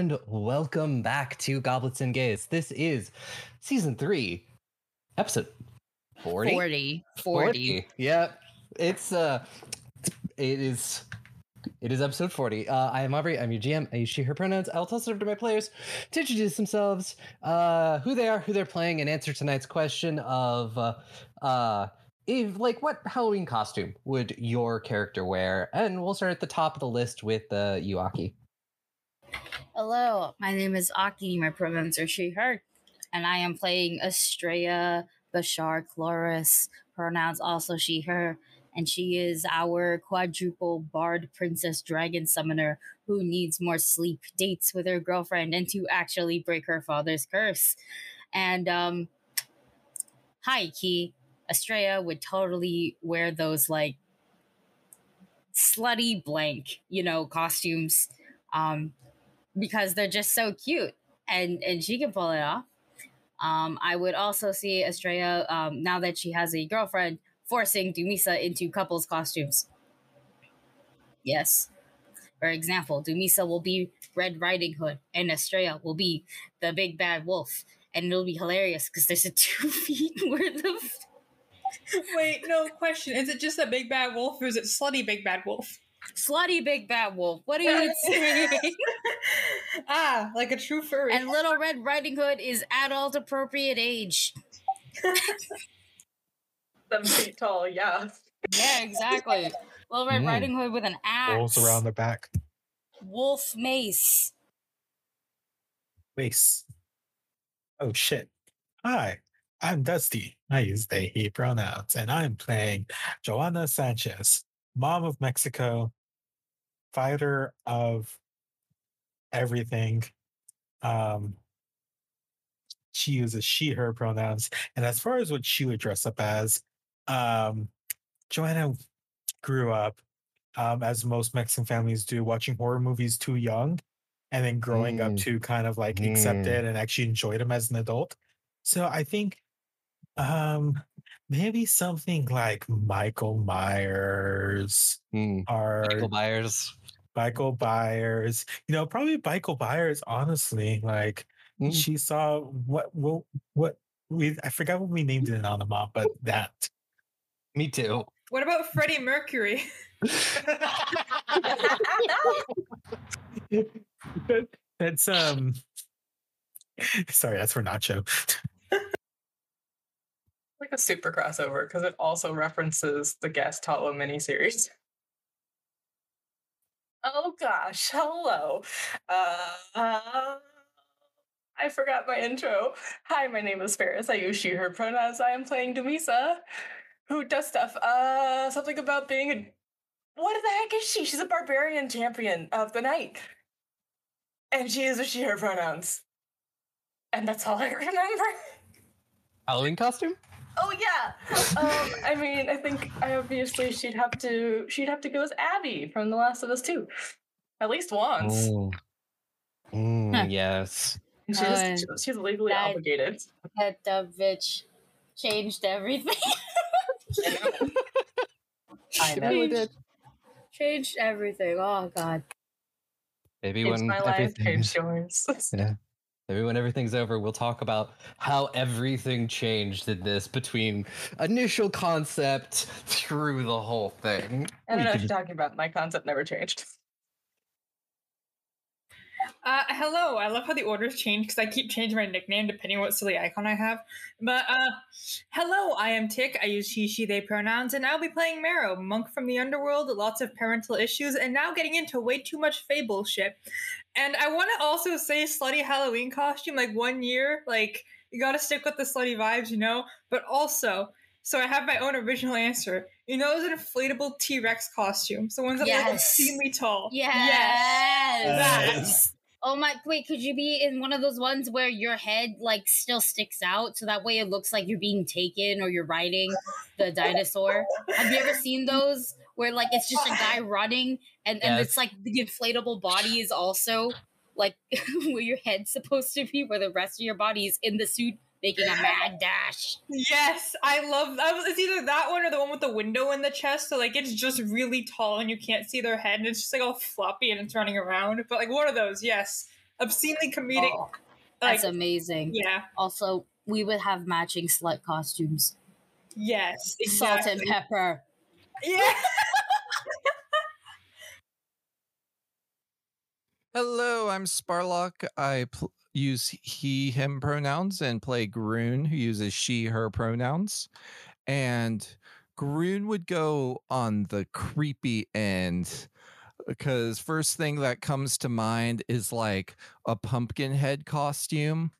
Hello, everybody, and welcome back to Goblets and Gays. This is season three, episode 40. 40. 40. Yeah, it's uh, it is. It is episode 40. Uh, I am Aubrey. I'm your GM. I use she, her pronouns. I'll toss it over to my players to introduce themselves, uh, who they are, who they're playing, and answer tonight's question of, uh, uh, if, like, what Halloween costume would your character wear? And we'll start at the top of the list with uh, you, Aki. Hello, my name is Aki. My pronouns are she, her. And I am playing Estrella Bashar Chloris. Pronouns also she, her. And she is our quadruple bard princess dragon summoner who needs more sleep, dates with her girlfriend, and to actually break her father's curse. And, um, hi, Key. Estrella would totally wear those, like, slutty blank, you know, costumes. Um, because they're just so cute and and she can pull it off. Um, I would also see Estrella um, now that she has a girlfriend forcing Dumisa into couples costumes. Yes. For example, Dumisa will be Red Riding Hood and Estrella will be the big bad wolf. And it'll be hilarious because there's a two feet worth of. Wait, no question. Is it just a big bad wolf or is it slutty big bad wolf? Slutty big bad wolf. What are you saying? ah, like a true furry. and Little Red Riding Hood is adult appropriate age. Seven feet tall, yeah. Yeah, exactly. Little Red Mm. Riding Hood with an axe. Wolves around the back. Wolf mace. Mace. Oh shit. Hi, I'm Dusty. I use they, he pronouns, and I'm playing Joanna Sanchez, mom of Mexico, fighter of everything. Um, she uses she, her pronouns. And as far as what she would dress up as, um, Joanna grew up, um, as most Mexican families do, watching horror movies too young and then growing up Mm. to kind of like accept Mm. it and actually enjoy them as an adult. So I think um maybe something like Michael Myers Hmm. or Michael Myers. Michael Byers. You know, probably Michael Byers, honestly. Like Mm. she saw what what what we I forgot what we named it on the mom, but that. Me too. what about Freddie Mercury? that's um sorry, that's for Nacho. Like a super crossover because it also references the Guest Hollow miniseries. Oh gosh, hello. Uh, I forgot my intro. Hi, my name is Ferris. I use she, her pronouns. I am playing Dumisa, who does stuff. Uh, something about being a. What the heck is she? She's a barbarian champion of the night. And she uses she, her pronouns. And that's all I remember. Halloween costume? Oh yeah. Um, I mean, I think obviously she'd have to she'd have to go as Abby from The Last of Us too, at least once. Mm. Mm, Huh. yes. She's, Uh, she's legally that- obligated. That dumb bitch changed everything. I know. really did. changed everything. Oh god. Maybe Changed when my life, changed yours. yeah. Maybe when everything's over, we'll talk about how everything changed in this between initial concept through the whole thing. I don't know what you're talking about. My concept never changed. Uh, hello. I love how the orders change because I keep changing my nickname depending on what silly icon I have. But uh, hello, I am Tick. I use she, she, they pronouns, and I'll be playing Marrow, monk from the underworld, lots of parental issues, and now getting into way too much fable shit. And I want to also say slutty Halloween costume, like one year, like you got to stick with the slutty vibes, you know. But also, so I have my own original answer. You know, those inflatable T Rex costumes, the ones that are like Yes. obscenely tall. Yes. Yes. Oh my wait, could you be in one of those ones where your head like still sticks out so that way it looks like you're being taken or you're riding the dinosaur? Have you ever seen those where like it's just a guy running and, and it's like the inflatable body is also like where your head's supposed to be, where the rest of your body is in the suit making a mad dash. Yes, I love that. It's either that one or the one with the window in the chest. So like it's just really tall and you can't see their head, and it's just like all floppy and it's running around. But like one of those, yes, obscenely comedic. Oh, like that's amazing. yeah, Also, we would have matching slut costumes. yes, Salt and pepper. Yeah. Hello, I'm Sparlock. I pl- use he, him pronouns and play Groon, who uses she, her pronouns. And Groon would go on the creepy end because first thing that comes to mind is like a pumpkin head costume,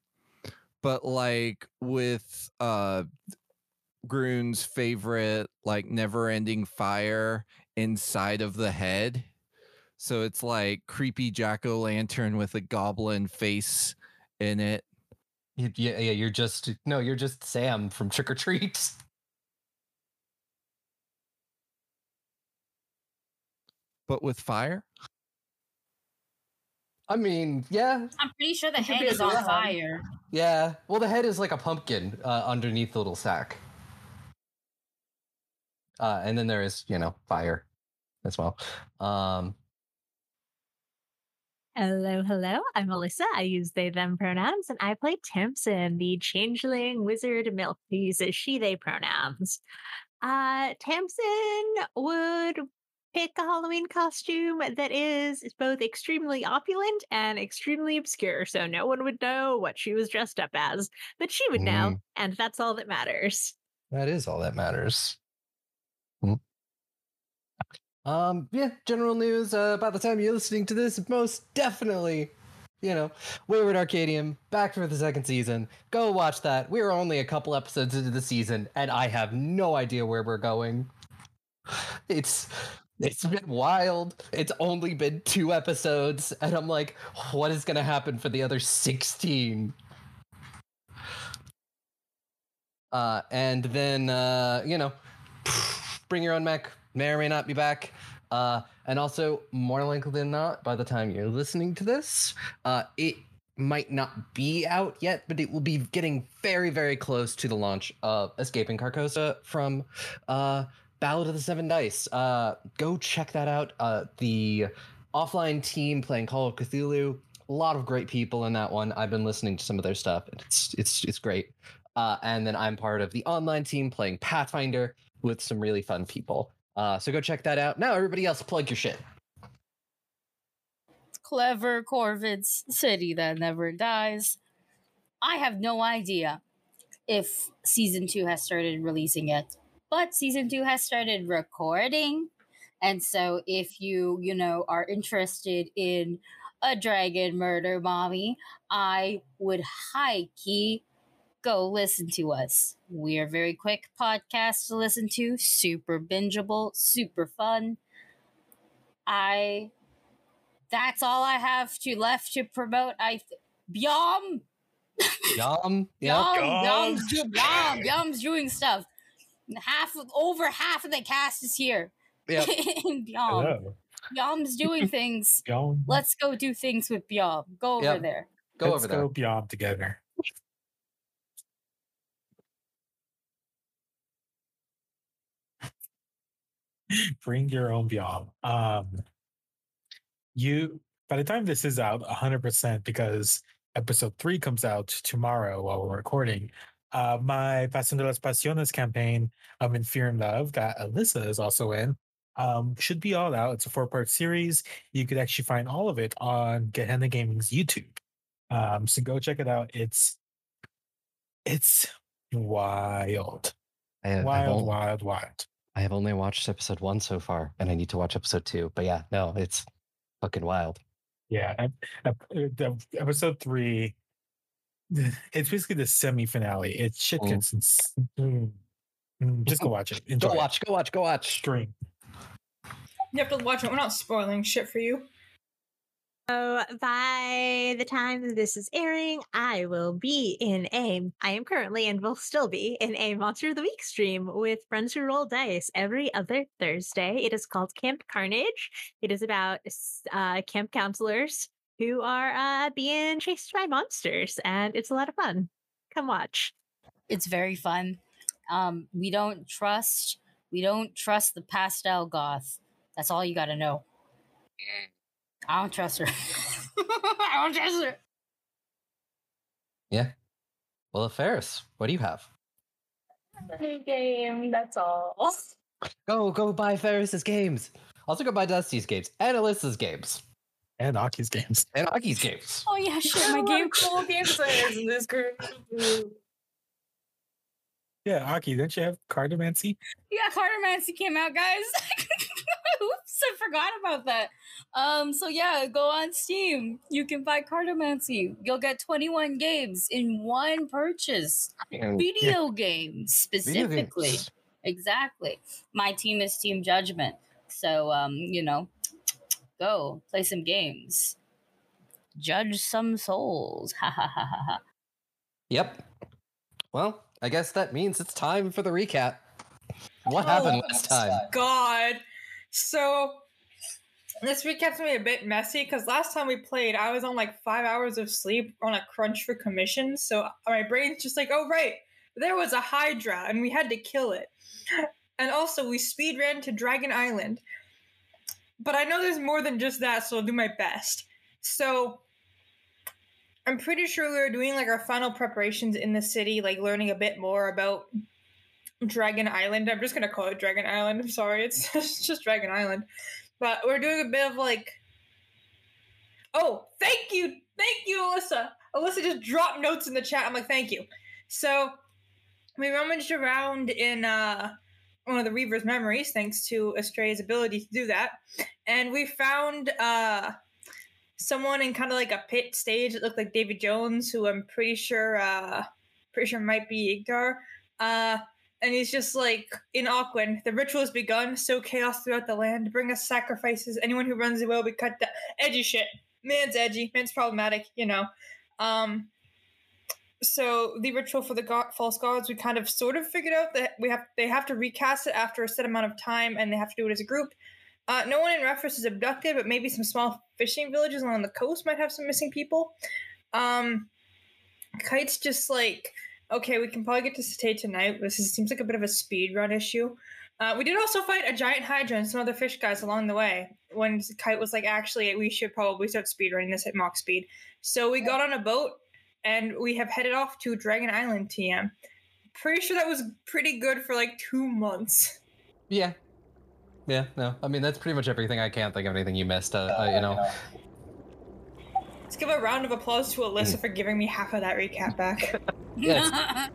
but like with uh Groon's favorite like never ending fire inside of the head. So it's like creepy jack o' lantern with a goblin face in it. Yeah, yeah, you're just no, you're just Sam from Trick or Treat. But with fire? I mean, yeah, I'm pretty sure the It head is on glove. fire. yeah. Well, the head is like a pumpkin uh, underneath the little sack. Uh, and then there is, you know, fire as well. Um, Hello, hello. I'm Alyssa. I use they, them pronouns, and I play Tamsin, the changeling wizard milk who uses she, they pronouns. Uh, Tamsin would pick a Halloween costume that is both extremely opulent and extremely obscure, so no one would know what she was dressed up as, but she would know, and that's all that matters. that is all that matters. Um, yeah, general news. Uh, by the time you're listening to this, most definitely, you know, Wayward Arcadium back for the second season. Go watch that. We're only a couple episodes into the season, and I have no idea where we're going. It's it's been wild. It's only been two episodes, and I'm like, what is gonna happen for the other 16? Uh, and then uh, you know, bring your own mech may or may not be back. Uh, and also, more likely than not, by the time you're listening to this, uh, it might not be out yet, but it will be getting very, very close to the launch of Escaping Carcosa from uh, Ballad of the Seven Dice. Uh, go check that out. Uh, the offline team playing Call of Cthulhu. A lot of great people in that one. I've been listening to some of their stuff. It's it's it's great. Uh, and then I'm part of the online team playing Pathfinder with some really fun people. Uh, so go check that out. Now, everybody else, plug your shit. Clever Corvid's city that never dies. I have no idea if season two has started releasing yet, but season two has started recording. And so if you, you know, are interested in a dragon murder mommy, I would high key go listen to us. We are very quick podcast to listen to, super bingeable, super fun. I that's all I have to left to promote. I th- Yum Yum. Yum Yum. Yum's Yum Yum's doing stuff. Half of over half of the cast is here. Yep. Yum Hello. Yum's doing things. Go, Let's go do things with Yum. Go over Yep. there. Go over there. let's over there. go beyond together. Bring your own beyond. Um, you by the time this is out, hundred percent because episode three comes out tomorrow while we're recording. Uh, my Pasión de las Pasiones campaign um, in Fear and Love that Alyssa is also in um, should be all out. It's a four part series. You could actually find all of it on Gehenna Gaming's YouTube. Um, so go check it out. It's it's wild, I wild, wild, wild. I have only watched episode one so far, and I need to watch episode two. But yeah, no, it's fucking wild. Yeah, ep- ep- uh, the episode three. It's basically the semi finale. It's shit Mm. gets ins- mm. Mm, just go watch it. Enjoy Go it. watch, go watch, go watch. Stream. You have to watch it. We're not spoiling shit for you. So by the time this is airing, I will be in a, I am currently and will still be in a Monster of the Week stream with friends who roll dice every other Thursday. It is called Camp Carnage. It is about uh, camp counselors who are uh, being chased by monsters, and it's a lot of fun. Come watch. It's very fun. Um, we don't trust. We don't trust the pastel goth. That's all you got to know. I don't trust her. I don't trust her. Yeah. Well, Ferris, what do you have? New game. That's all. Go, go buy Ferris's games. Also, go buy Dusty's games and Alyssa's games And Aki's games. and Aki's games. Oh yeah, shit. My lot game. cool games there is in this group. Yeah, Aki, don't you have Cartomancy? Yeah, Cartomancy came out, guys. Oops, I forgot about that. Um, so yeah, go on Steam. You can buy Cartomancy. You'll get 21 games in one purchase. And Video games video specifically. games. Exactly. My team is Team Judgment. So um, you know, go play some games. Judge some souls. Ha ha ha ha ha. Yep. Well, I guess that means it's time for the recap. What happened Oh, last time? God. So this recap's gonna be a bit messy because last time we played, I was on like five hours of sleep on a crunch for commissions. So my brain's just like, oh right, there was a Hydra and we had to kill it. And also we speed ran to Dragon Island. But I know there's more than just that, so I'll do my best. So I'm pretty sure we were doing like our final preparations in the city, like learning a bit more about Dragon Island. I'm just gonna call it Dragon Island. I'm sorry, it's just, Dragon Island. But we're doing a bit of like. Oh, thank you, thank you, Alyssa. Alyssa just dropped notes in the chat. I'm like, thank you. So we rummaged around in uh one of the Reaver's memories, thanks to Estrella's ability to do that, and we found uh someone in kind of like a pit stage that looked like David Jones, who I'm pretty sure uh pretty sure might be Igdar. Uh and he's just like in Auckland. The ritual has begun. Sow chaos throughout the land. Bring us sacrifices. Anyone who runs away will be cut down. Edgy shit. Man's edgy. Man's problematic. You know. Um. So the ritual for the go- false gods, we kind of sort of figured out that we have they have to recast it after a set amount of time, and they have to do it as a group. Uh, no one in reference is abducted, but maybe some small fishing villages along the coast might have some missing people. Um, Kite's just like okay, we can probably get to stay tonight. This is, seems like a bit of a speed run issue. Uh, we did also fight a giant hydra and some other fish guys along the way. When Kite was like, actually, we should probably start speed running this at Mach speed. So we got on a boat and we have headed off to Dragon Island TM. Pretty sure that was pretty good for like two months. Yeah. Yeah, no. I mean, that's pretty much everything. I can't think of anything you missed. Uh, uh, you know. Let's give a round of applause to Alyssa for giving me half of that recap back. Yes.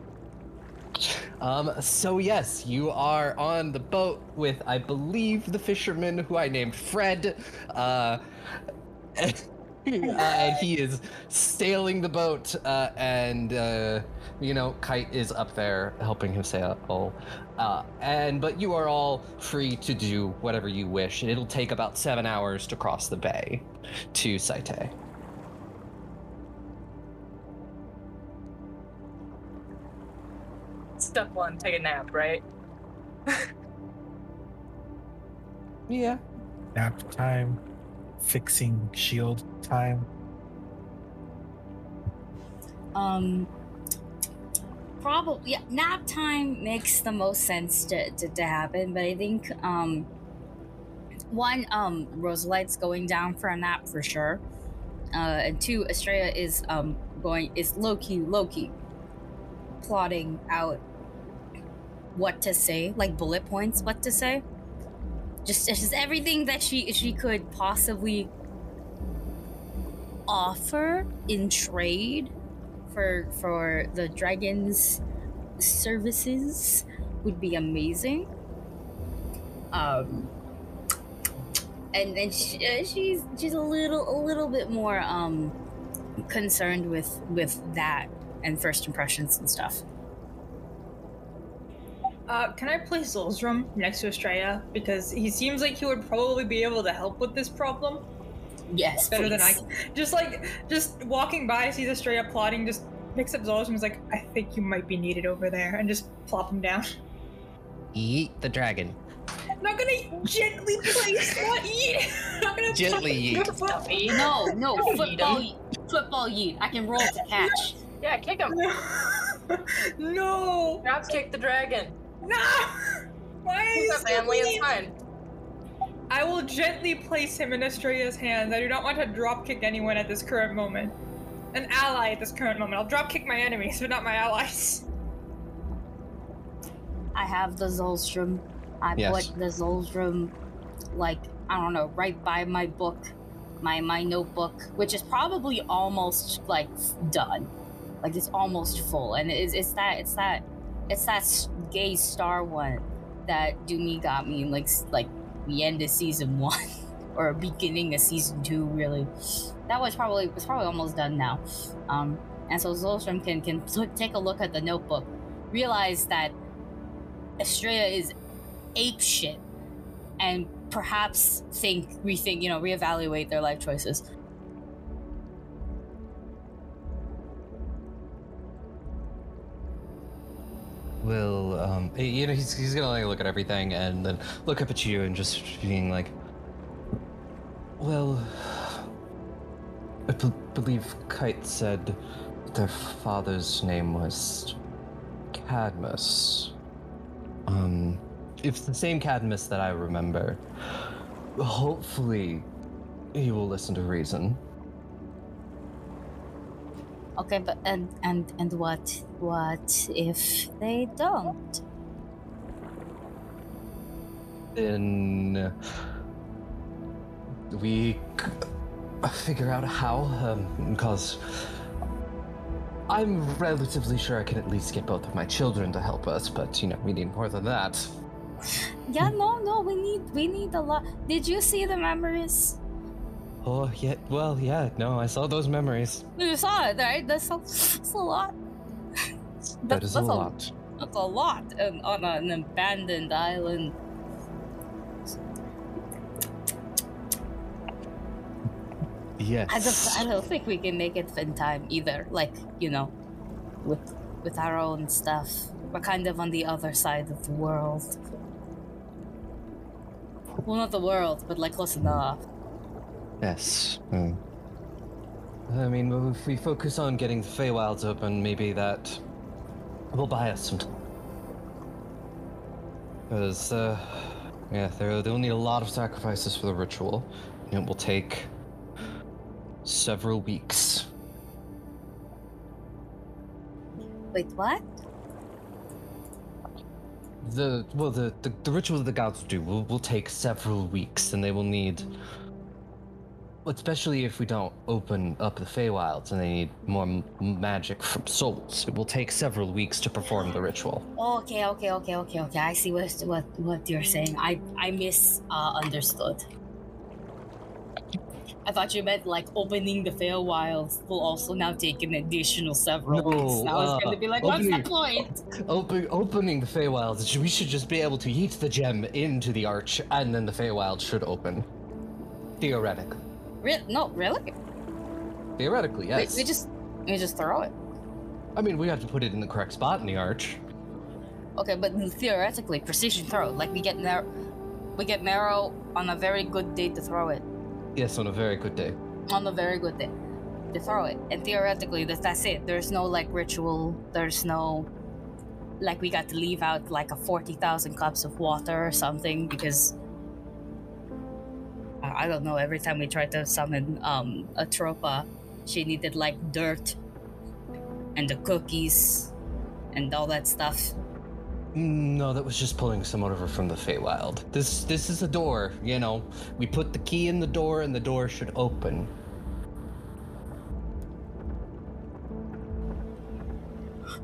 Um, so yes, you are on the boat with, I believe, the fisherman who I named Fred. Uh, uh, and he is sailing the boat, uh, and uh, you know, Kite is up there helping him sail. Uh, and but you are all free to do whatever you wish. It'll take about seven hours to cross the bay to Saite. Step one, take a nap, right? Yeah. Nap time, fixing shield time. um probably yeah nap time makes the most sense to, to, to happen but i think um one um rosalite's going down for a nap for sure uh and two estrella is um going is low-key low-key plotting out what to say like bullet points what to say. Just just everything that she she could possibly offer in trade for for the dragons services would be amazing. Um and then she, uh, she's she's a little a little bit more um concerned with with that and first impressions and stuff Uh, can I place Zolzrum next to Estrella? Because he seems like he would probably be able to help with this problem yes better than I can. Just like, just walking by, sees Estrella plotting, just picks up Zolzrum and is like, I think you might be needed over there, and just plop him down. Eat the dragon. I'm not gonna gently place, not eat. I'm not gonna Gently put- yeet. no no Don't eat football yeet. football yeet i can roll to catch Yeah, kick him. no! Drop kick the dragon. No! Why are He's you a family, it's mean? fine. I will gently place him in Estrella's hands. I do not want to dropkick anyone at this current moment. An ally at this current moment. I'll dropkick my enemies, but not my allies. I have the Zolstrom. I Yes. put the Zolstrom, like I don't know, right by my book, my my notebook, which is probably almost like done, like it's almost full, and it's it's that it's that it's that gay star one that Doomy got me like like the end of season one or beginning of season two, really. That was probably it's probably almost done now, um, and so Zolstrom can can take a look at the notebook, realize that Estrella is ape shit and perhaps think rethink you know reevaluate their life choices Will um, you know he's he's gonna like look at everything and then look up at you and just being like, well, I b- believe Kite said their father's name was Cadmus. Um, it's the same Cadmus that I remember, hopefully he will listen to reason. Okay but and and and what what if they don't? Then we c- figure out how um, because i'm relatively sure i can at least get both of my children to help us but you know we need more than that. Yeah no no we need we need a lot. Did you see the memories oh yeah well yeah no i saw those memories you saw it right that's a, that's a lot that is a that's lot that's a lot and on an abandoned island yes I don't, I don't think we can make it in time either. Like, you know, with with our own stuff. We're kind of on the other side of the world. Well, not the world, but like close enough. Yes mm. i mean if we focus on getting the Feywilds open maybe that will buy us some time because uh yeah they're- they'll need a lot of sacrifices for the ritual and it will take several weeks Wait, what? the well the, the, the ritual that the gods do will, will take several weeks and they will need especially if we don't open up the Feywilds and they need more m- magic from souls it will take several weeks to perform the ritual Okay, okay, okay, okay, okay. I see what what what you're saying. I I mis uh, understood. I thought you meant like opening the Feywilds will also now take an additional several No, weeks. Now it's uh, going to be like, what's the point? Open, opening the Feywilds we should just be able to yeet the gem into the arch and then the Feywilds should open theoretically Re- no, really? theoretically yes we just we just throw it. I mean we have to put it in the correct spot in the arch Okay, but theoretically, precision throw. Like we get narrow, we get narrow on a very good day to throw it. yes on a very good day On a very good day to throw it, and theoretically, that that's it. There's no like ritual. There's no like we got to leave out like a forty thousand cups of water or something because. I don't know. Every time we tried to summon um, a tropa, she needed like dirt and the cookies and all that stuff. No, that was just pulling someone over from the Feywild. This this is a door, you know. We put the key in the door and the door should open.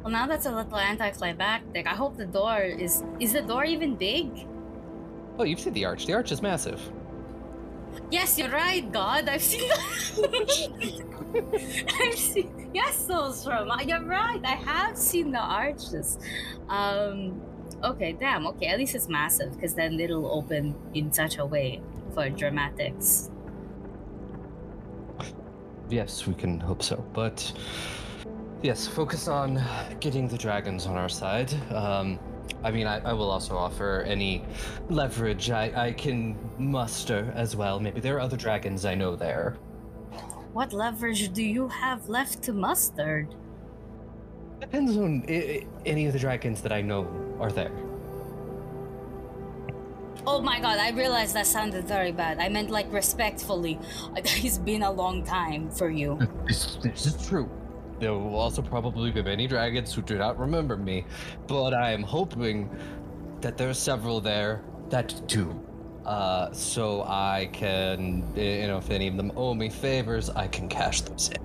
Well, now that's a little anticlimactic. I hope the door is. Is the door even big? Oh, you've seen the arch. The arch is massive. Yes, you're right, God. I've seen. I've seen. Yes, Soulstrom. You're right. I have seen the arches. Um. Okay, damn. Okay, at least it's massive because then it'll open in such a way for dramatics. Yes, we can hope so. But yes, focus on getting the dragons on our side. Um, I mean, I, I will also offer any leverage I, I can muster as well. Maybe there are other dragons I know there. What leverage do you have left to muster? Depends on i- i- any of the dragons that I know are there. Oh my god, I realized that sounded very bad. I meant like respectfully. It's been a long time for you. This, this is true. There will also probably be many dragons who do not remember me, but I am hoping that there are several there that do. Uh, so I can, you know, if any of them owe me favors, I can cash those in.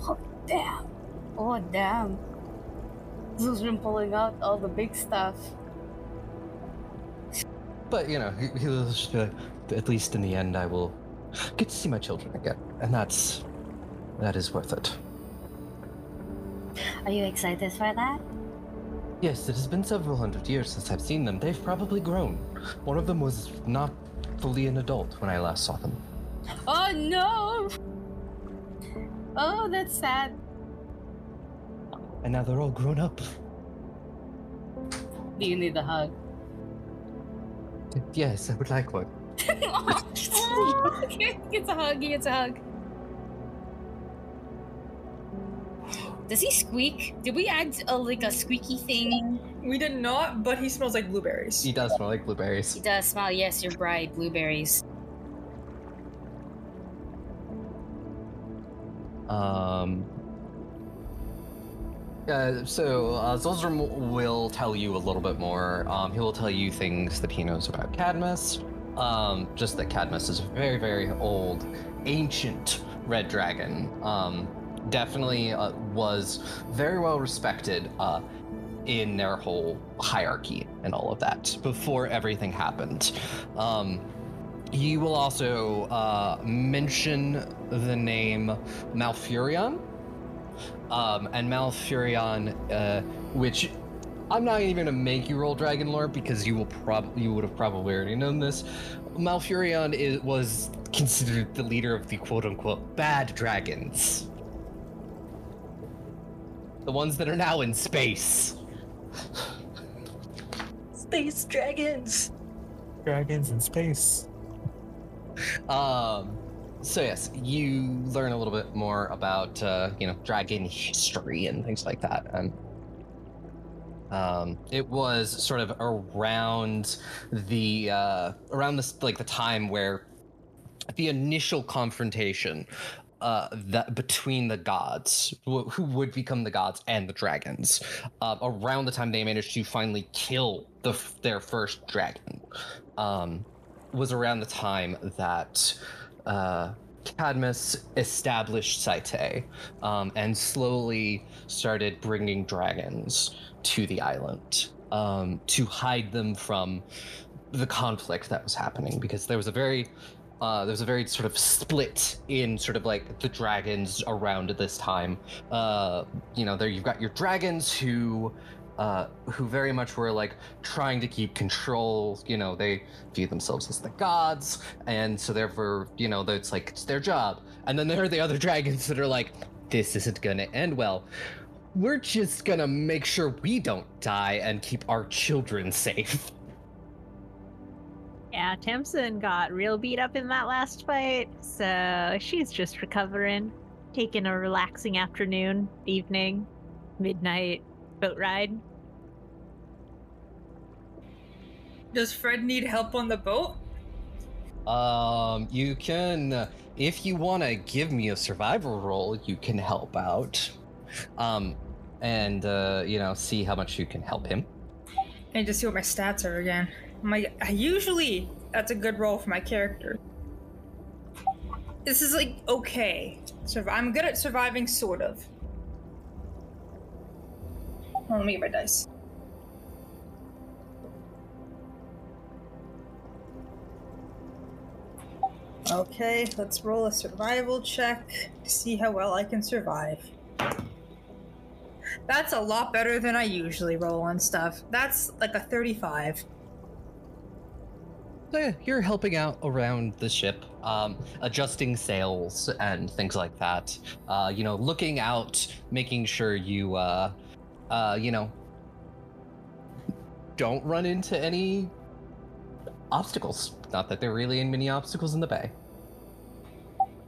Oh, damn. Oh, damn. Who's been pulling out all the big stuff? But you know, he, he'll just be like, at least in the end, I will get to see my children again, and that's that is worth it. Are you excited for that? Yes, it has been several hundred years since I've seen them. They've probably grown. One of them was not fully an adult when I last saw them. Oh no! Oh, that's sad. And now they're all grown up. Do you need a hug? Yes, I would like one. Oh, he gets a hug. He gets a hug. Does he squeak? Did we add a, like a squeaky thing? We did not, but he smells like blueberries. He does smell like blueberries. He does smell. Yes, you're right. Blueberries. Um. Uh, so uh, Zolzrum will tell you a little bit more. Um, he will tell you things that he knows about Cadmus. Um, just that Cadmus is a very, very old, ancient red dragon. Um, definitely uh, was very well respected uh, in their whole hierarchy and all of that before everything happened. Um, he will also uh, mention the name Malfurion. Um, and Malfurion, uh, which I'm not even gonna make you roll Dragon Lore because you will probably you would have probably already known this. Malfurion is, was considered the leader of the quote unquote bad dragons. The ones that are now in space. Space dragons. Dragons in space. Um, so yes, you learn a little bit more about uh, you know dragon history and things like that, and um, it was sort of around the uh, around this like the time where the initial confrontation uh, between the gods, who, who would become the gods and the dragons, uh, around the time they managed to finally kill the their first dragon, um, was around the time that uh, Cadmus established Saite um, and slowly started bringing dragons to the island um, to hide them from the conflict that was happening because there was a very uh, there was a very sort of split in sort of like the dragons around this time. Uh, you know, there you've got your dragons who uh, who very much were like trying to keep control. You know, they view themselves as the gods, and so therefore, you know, it's like it's their job. And then there are the other dragons that are like, this isn't gonna end well. We're just gonna make sure we don't die and keep our children safe. Yeah, Tamsin got real beat up in that last fight, so she's just recovering, taking a relaxing afternoon, evening, midnight boat ride. Does Fred need help on the boat? Um, you can, uh, if you want to give me a survival roll, you can help out. Um, and uh, you know, see how much you can help him. And just see what my stats are again. My usually that's a good roll for my character. This is like okay. Surv- I'm good at surviving, sort of. Let me get my dice. Okay, let's roll a survival check to see how well I can survive. That's a lot better than I usually roll on stuff. That's like a 35. So you're helping out around the ship, um, adjusting sails and things like that. Uh, you know, looking out, making sure you, uh, uh, you know, don't run into any obstacles. Not that there are really many obstacles in the bay.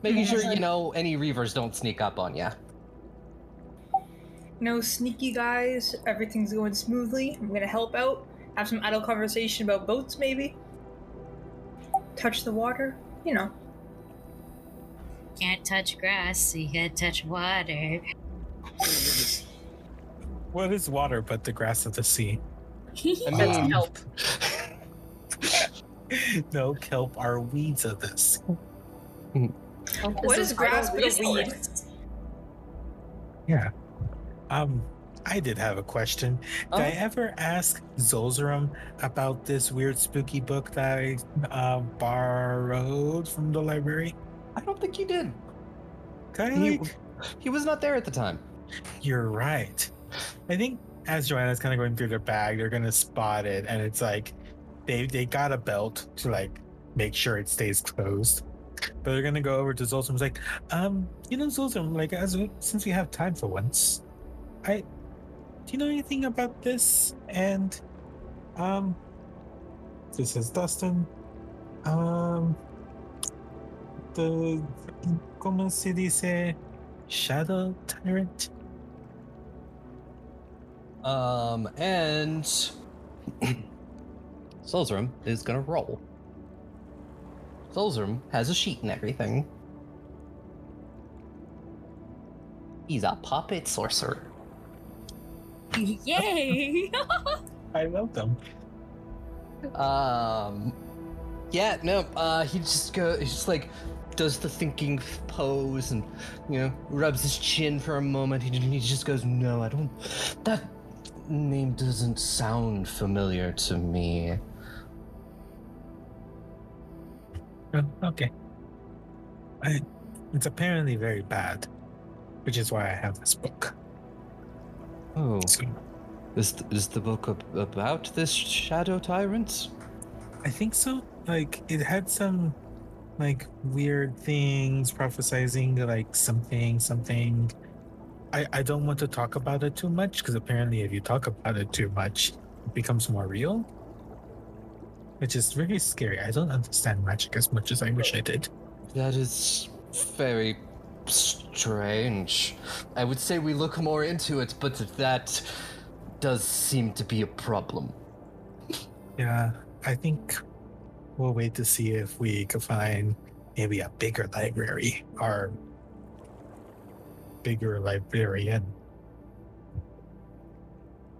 Making sure you know any reavers don't sneak up on you. no sneaky guys. Everything's going smoothly. I'm gonna help out. Have some idle conversation about boats, maybe. Touch the water. You know. Can't touch grass, so you gotta touch water. What is water but the grass of the sea? I That's mean, help. no, kelp are weeds of this. Help What a is grass but a weed? Yeah. Um, I did have a question. Did I Oh. ever ask Zolzarum about this weird spooky book that I uh, borrowed from the library? I don't think you did. He- like- He was not there at the time. You're right. I think as Joanna's kind of going through their bag, they're gonna spot it, and it's like they they got a belt to like make sure it stays closed. But they're gonna go over to Zolzum's like, um, you know, Zolzum, like as we, since we have time for once, I do you know anything about this? And um, this is Dustin. Um, the como se dice shadow tyrant. Um, and Solzrum is gonna roll. Solzrum has a sheet and everything. He's a puppet sorcerer. Yay! I love them. Um, yeah, no, uh, he just go, he just like does the thinking pose and you know rubs his chin for a moment. He, he just goes, "No, I don't. That name doesn't sound familiar to me." Oh, okay. I, it's apparently very bad, which is why I have this book. Oh, is th- is the book ab- about this shadow tyrant? I think so. Like it had some like weird things prophesizing like something something. I I don't want to talk about it too much because apparently if you talk about it too much, it becomes more real. Which is very scary. I don't understand magic as much as I wish I did. That is very strange. I would say we look more into it, but that does seem to be a problem. Yeah, I think we'll wait to see if we can find maybe a bigger library or bigger librarian.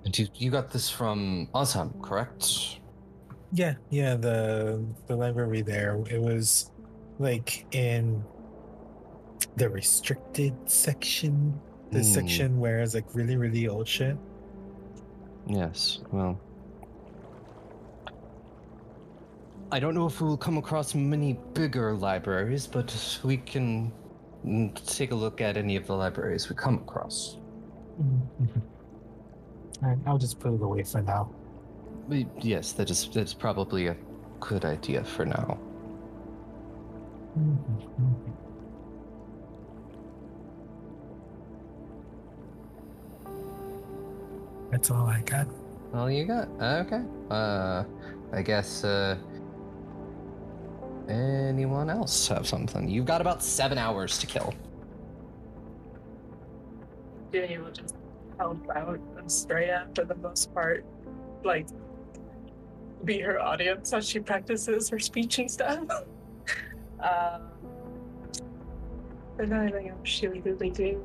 And you, you got this from Ozham, correct? Yeah, yeah, the the library there. It was like in the restricted section. The Hmm. section where it's like really, really old shit. Yes, well. I don't know if we'll come across many bigger libraries, but we can mm, take a look at any of the libraries we come across. Mhm. Alright, I'll just put it away for now. Yes, that is that's probably a good idea for now. Mhm. That's all I got. All you got? Okay. Uh, I guess. Uh, anyone else have something? You've got about seven hours to kill. Danny will just help out Estrella for the most part. Like, be her audience as she practices her speech and stuff. um, but not anything else she would really do.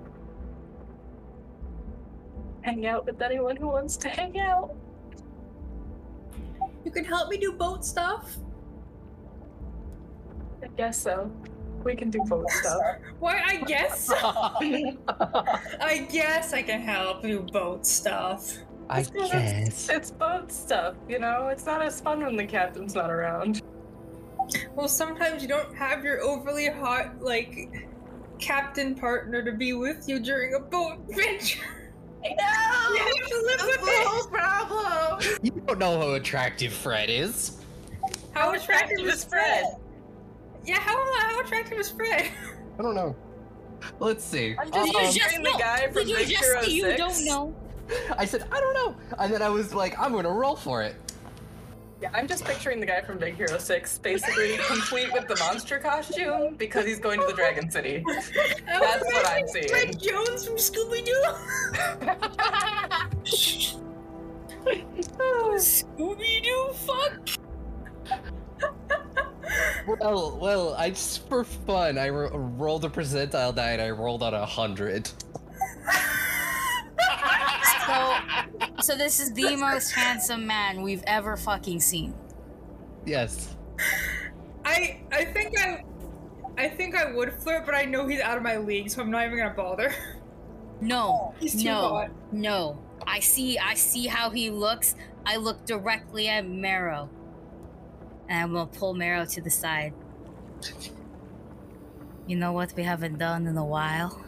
Hang out with anyone who wants to hang out. You can help me do boat stuff. I guess so. We can do boat stuff. Why? I guess. So. I guess I can help do boat stuff. I It's not- guess. It's both stuff, you know? It's not as fun when the captain's not around. Well, sometimes you don't have your overly hot, like, captain partner to be with you during a boat adventure. I You have to live with the it. whole problem! You don't know how attractive Fred is. How attractive attractive is is Fred? Fred? Yeah, how how attractive is Fred? I don't know. Let's see. I'm Um, just you Um, just the know. guy from you Big just Hero you 6? don't know. I said I don't know, and then I was like, I'm gonna roll for it. Yeah, I'm just picturing the guy from Big Hero 6, basically complete with the monster costume because he's going to the Dragon City. That's what I'm seeing. Fred Jones from Scooby Doo. Scooby Doo, fuck. Well, well, I just for fun, I ro- rolled a percentile die and I rolled on a hundred. So, so this is the most handsome man we've ever fucking seen. Yes. I I think I I think I would flirt, but I know he's out of my league, so I'm not even gonna bother. No, He's too no, hot. no. I see. I see how he looks. I look directly at Marrow, and I'm gonna pull Marrow to the side. You know what we haven't done in a while?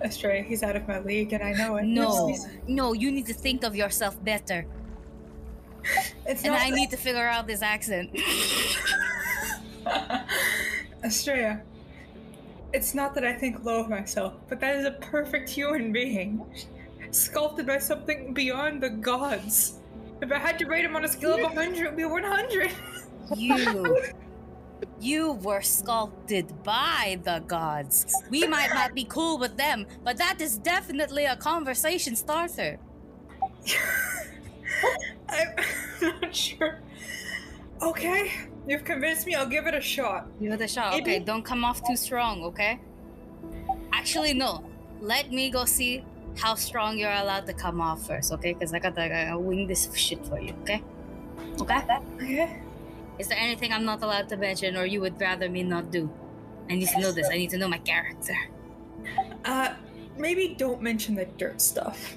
Astray, he's out of my league, and I know it. No, no. You need to think of yourself better, it's and. I need to figure out this accent. Estrella, it's not that I think low of myself, but that is a perfect human being, sculpted by something beyond the gods. If I had to rate him on a scale of 100, it would be 100. You, you were sculpted by the gods. We might not be cool with them, but that is definitely a conversation starter. I'm not sure. Okay, you've convinced me. I'll give it a shot. Give it a shot. Maybe- Okay, don't come off too strong, okay? Actually, no. Let me go see how strong you're allowed to come off first, okay? Because I gotta, I gotta wing this shit for you, okay? Okay? Okay. Is there anything I'm not allowed to mention or you would rather me not do? I need to know this. I need to know my character. Uh, maybe don't mention the dirt stuff.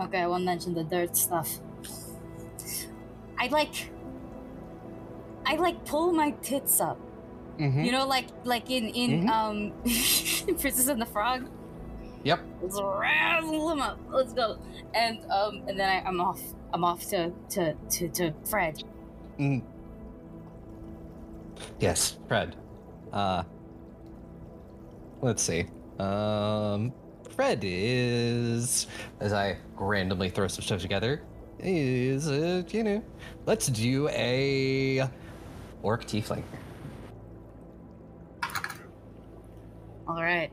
Okay, I won't mention the dirt stuff. I like. I like pull my tits up. Mm-hmm. You know, like like in in Mhm. um Princess and the Frog. Yep. Let's razzle them up. Let's go. And um and then I, I'm off. I'm off to to to to Fred. Mm. Yes, Fred. Uh, let's see. Um, Fred is, as I randomly throw some stuff together, is uh, you know, let's do a orc tiefling. All right.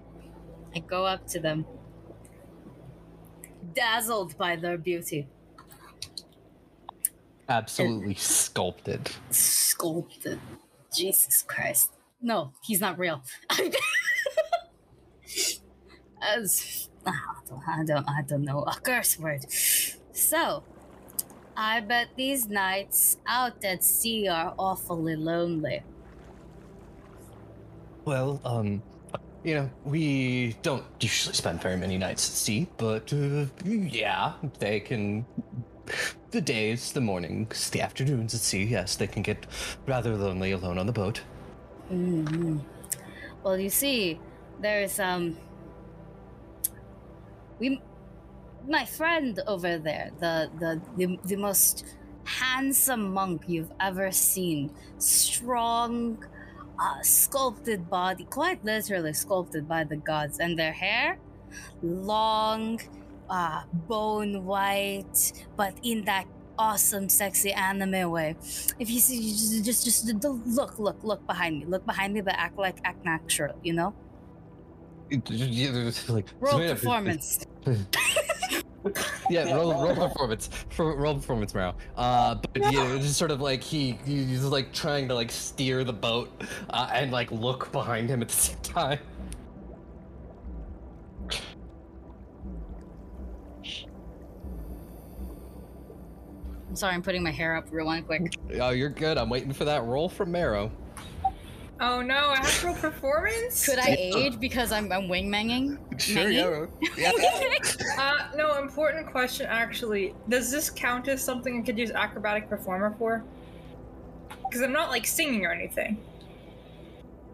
I go up to them, dazzled by their beauty, Absolutely sculpted. sculpted. Jesus Christ! No, he's not real. As I don't, I don't, I don't know a curse word. So, I bet these nights out at sea are awfully lonely. Well, um, you know, we don't usually spend very many nights at sea, but uh, yeah, they can. The days, the mornings, the afternoons at sea, yes, they can get rather lonely alone on the boat. hmm Well, you see, there's um, we, my friend over there, the the the, the most handsome monk you've ever seen, strong, uh, sculpted body, quite literally sculpted by the gods, and their hair, long, uh, bone white, but in that awesome, sexy anime way. If you see, you just, just, just look, look, look behind me, look behind me, but act like, act natural, you know. like, Roll performance. yeah, roll, roll performance, for, roll performance, Marrow. Uh, but you know, just sort of like he, he's like trying to like steer the boat, uh, and like look behind him at the same time. I'm sorry, I'm putting my hair up real one quick. Oh, you're good. I'm waiting for that roll from Marrow. Oh no, I have to roll performance? Could I aid because I'm, I'm wingmanging? Sure, Maggie? yeah. yeah. Uh, no, important question actually. Does this count as something I could use acrobatic performer for? Because I'm not like singing or anything.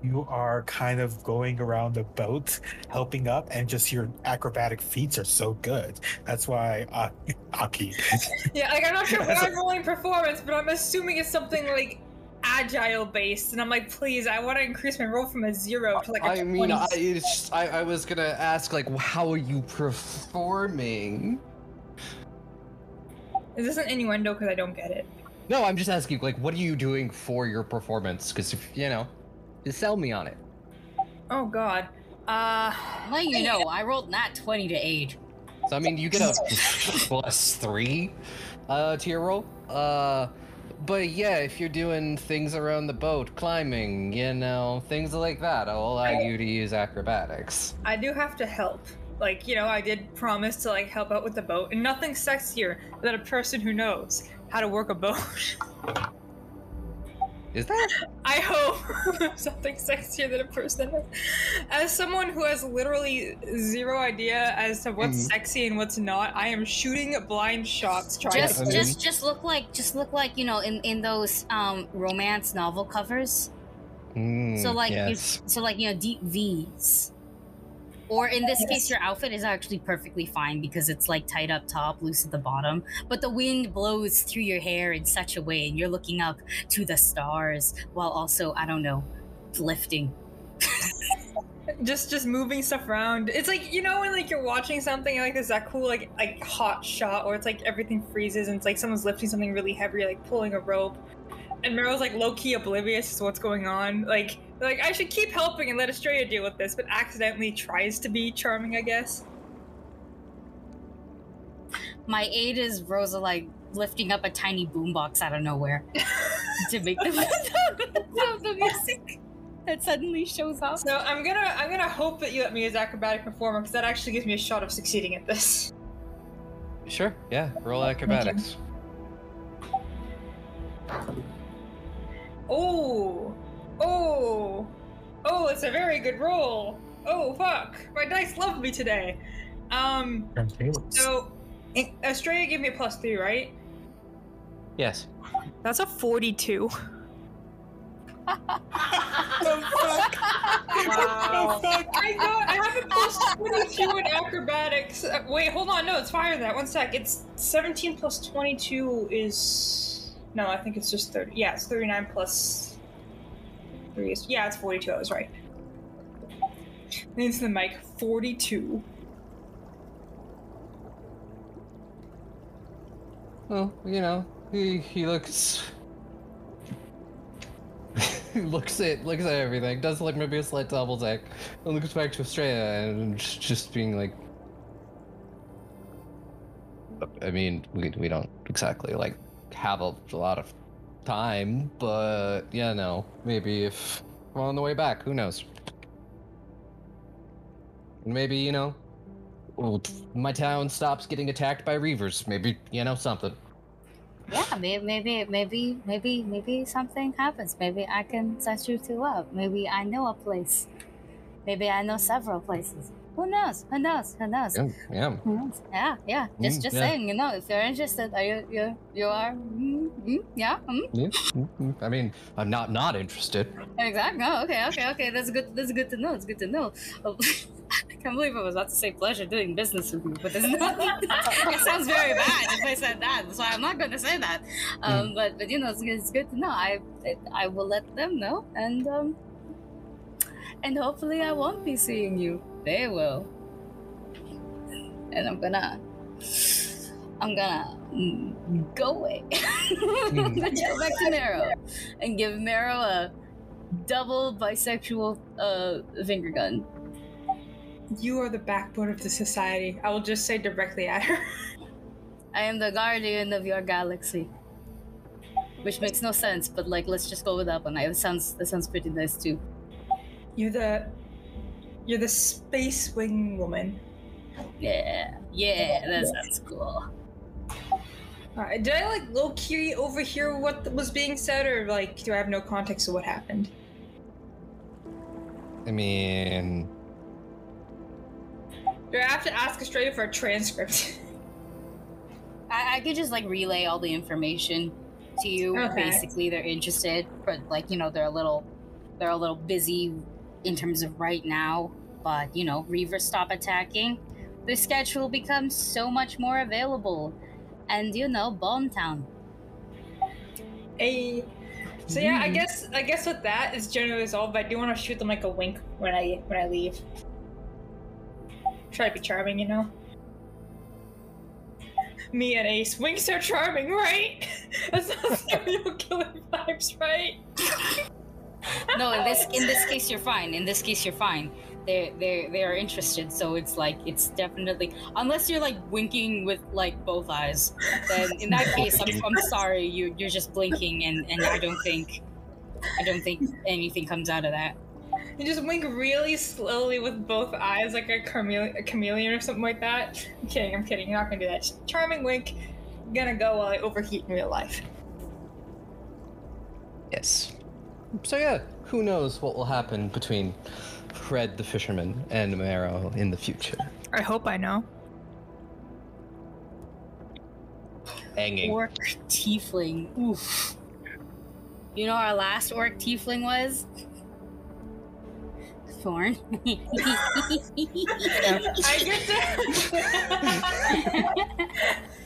You are kind of going around the boat, helping up, and just your acrobatic feats are so good. That's why uh, Aki. Yeah, like I'm not sure why I'm rolling performance, but I'm assuming it's something like agile based, and I'm like, please, I want to increase my roll from a zero to like a I mean, I, it's just, I, I was gonna ask, like, how are you performing? Is this an innuendo? Because I don't get it. No, I'm just asking, like, what are you doing for your performance? Because if you know, just sell me on it. Oh God. Uh, Let you know, I rolled not 20 to age. So I mean, you get a plus three uh, to your roll. Uh, but yeah, if you're doing things around the boat, climbing, you know, things like that, I'll allow you to use acrobatics. I do have to help. Like, you know, I did promise to like help out with the boat, and nothing sexier than a person who knows how to work a boat. Is that? I hope something sexier than a person. As someone who has literally zero idea as to what's Mhm. sexy and what's not, I am shooting blind shots trying Just, to. just, just look like, just look like you know, in in those um romance novel covers. Mm, So like, you, yes. so like you know, deep V's. Or in this case, your outfit is actually perfectly fine because it's like tight up top, loose at the bottom. But the wind blows through your hair in such a way, and you're looking up to the stars while also, I don't know, lifting. just just moving stuff around. It's like you know when like you're watching something like there's that cool like like hot shot or it's like everything freezes and it's like someone's lifting something really heavy, like pulling a rope. And Meryl's like low key oblivious to what's going on. Like like I should keep helping and let Estrella deal with this, but accidentally tries to be charming, I guess. My aid is Rosa like lifting up a tiny boombox out of nowhere to make the, the, the music that suddenly shows up. So I'm gonna I'm gonna hope that you let me as acrobatic performer because that actually gives me a shot of succeeding at this. Sure. Yeah. Roll acrobatics. Oh, oh, oh! It's a very good roll. Oh fuck! My dice love me today. Um, so Australia gave me a plus three, right? Yes. That's a forty-two. Wow. The fuck? I got. I have a plus twenty-two in acrobatics. Uh, wait, hold on. No, it's higher than that. One sec. It's seventeen plus twenty-two is. No, I think it's just thirty. Yeah, it's thirty-nine plus three is. Yeah, it's forty-two. I was right. Leans to the mic. Forty-two. Well, you know, he he looks. looks at looks at everything. Does like maybe a slight double take, and looks back to Australia and just being like. I mean, we we don't exactly like have a, lot of time, but yeah, no, maybe if we're on the way back, who knows? Maybe you know, my town stops getting attacked by reavers. Maybe you know something. Yeah, maybe, maybe, maybe, maybe, maybe something happens. Maybe I can set you two up. Maybe I know a place. Maybe I know several places. Who knows? Who knows? Who knows? Yeah, yeah. Who knows? Yeah, yeah. Just, Mm, just yeah. saying. You know, if you're interested, are you, you, you are? Mm, mm, yeah. Mm, Yeah, mm, mm. I mean, I'm not not interested. exactly. Oh, okay, okay, okay. That's good. That's good to know. It's good to know. Oh, I can't believe I was about to say pleasure doing business with you, but it's not. it sounds very bad if I said that. So I'm not going to say that. Um, but but you know, it's, good- it's good to know. I I will let them know, and um, and hopefully I won't be seeing you. They will. And I'm gonna. I'm gonna mm, go away. I'm gonna go back to Marrow and give Marrow a double bisexual uh finger gun. You are the backbone of the society. I will just say directly at her. I am the guardian of your galaxy. Which makes no sense, but like let's just go with that one. It sounds that sounds pretty nice too. You're the. You're the space wing woman. Yeah, yeah, that sounds cool. Alright, did I like low key overhear what was being said, or like do I have no context of what happened? I mean, Do I have to ask Australia for a transcript? I, I could just like relay all the information to you. Okay. Basically, they're interested, but like you know, they're a little, they're a little busy in terms of right now. But you know, Reavers stop attacking, the schedule becomes so much more available, and you know, Bomb Town. Hey. So yeah, I hmm. guess I guess with that is generally resolved. But I do want to shoot them like a wink when I when I leave. Try to be charming, you know. me and Ace. Winks are charming, right? That's not serial killer vibes, right? No, in this in this case you're fine. In this case you're fine. They they they are interested, so it's like it's definitely unless you're like winking with like both eyes. Then in that case, I'm, I'm sorry. You you're just blinking, and and I don't think I don't think anything comes out of that. You just wink really slowly with both eyes, like a, chamele- a chameleon or something like that. I'm kidding. I'm kidding. You're not gonna do that. Just charming wink. Gonna go while I overheat in real life. Yes. So yeah, who knows what will happen between Fred the fisherman and Marrow in the future? I hope I know. Hanging. Orc tiefling. Oof. You know our last orc tiefling was? Thorn. I get to.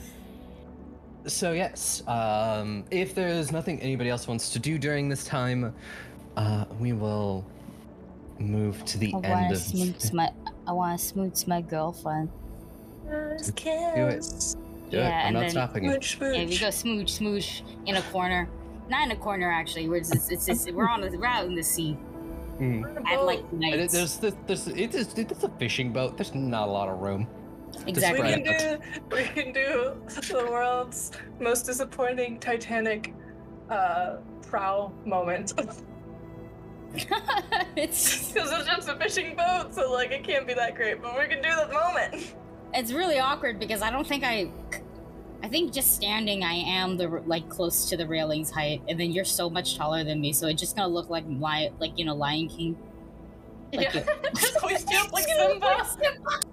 So yes, um, if there's nothing anybody else wants to do during this time, uh, we will move to the I end want to of. smooch my. I want to smooch my girlfriend. Do it. Do Yeah, it. I'm and not then- stopping you. Smooch, Yeah, we go smooch, smooch in a corner. Not in a corner, actually. We're just, it's just, we're on the we're out in the sea Mm. at like And night. it- There's this, this it is it's a fishing boat. There's not a lot of room. Exactly. We can do we can do the world's most disappointing Titanic uh prow moment. it's Because it's just a fishing boat, so like it can't be that great, but we can do the moment. it's really awkward because I don't think I. I think just standing, I am the like close to the railings height, and then you're so much taller than me, so it's just gonna look like li- like you know Lion King. Like yeah. just hoist you up like Simba.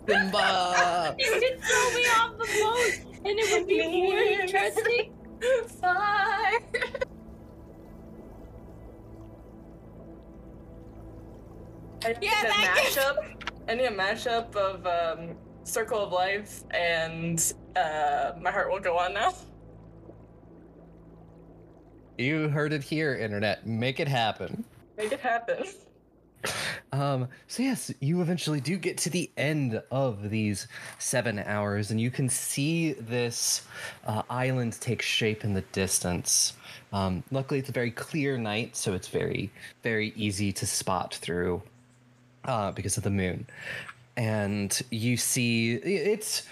Simba. could throw me off the boat, and it would be more interesting. Fire. I need Yeah, a mashup. I need a mashup of um, Circle of Life and uh, My Heart Will Go On Now. You heard it here, internet. Make it happen. Make it happen. Um, so yes, you eventually do get to the end of these seven hours, and you can see this uh, island take shape in the distance. Um, luckily, it's a very clear night, so it's very, very easy to spot through uh, because of the moon. And you see, it's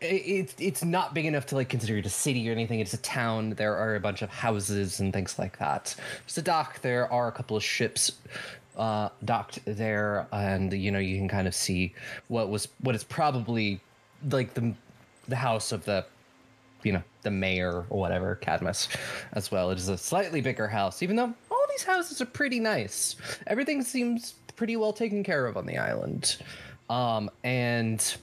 it's it's not big enough to like consider it a city or anything. It's a town. There are a bunch of houses and things like that. It's a dock. There are a couple of ships uh, docked there, and you know you can kind of see what was what is probably like the the house of the you know the mayor or whatever Cadmus as well. It is a slightly bigger house, even though these houses are pretty nice. Everything seems pretty well taken care of on the island, um, and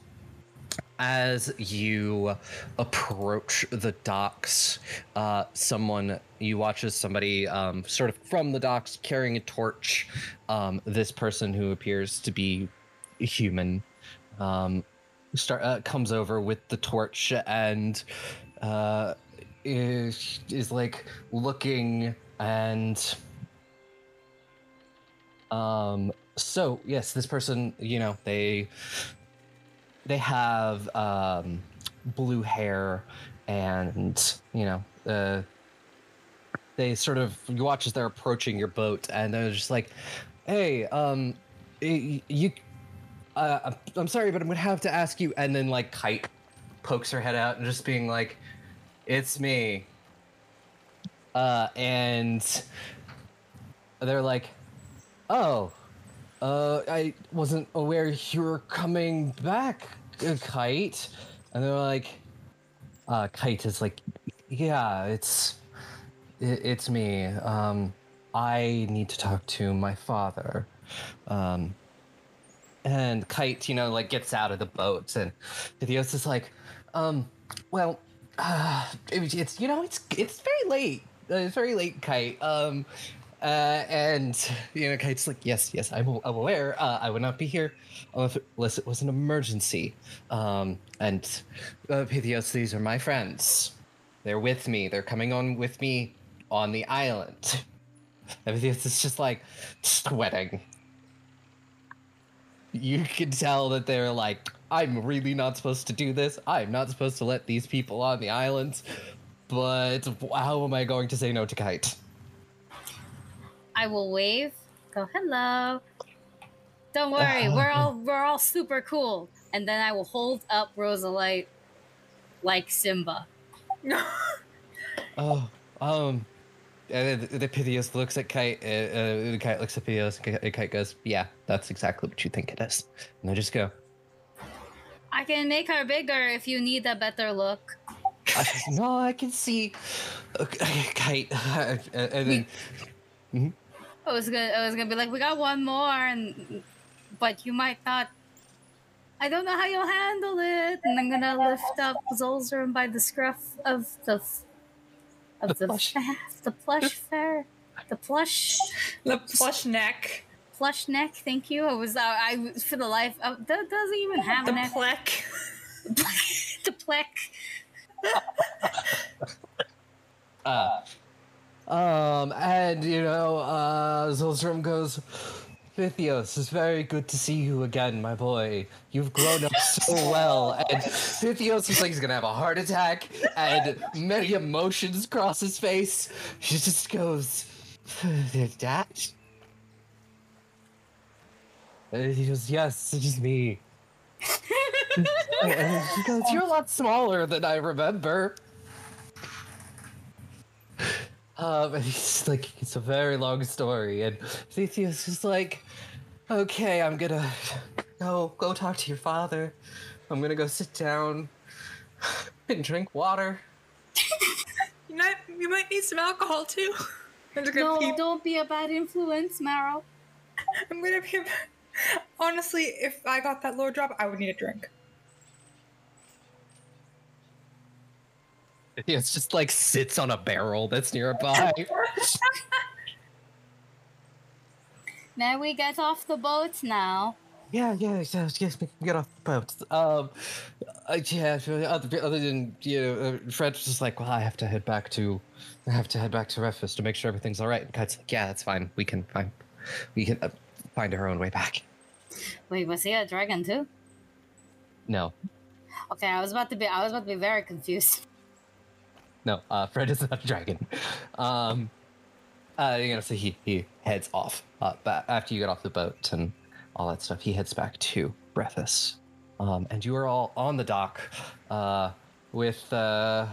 as you approach the docks, uh, someone you watch as somebody um, sort of from the docks carrying a torch. Um, this person who appears to be human um, start uh, comes over with the torch and uh, is is like looking and um so yes this person you know they they have um blue hair and you know uh they sort of you watch as they're approaching your boat and they're just like hey um you uh, I'm- sorry, but I'm gonna have to ask you. And then like Kite pokes her head out and just being like, "It's me." Uh, and they're like, "Oh, uh, I wasn't aware you were coming back, uh, Kite." And they're like, uh, "Kite is like, yeah, it's it, it's me. Um, I need to talk to my father." Um, and Kite, you know, like gets out of the boat, and Idios is like, um, well, uh, it- it's you know, it's it's very late. Uh, it's very late, Kite. Um, uh, and you know, Kite's like, yes, yes, I'm, I'm aware. Uh, I would not be here unless it, was an emergency. Um, and uh, Pythios, these are my friends. They're with me. They're coming on with me on the island. And Pythios is just like sweating you can tell that they're like I'm really not supposed to do this. I'm not supposed to let these people on the island. But how am I going to say no to Kite? I will wave. Go hello. Don't worry, we're all we're all super cool. And then I will hold up Rosalite like Simba. Oh, um, and the, the Pythias looks at Kite. Uh, uh, the Kite looks at Pythias. and Ki- Kite goes, "Yeah, that's exactly what you think it is." And they just go, I can make her bigger if you need a better look. I says, "No, I can see." Okay, Kite, and and then I was gonna I was gonna be like, we got one more and but you might not I don't know how you'll handle it. And I'm gonna lift up Zolzern by the scruff of the of The the plush. fa- the plush fair. The plush The plush neck. plush neck, thank you. I was uh, I for the life uh, that doesn't even have The an neck. pleck. the pleck. uh, um, and you know, uh, Zolstrom goes, Pythios, it's very good to see you again, my boy. You've grown up so well. And Pythios is like he's gonna have a heart attack, and many emotions cross his face. He just goes, Dad? And he goes, Yes, it is just me. and he goes, You're a lot smaller than I remember. Um, and he's like, it's a very long story, and Theseus is like, okay, I'm gonna go go talk to your father. I'm gonna go sit down and drink water. You might, you might need some alcohol too. I'm just gonna No, keep- don't be a bad influence, Marrow. I'm gonna be. Honestly, if I got that low drop, I would need a drink. It's just like sits on a barrel that's nearby. May we get off the boat now? yeah, yeah, yes, yes, we can get off the boat. Um, uh, yeah, other, other than you know, uh, Fred just like, well, I have to head back to, I have to head back to Rephis to make sure everything's all right. And Kite's like, yeah, that's fine. We can find, we can uh, find our own way back. Wait, was he a dragon too? No, Okay, I was about to be I was about to be very confused. No, uh, Fred is not a dragon. Um, uh, you know, so he he heads off. Uh, ba- after you get off the boat and all that stuff, he heads back to Breathus. Um, and you are all on the dock, uh, with uh,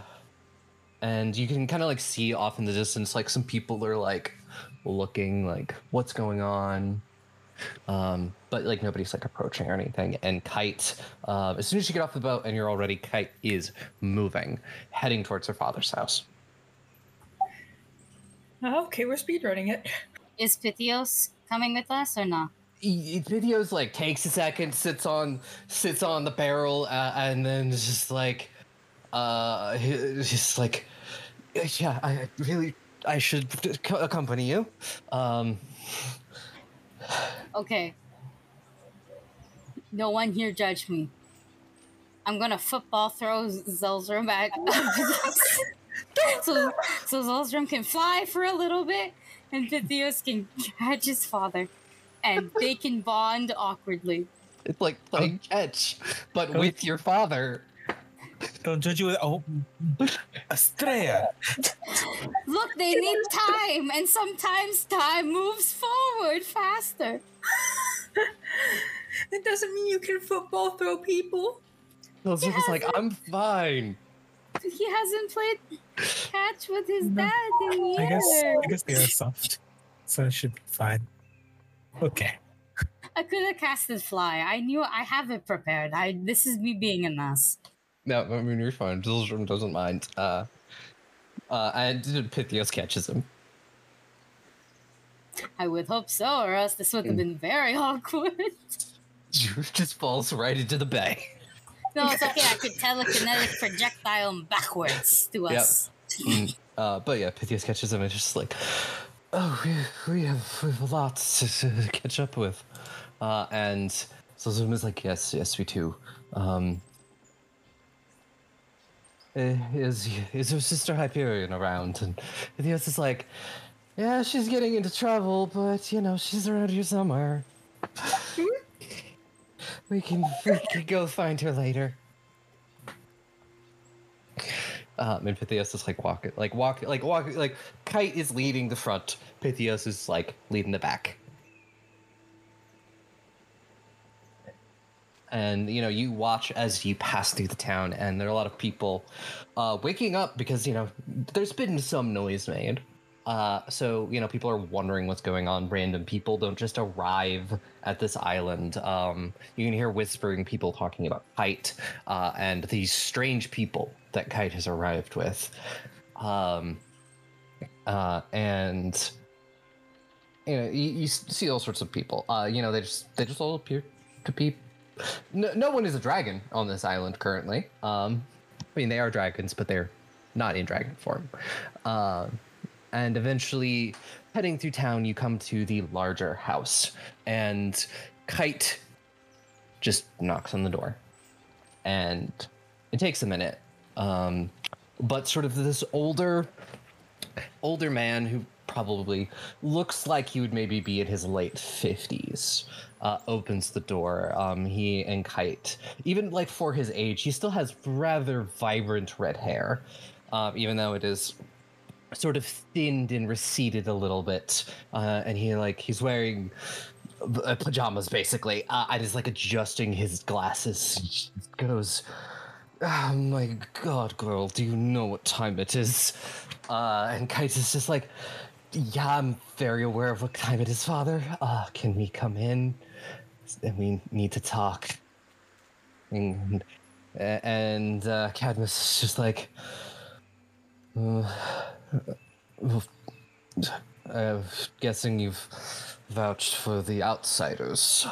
and you can kind of like see off in the distance, like some people are like looking, like what's going on. Um, but like nobody's like approaching or anything. And Kite, uh, as soon as you get off the boat and you're already, Kite is moving, heading towards her father's house. Okay, we're speedrunning it. Is Pythios coming with us or not? Pythios like takes a second, sits on sits on the barrel, uh, and then just like, uh, just like, yeah, I really, I should accompany you. Um, Okay. No one here judge me. I'm gonna football throw Zelzrum back. so so Zelzrum can fly for a little bit and Pythios can catch his father. And they can bond awkwardly. it's like playing oh. catch, but Oh. with your father. Don't judge you with oh, Estrella. Look, they need time, and sometimes time moves forward faster. That doesn't mean you can football throw people. Those are just like, I'm fine. He hasn't played catch with his No. dad in years. I guess I guess they are soft, so it should be fine. Okay. I could have casted fly. I knew I have it prepared. I this is me being an ass. No, I mean you're fine. Zildjian doesn't mind. Uh, uh, and Pythios catches him. I would hope so, or else this would have been very awkward. Just falls right into the bay. No, it's okay. I could telekinetic projectile him backwards to Yep. us. Mm, uh, but yeah, Pythias catches him and just like, oh, we, we have we have a lot to, to catch up with. Uh, and Zilzum is like, yes, yes, we do. Um, is is her sister Hyperion around? And Pythias is like, yeah, she's getting into trouble, but you know, she's around here somewhere. we can we can go find her later. Um, and Pythios is like walking, like walk, like walk, like Kite is leading the front. Pythios is like leading the back. And you know, you watch as you pass through the town, and there are a lot of people uh, waking up because you know there's been some noise made. Uh, so you know, people are wondering what's going on. Random people don't just arrive at this island. Um, you can hear whispering people talking about Kite uh, and these strange people that Kite has arrived with. Um, uh, and you know, you, you see all sorts of people. Uh, you know, they just they just all appear to be. No, no one is a dragon on this island currently. Um, I mean, they are dragons, but they're not in dragon form. Um, and eventually, heading through town, you come to the larger house, and Kite just knocks on the door, and it takes a minute. Um, but sort of this older, older man who probably looks like he would maybe be in his late 50s uh, opens the door um, he and kite even like for his age he still has rather vibrant red hair um, even though it is sort of thinned and receded a little bit uh, and he like he's wearing uh, pajamas basically. Uh, and is like adjusting his glasses goes oh my god girl do you know what time it is? Uh, and kite is just like yeah, I'm very aware of what time it is, Father. Uh, can we come in? And we need to talk. And, and uh, Cadmus is just like, uh, I'm guessing you've vouched for the outsiders.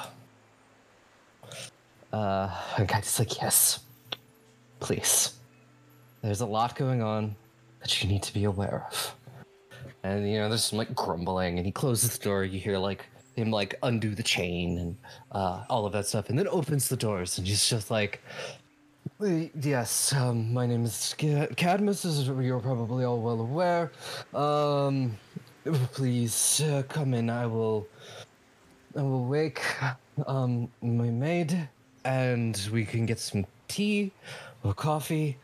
Uh, and Kite is like, yes, please. There's a lot going on that you need to be aware of and you know there's some like grumbling and he closes the door you hear like him like undo the chain and uh, all of that stuff and then opens the doors and he's just like "Uh, yes um, my name is cadmus as you're probably all well aware. Um, please uh, come in i will i will wake um, my maid and we can get some tea coffee,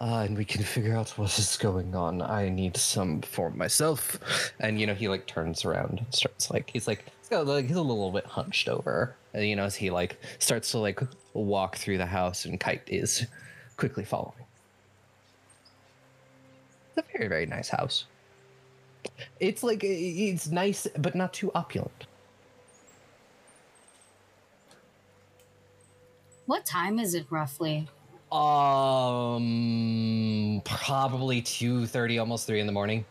uh, and we can figure out what is going on. I need some for myself. And you know, he like turns around and starts like he's like he's got like he's a little bit hunched over. And, you know, as he like starts to like walk through the house, and Kite is quickly following. It's a very very nice house. It's like it's nice, but not too opulent. What time is it roughly? Um, probably two thirty, almost three in the morning.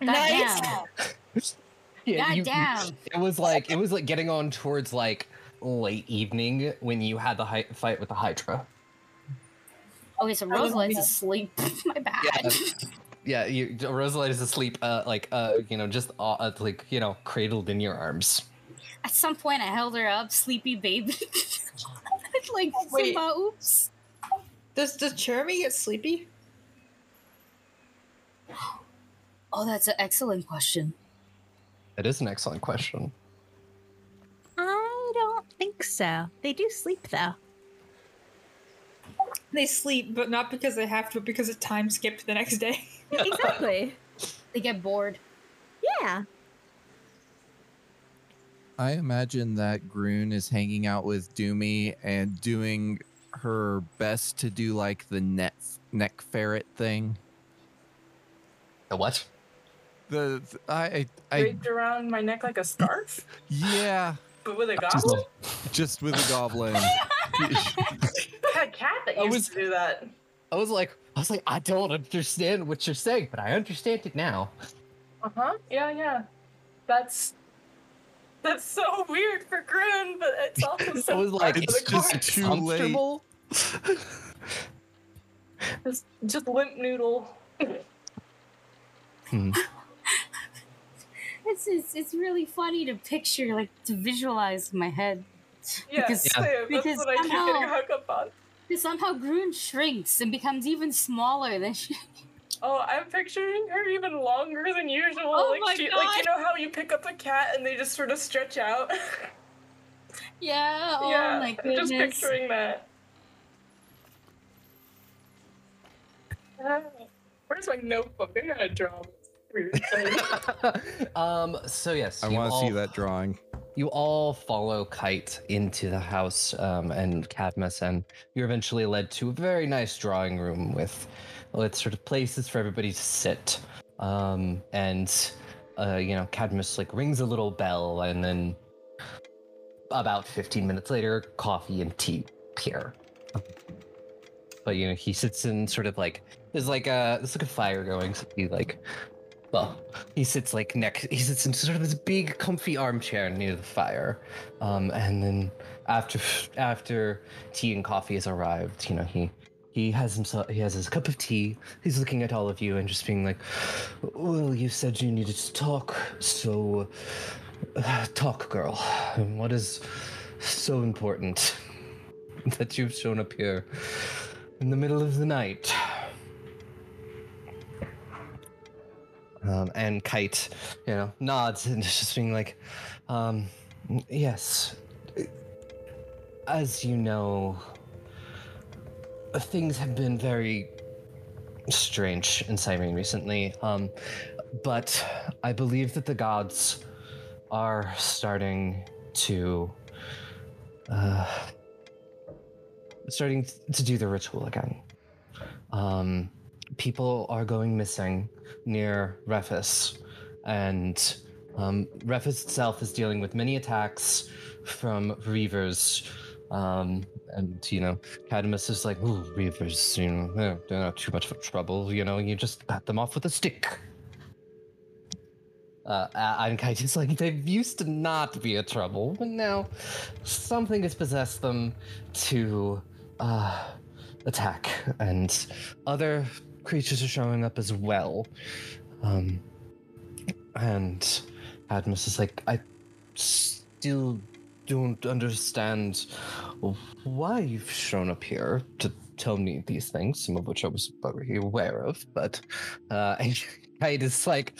Nice. Goddamn. Yeah, you- Goddamn. It was like it was like getting on towards like late evening when you had the hi- fight with the Hydra. Okay, so I was Rosalight's asleep. My bad. Yeah. Yeah, you Rosalight is asleep, uh, like uh, you know, just uh, uh, like you know, cradled in your arms. At some point, I held her up, sleepy baby. like, Wait. Simba, oops. Does does Jeremy get sleepy? Oh, that's an excellent question. That is an excellent question. I don't think so. They do sleep though. They sleep, but not because they have to, but because it's time skipped the next day. exactly. They get bored. Yeah. I imagine that Groon is hanging out with Doomy and doing her best to do like the net neck ferret thing. The what? The th- I I Draped around my neck like a scarf, yeah, but with a goblin. just with a goblin. I had a cat that used was- to do that. I was like, I was like, I don't understand what you're saying, but I understand it now. Uh huh. Yeah, yeah. That's that's so weird for Grun, but it's also so I was like, it's just course. too late. comfortable. Just, just limp noodle. Hmm. It's, it's it's really funny to picture, like to visualize in my head. Yeah, Because- same. That's because what I keep getting somehow- hung up on. Because somehow Groon shrinks and becomes even smaller than she. Oh, I'm picturing her even longer than usual. Oh like my she, like you know how you pick up a cat and they just sort of stretch out. Yeah. Oh yeah, my I'm goodness. just picturing that. Where's my notebook? I gotta draw um. So yes, I want to see that drawing. You all follow Kite into the house um, and Cadmus, and you're eventually led to a very nice drawing room with, with sort of places for everybody to sit. Um, and uh, you know, Cadmus like rings a little bell, and then about 15 minutes later, coffee and tea appear. But you know, he sits in sort of like there's like a there's like a fire going, so he like well, he sits like next. He sits in sort of this big, comfy armchair near the fire, um, and then after after tea and coffee has arrived, you know he he has himself he has his cup of tea. He's looking at all of you and just being like, "Well, you said you needed to talk, so uh, talk, girl. What is so important that you've shown up here in the middle of the night?" Um, and Kite, you know, nods and just being like, um, yes. As you know, things have been very strange in Cyrene recently. Um, but I believe that the gods are starting to uh, starting to do the ritual again. Um, people are going missing near Rephis, and um, Rephis itself is dealing with many attacks from Reavers. Um, and you know, Cadmus is like, "Ooh, Reavers, you know, they're, they're not too much of trouble. You know, you just pat them off with a stick." Uh, and Kite is like, they used to not be a trouble, but now something has possessed them to uh, attack, and other creatures are showing up as well. Um, and Cadmus is like, I still don't understand why you've shown up here to tell me these things, some of which I was already aware of, but uh, is like,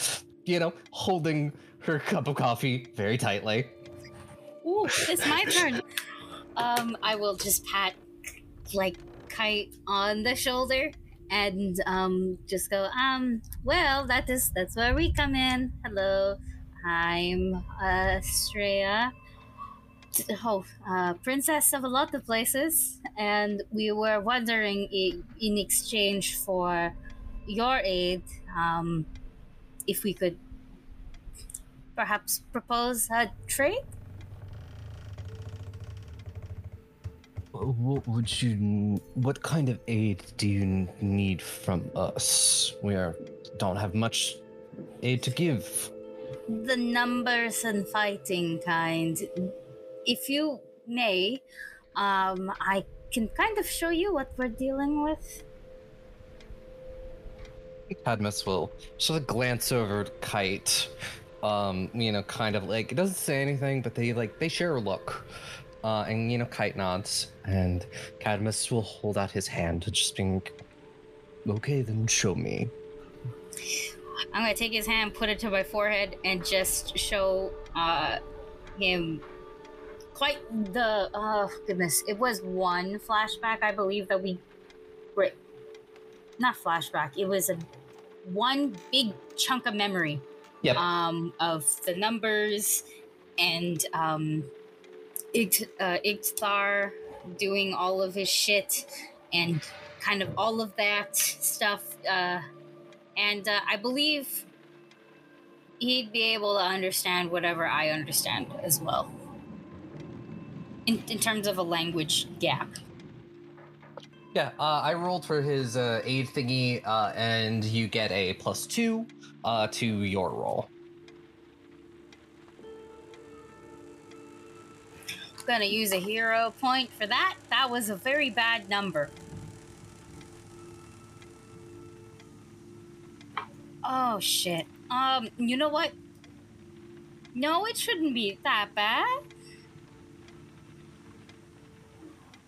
you know, holding her cup of coffee very tightly. Ooh, it's my turn. Um, I will just pat like kite on the shoulder and um just go, um, well that is that's where we come in. Hello. I'm uh Streya. T- Oh, uh, princess of a lot of places, and we were wondering in exchange for your aid, um, if we could perhaps propose a trade. What would you? What kind of aid do you need from us? We are, don't have much aid to give. the numbers and fighting kind. If you may, um, I can kind of show you what we're dealing with. Cadmus will sort of glance over at Kite. Um, you know, kind of like it doesn't say anything, but they like they share a look. Uh, and you know, Kite nods, and Cadmus will hold out his hand, to just being, "Okay, then show me." I'm gonna take his hand, put it to my forehead, and just show uh, him quite the oh goodness. It was one flashback, I believe, that we were not flashback. It was a one big chunk of memory Yep. um, of the numbers and um, Igt- uh, Igtar doing all of his shit and kind of all of that stuff. Uh, and uh, I believe he'd be able to understand whatever I understand as well. In, in terms of a language gap. Yeah, uh, I rolled for his uh, aid thingy, uh, and you get a plus two uh, to your roll. Gonna use a hero point for that. That was a very bad number. Oh shit. Um, you know what? No, it shouldn't be that bad.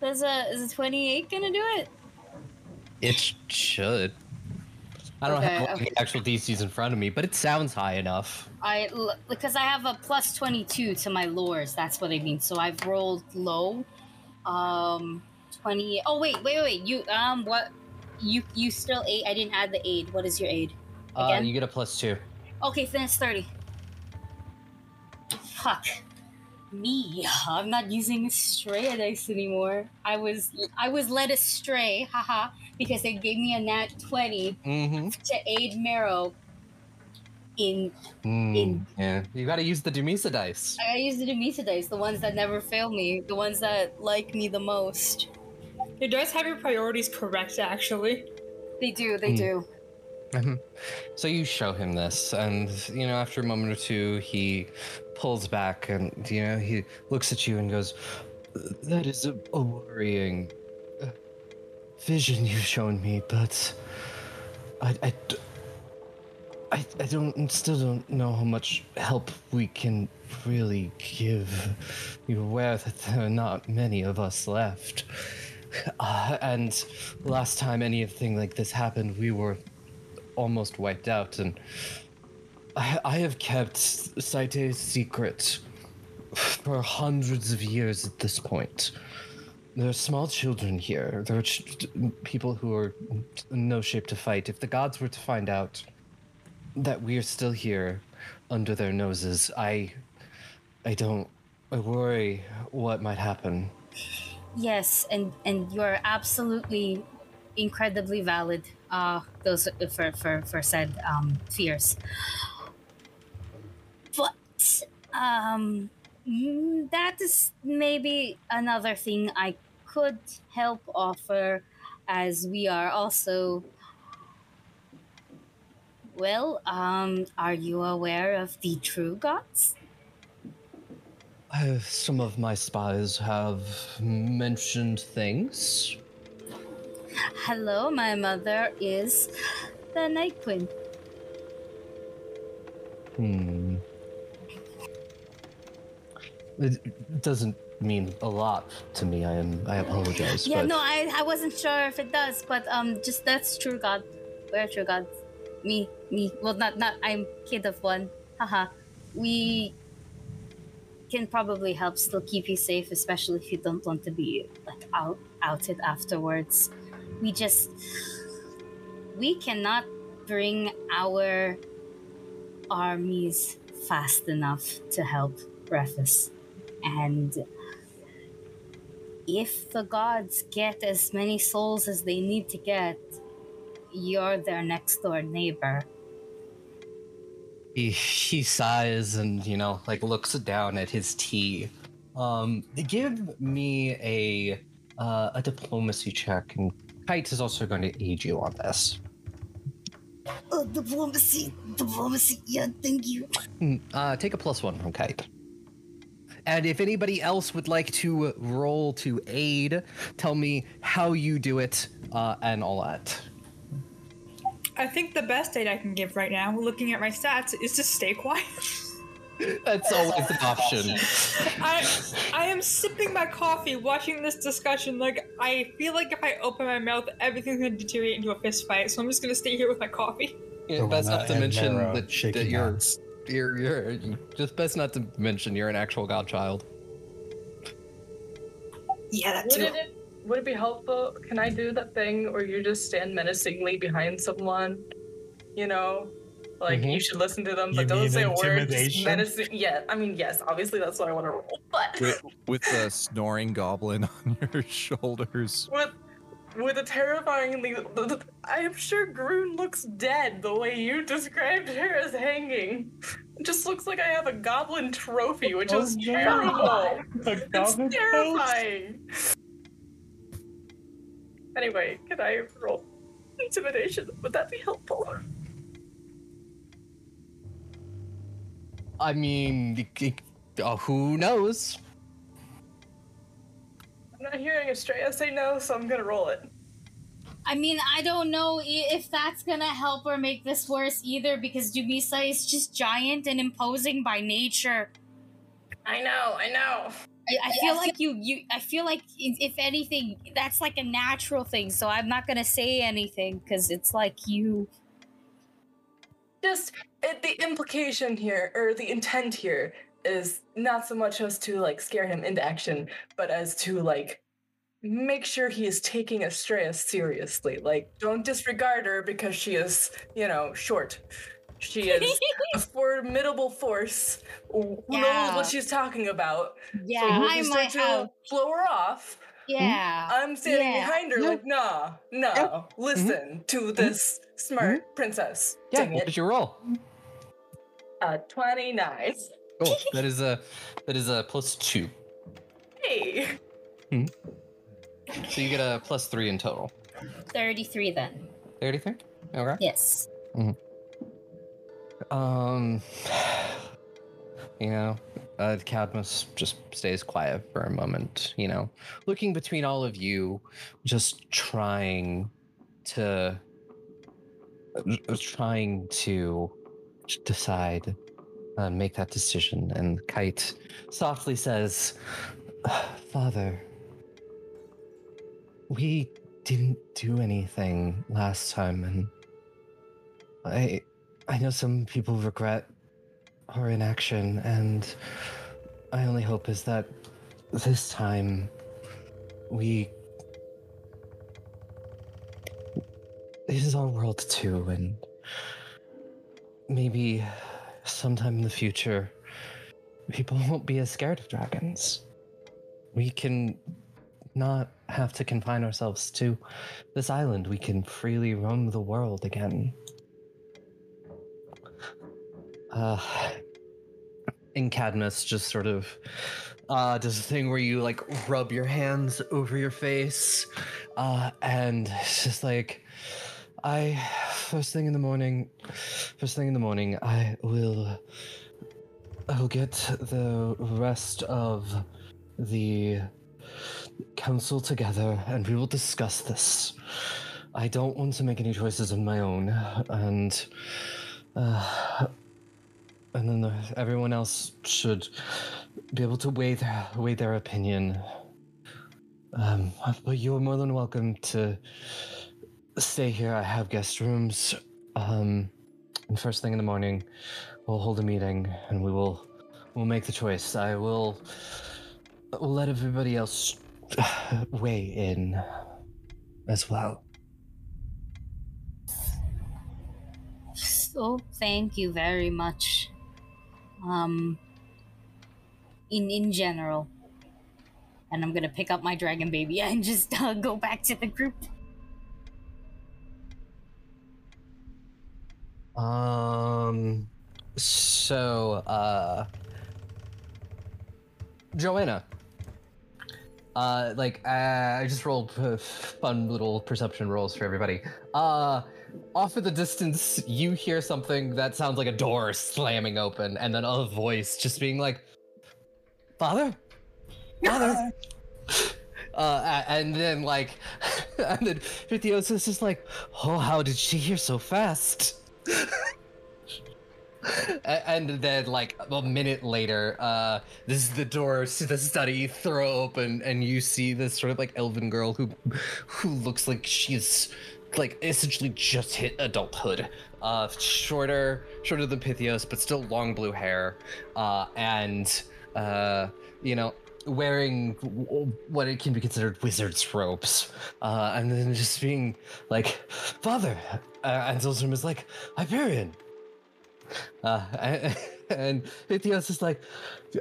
Is a is a twenty eight gonna do it? It should. I don't Okay, have okay. the actual DCs in front of me, but it sounds high enough. I because I have a plus twenty two to my lures. That's what I mean. So I've rolled low. Um, twenty. Oh wait, wait, wait. You um, what? You you still aid? I didn't add the aid. What is your aid? Uh, Again? you get a plus two. Okay, then it's thirty. Fuck. Me. I'm not using Stray dice anymore. I was I was led astray, haha, because they gave me a nat twenty Mm-hmm. to aid Marrow. In Mm, yeah, you got to use the Dumisa dice. I use the Dumisa dice, the ones that never fail me, the ones that like me the most. Your dice have your priorities correct, actually. They do, they Hmm. do. Mhm. So you show him this, and you know, after a moment or two, he pulls back and you know he looks at you and goes, "That is a, a worrying uh, vision you've shown me, but I, I, I don't still don't know how much help we can really give. You're aware that there are not many of us left." Uh, and last time anything like this happened, we were almost wiped out, and I, have kept Saite's secret for hundreds of years at this point. There are small children here. There are ch- people who are in no shape to fight. If the gods were to find out that we are still here under their noses, I, I don't. I worry what might happen. Yes, and and you're absolutely incredibly valid. Uh, those for for for said um fears. Um, mm, that is maybe another thing I could help offer, as we are also. Well, um, are you aware of the true gods? Uh, some of my spies have mentioned things. Hello, my mother is the Night Queen. Hmm. It doesn't mean a lot to me. I am. I apologize. Yeah, but no, I, I wasn't sure if it does, but um, just that's true God. We're true gods. Me, me. Well, not not. I'm kid of one. Haha. We can probably help still keep you safe, especially if you don't want to be like out outed afterwards. We just we cannot bring our armies fast enough to help Brephus. And if the gods get as many souls as they need to get, you're their next door neighbor. he he sighs and you know like looks down at his tea. Um, give me a uh, a diplomacy check, and Kite is also going to aid you on this. Oh, diplomacy, diplomacy. Yeah, thank you. Mm, Uh, take a plus one from Kite. And if anybody else would like to roll to aid, tell me how you do it uh, and all that. I think the best aid I can give right now, looking at my stats, is to stay quiet. That's always an option. I I am sipping my coffee, watching this discussion. Like I feel like if I open my mouth, everything's gonna deteriorate into a fist fight. So I'm just gonna stay here with my coffee. Yeah, best not to mention that, that you're, hands. You're you're just best not to mention you're an actual godchild. Yeah, that Would it, would it be helpful? Can I do that thing where you just stand menacingly behind someone? You know, like Mhm. you should listen to them, but You don't say a word. Just intimidation? menacing. Yeah, I mean, yes, obviously that's what I want to roll, but with, with the snoring goblin on your shoulders. with with a terrifyingly, I am sure Groon looks dead the way you described her as hanging. It just looks like I have a goblin trophy, which Oh, is no. terrible. The It's goblin pose? terrifying. Anyway, can I roll intimidation? Would that be helpful? I mean, y- y- uh, who knows? I'm not hearing Estrella say no, so I'm gonna roll it. I mean, I don't know if that's gonna help or make this worse either, because Dumisa is just giant and imposing by nature. I know, I know. I, I feel like you, you. I feel like if anything, that's like a natural thing. So I'm not gonna say anything because it's like you. just it, the implication here or the intent here is not so much as to like scare him into action, but as to like make sure he is taking Estrella seriously. Like, don't disregard her because she is, you know, short. She is a formidable force who knows what she's talking about. Yeah, so when I you might start to have. blow her off, Yeah. I'm standing Yeah. behind her Yeah. like, nah, no, mm-hmm. listen to mm-hmm. this smart mm-hmm. princess. Yeah, Dang what it. did you roll? Uh, 29. Cool. that is a that is a plus two. Hey. Hmm. So you get a plus three in total. 33 then. Thirty-three. Okay. Yes. hmm Um, you know, uh, Cadmus just stays quiet for a moment. You know, looking between all of you, just trying to, trying to decide, uh, make that decision. And Kite softly says, "Father, we didn't do anything last time, and I." I know some people regret our inaction, and I only hope is that this time we. This is our world too, and maybe sometime in the future, people won't be as scared of dragons. We can not have to confine ourselves to this island. We can freely roam the world again. Uh, in Cadmus just sort of uh, does a thing where you like rub your hands over your face, uh, and it's just like, I first thing in the morning, first thing in the morning, I will, I will get the rest of the council together, and we will discuss this. I don't want to make any choices of my own, and. Uh, and then the, everyone else should be able to weigh their weigh their opinion. Um, but you're more than welcome to stay here. I have guest rooms. Um, and first thing in the morning, we'll hold a meeting and we will we'll make the choice. I will we'll let everybody else weigh in as well. So thank you very much. Um in in general. And I'm gonna pick up my dragon baby and just uh, go back to the group. Um. So, uh, Joanna. Uh, like uh, I just rolled uh, fun little perception rolls for everybody. Uh, off in the distance, you hear something that sounds like a door slamming open, and then a voice just being like, "Father, father." Uh, and then like, and then Pythios is just like, "Oh, how did she hear so fast?" And then like a minute later uh this is the door to the study throw open and you see this sort of like elven girl who who looks like she's like essentially just hit adulthood. Uh shorter shorter than pythios but still long blue hair. Uh and uh you know wearing what it can be considered wizard's robes uh and then just being like father uh, and is like hyperion uh, and, and Pythios is like,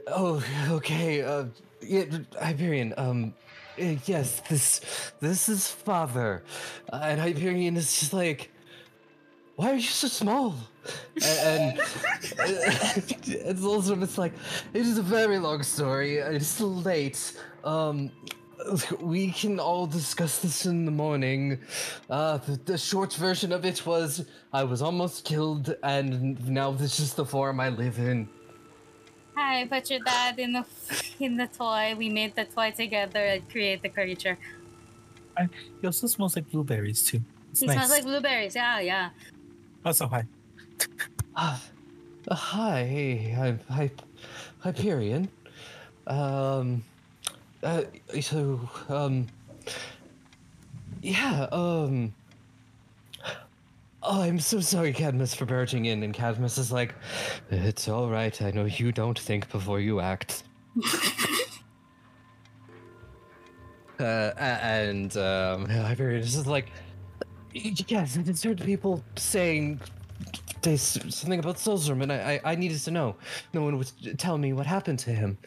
oh, okay, uh, yeah, Hyperion, um, uh, yes, this, this is father, uh, and Hyperion is just like, why are you so small? And, and, and also it's like, it is a very long story. It's late. Um, we can all discuss this in the morning. Uh, the, the short version of it was I was almost killed, and now this is the form I live in. Hi, put your dad in the in the toy. We made the toy together and create the creature. He also smells like blueberries too. It's He nice. smells like blueberries. Yeah, yeah. Also, hi. Uh, uh, hi, hey, I'm Hy- Hyperion. Um, uh, so, um, yeah, um, Oh, I'm so sorry, Cadmus, for barging in. And Cadmus is like, It's all right. I know you don't think before you act. uh, and um, Hyperion is just like, Yes, I just heard people saying they, something about Solzrum, and I, I, I needed to know. No one would tell me what happened to him.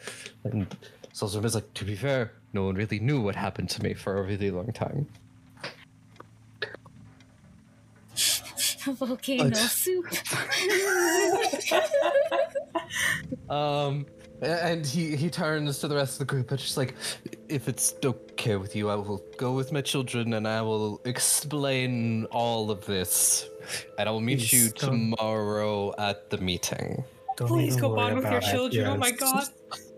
And Solzrum is like, To be fair, no one really knew what happened to me for a really long time. Volcano But- soup. Um, and he he turns to the rest of the group and just like, if it's okay with you, I will go with my children and I will explain all of this, and I will meet Please you don't- tomorrow at the meeting. Don't Please even go worry bond with your about it. children. Oh my Yes. god.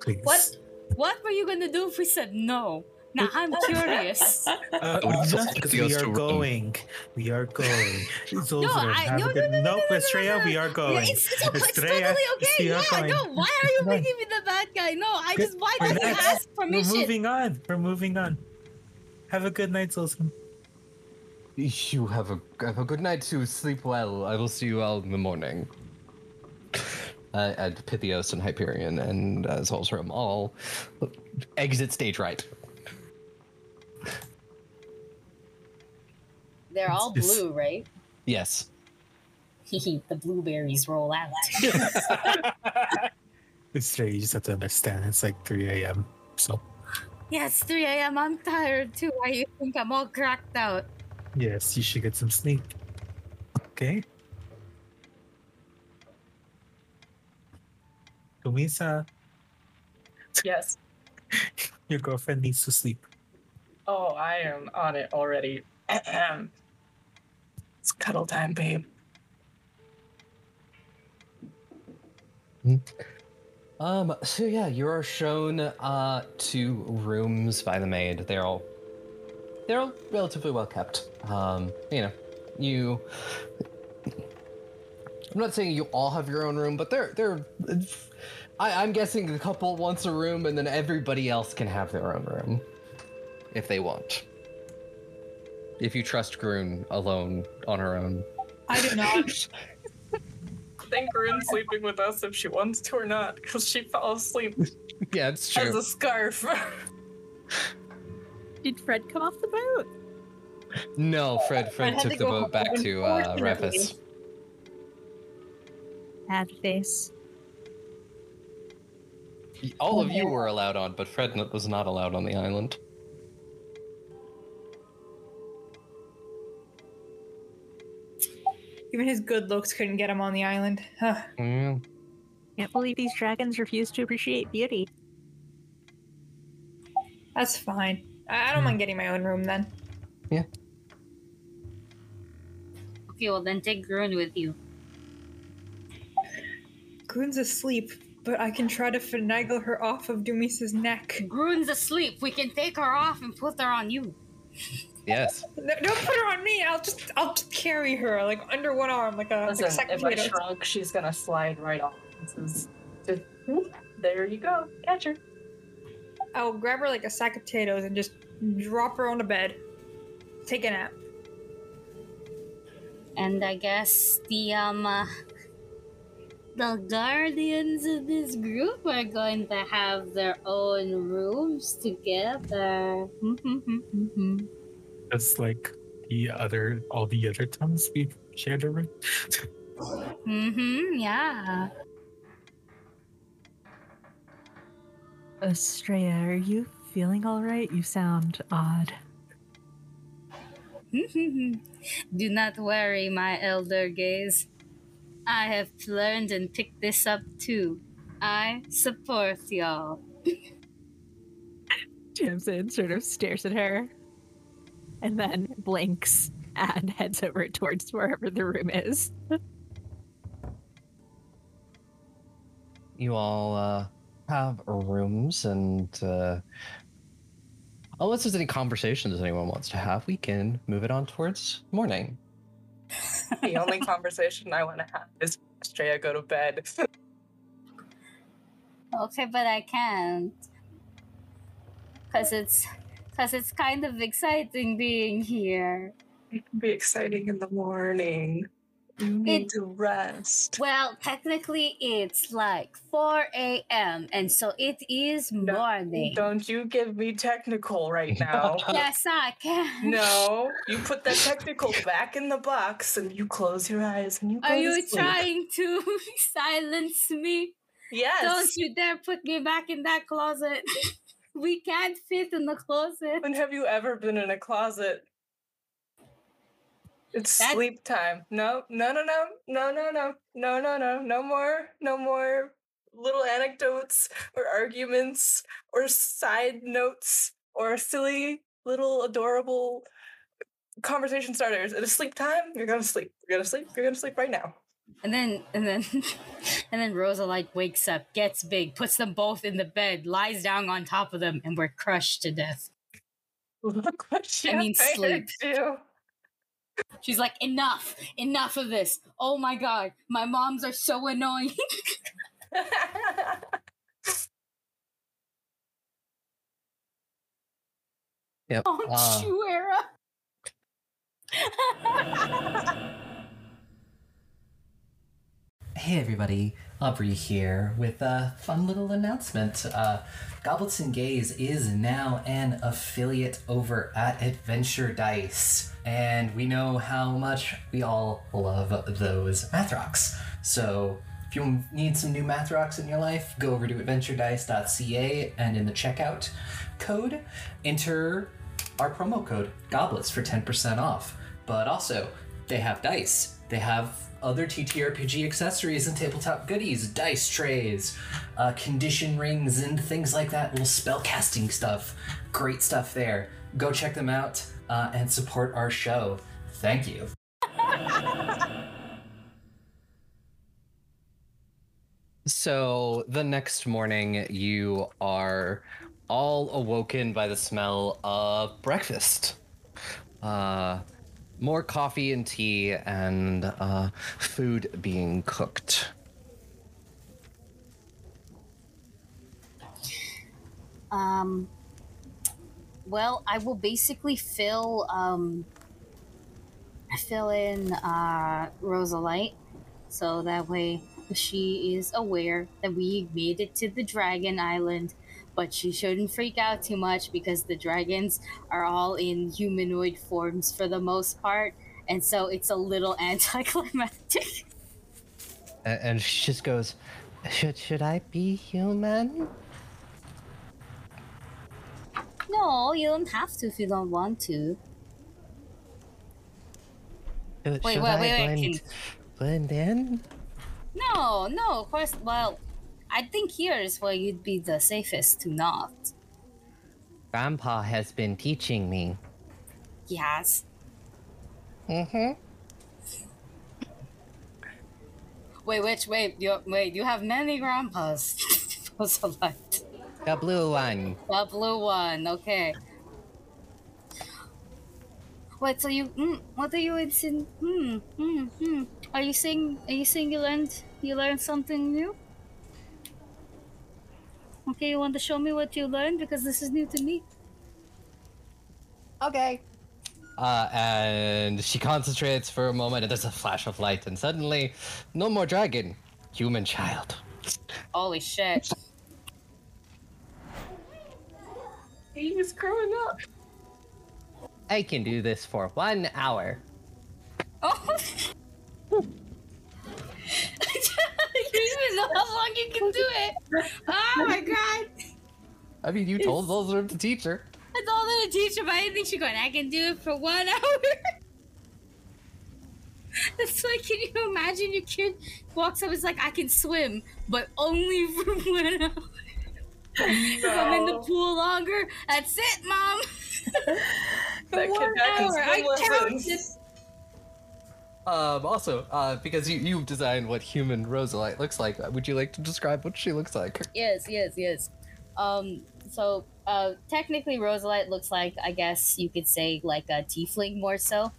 Please. What? What were you gonna do if we said no? Now I'm curious. Uh, I would just like because the we us are to run. going. We are going. Zolzar, I- have no, a no, good- no, no, no, no, Estrella, no, we no. are going. Yeah, it's, it's, okay, it's Estrella, totally we okay. are Yeah, going. no. Why are you Come on. making me the bad guy? No, I Good. just why We're did you next. ask We're permission? moving on. We're moving on. Have a good night, Zolzar. You have a have a good night too. Sleep well. I will see you all in the morning. Uh, and Pythios and Hyperion and uh, Zolzrum all exit stage right. They're all It's- blue, right? Yes. the blueberries roll out. Estrella, you just have to understand. It's like 3 a.m. So, yeah, it's 3 a.m. I'm tired too. Why you think I'm all cracked out? Yes, you should get some sleep. Okay? Dumisa, Yes. your girlfriend needs to sleep. Oh, I am on it already. It's cuddle time, babe. Um. So yeah, you are shown uh two rooms by the maid. They're all they're all relatively well kept. Um. You know, you. I'm not saying you all have your own room, but they're they're. I, I'm guessing the couple wants a room, and then everybody else can have their own room, if they want. If you trust Groon alone on her own. I do not. I think Corinne's sleeping with us if she wants to or not, because she fell asleep Yeah, it's as true. a scarf. Did Fred come off the boat? No, Fred. Fred had took to the boat back to uh, unfortunately. Rephis. Bad face. All of you were allowed on, but Fred was not allowed on the island. Even his good looks couldn't get him on the island. Huh. Mm, Can't believe these dragons refuse to appreciate beauty. That's fine. I, I don't hmm. mind getting my own room then. Yeah. Okay, well then take Groon with you. Groon's asleep, but I can try to finagle her off of Dumisa's neck. Groon's asleep. We can take her off and put her on you. yes. No, don't put her on me. I'll just I'll just carry her like under one arm like a Listen, like if I shrug, she's gonna slide right off. This is just, there you go. Catch her. I'll grab her like a sack of potatoes and just drop her on the bed. Take a nap. And I guess the um uh, the guardians of this group are going to have their own rooms together. Just like the other, all the other times we've shared a room. mm-hmm. Yeah. Estrella, are you feeling all right? You sound odd. Do not worry, my elder gaze. I have learned and picked this up too. I support y'all. Tamsin sort of stares at her and then blinks and heads over towards wherever the room is. You all uh, have rooms, and uh, unless there's any conversations anyone wants to have, we can move it on towards morning. The only conversation I want to have is Estrella go to bed. Okay, but I can't. Cause it's cause it's kind of exciting being here. It can be exciting in the morning. You need to rest. Well, technically, it's like 4 a.m., and so it is No, morning. Don't you give me technical right now. Yes, I can. no, you put that technical back in the box and you close your eyes and you go Are to you sleep. trying to silence me? Yes. Don't you dare put me back in that closet. we can't fit in the closet. When have you ever been in a closet? It's That- sleep time. No, no, no, no, no, no, no, no, no, no, no more, no more little anecdotes or arguments or side notes or silly little adorable conversation starters. It is sleep time. You're gonna sleep. You're gonna sleep. You're gonna sleep right now. And then, and then, and then Rosa like wakes up, gets big, puts them both in the bed, lies down on top of them, and we're crushed to death. Look what she I mean, sleep. you. She's like, enough, enough of this. Oh my god, my moms are so annoying. Yep. Don't uh, you, Era? Hey everybody, Aubrey here with a fun little announcement. Uh, Goblets and Gaze is now an affiliate over at Adventure Dice, and we know how much we all love those math rocks. So if you need some new math rocks in your life, go over to adventuredice.ca and in the checkout code, enter our promo code Goblets for 10% off. But also, they have dice. They have other TTRPG accessories and tabletop goodies, dice trays, uh, condition rings, and things like that. Little spell casting stuff. Great stuff there. Go check them out uh, and support our show. Thank you. So the next morning, you are all awoken by the smell of breakfast. Uh, more coffee and tea and uh, food being cooked. Um, well, I will basically fill um, fill in uh, Rosalite, so that way she is aware that we made it to the Dragon Island. But she shouldn't freak out too much because the dragons are all in humanoid forms for the most part, and so it's a little anticlimactic. A- And she just goes, "Should should I be human?" No, you don't have to if you don't want to. Should, Wait, should wait, I wait, wait, blend, can- blend in? No, no, of course. Well, I think here is where you'd be the safest to not. Grandpa has been teaching me. Yes. Mm-hmm. Wait, which wait, you wait, you have many grandpas. Was a lot. The blue one. The blue one, okay. Wait, so you mm, what are you in hmm, hmm, hmm. Are you saying are you saying you learned you learned something new? Okay, you want to show me what you learned because this is new to me. Okay. Uh, and she concentrates for a moment, and there's a flash of light, and suddenly, no more dragon, human child. Holy shit. he was growing up. I can do this for one hour. Oh. you even know how long you can do it. Oh my god. I mean, you told those are the teacher. I told her to teach her, but I didn't think she's going, I can do it for one hour. That's like, can you imagine your kid walks up and is like, I can swim, but only for one hour. If I'm in the pool longer, that's it, mom. for That one hour, I swim counted. Um, also, uh, because you you designed what human Rosalite looks like, would you like to describe what she looks like? Yes, yes, yes. Um, so uh, technically, Rosalite looks like I guess you could say like a tiefling more so,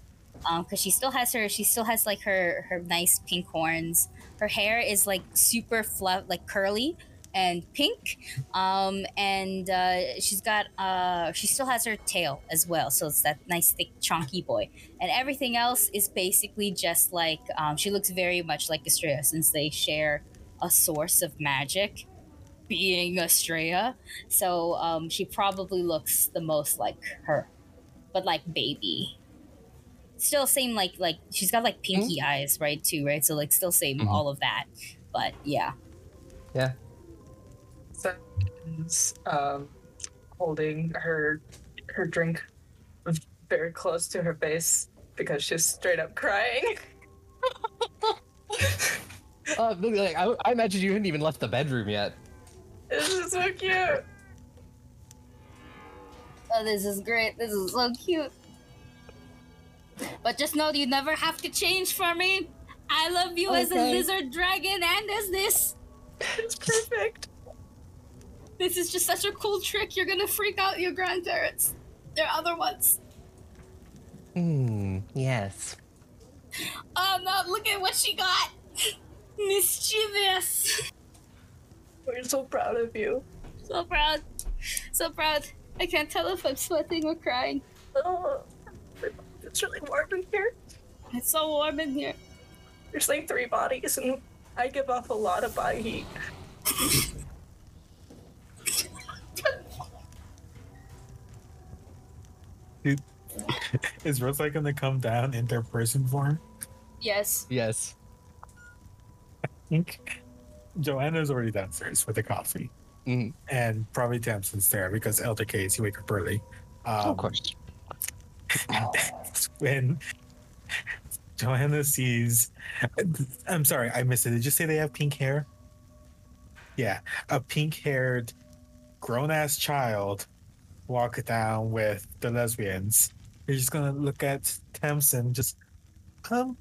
um, because she still has her she still has like her her nice pink horns. Her hair is like super fluff, like curly, and pink. Um, and uh, she's got uh, she still has her tail as well, so it's that nice thick chunky boy. And everything else is basically just like um, she looks very much like Estrella since they share a source of magic, being Estrella. So um, she probably looks the most like her, but like baby. Still same like like she's got like pinky eyes right too right so like still same Mhm. all of that but yeah Yeah. Is, um, holding her her drink very close to her face because she's straight up crying. Uh, like, I, I imagine you hadn't even left the bedroom yet. This is so cute. Oh, this is great. This is so cute. But just know you never have to change for me. I love you as a lizard dragon and as this. It's perfect. This is just such a cool trick. You're gonna freak out your grandparents. There are other ones. Hmm. Yes. Oh no, look at what she got. Mischievous. We're so proud of you. So proud. So proud. I can't tell if I'm sweating or crying. Oh, it's really warm in here. It's so warm in here. There's like three bodies, and I give off a lot of body heat. Is Rosa gonna come down in their person form? Yes. Yes. I think Joanna's already downstairs with the coffee. Mhm. And probably Tamsin's there because Elder Case, you wake up early. Um, of course. that's when Joanna sees. I'm sorry, I missed it. Did you say they have pink hair? Yeah, a pink haired, grown ass child walk down with the lesbians. You're just gonna look at Tamsin, just, um,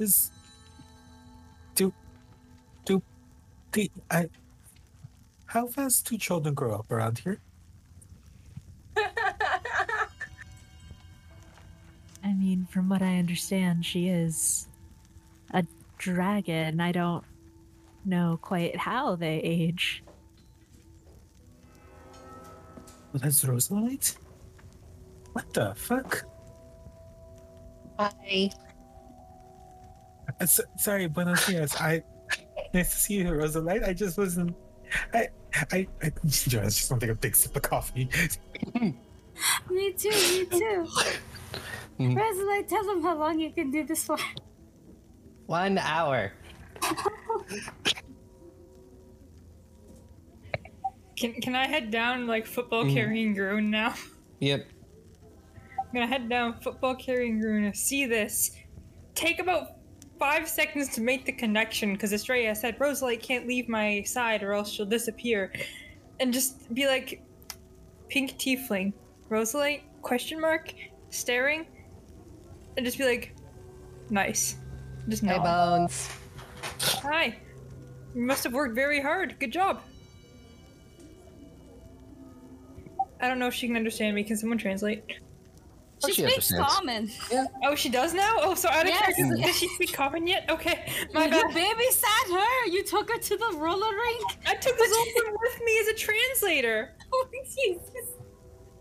is. Do. Do. The, I. How fast do children grow up around here? I mean, from what I understand, she is a dragon. I don't know quite how they age. That's Rosalite? What the fuck? Hi. Uh, s- sorry, buenos dias. I nice to see you, Rosalite. I just wasn't. I I I just just want to take a big sip of coffee. Me too, me too. Mhm. President, tell them how long you can do this for. One hour. Can can I head down like football Mhm. carrying Groon now? Yep. I'm gonna head down football carrying Groon. See this. Take about five seconds to make the connection because Estrella said Rosalite can't leave my side or else she'll disappear. And just be like, pink tiefling, Rosalite? Question mark? Staring? And just be like, nice. Just Hey, no. Bones. Hi. You must have worked very hard. Good job. I don't know if she can understand me. Can someone translate? Oh, She, she speaks understands. common. Oh, she does now? Oh, so out of Yes. character, does she speak common yet? Okay, my you bad. babysat her. You took her to the roller rink. I took this woman with me as a translator. Oh, Jesus.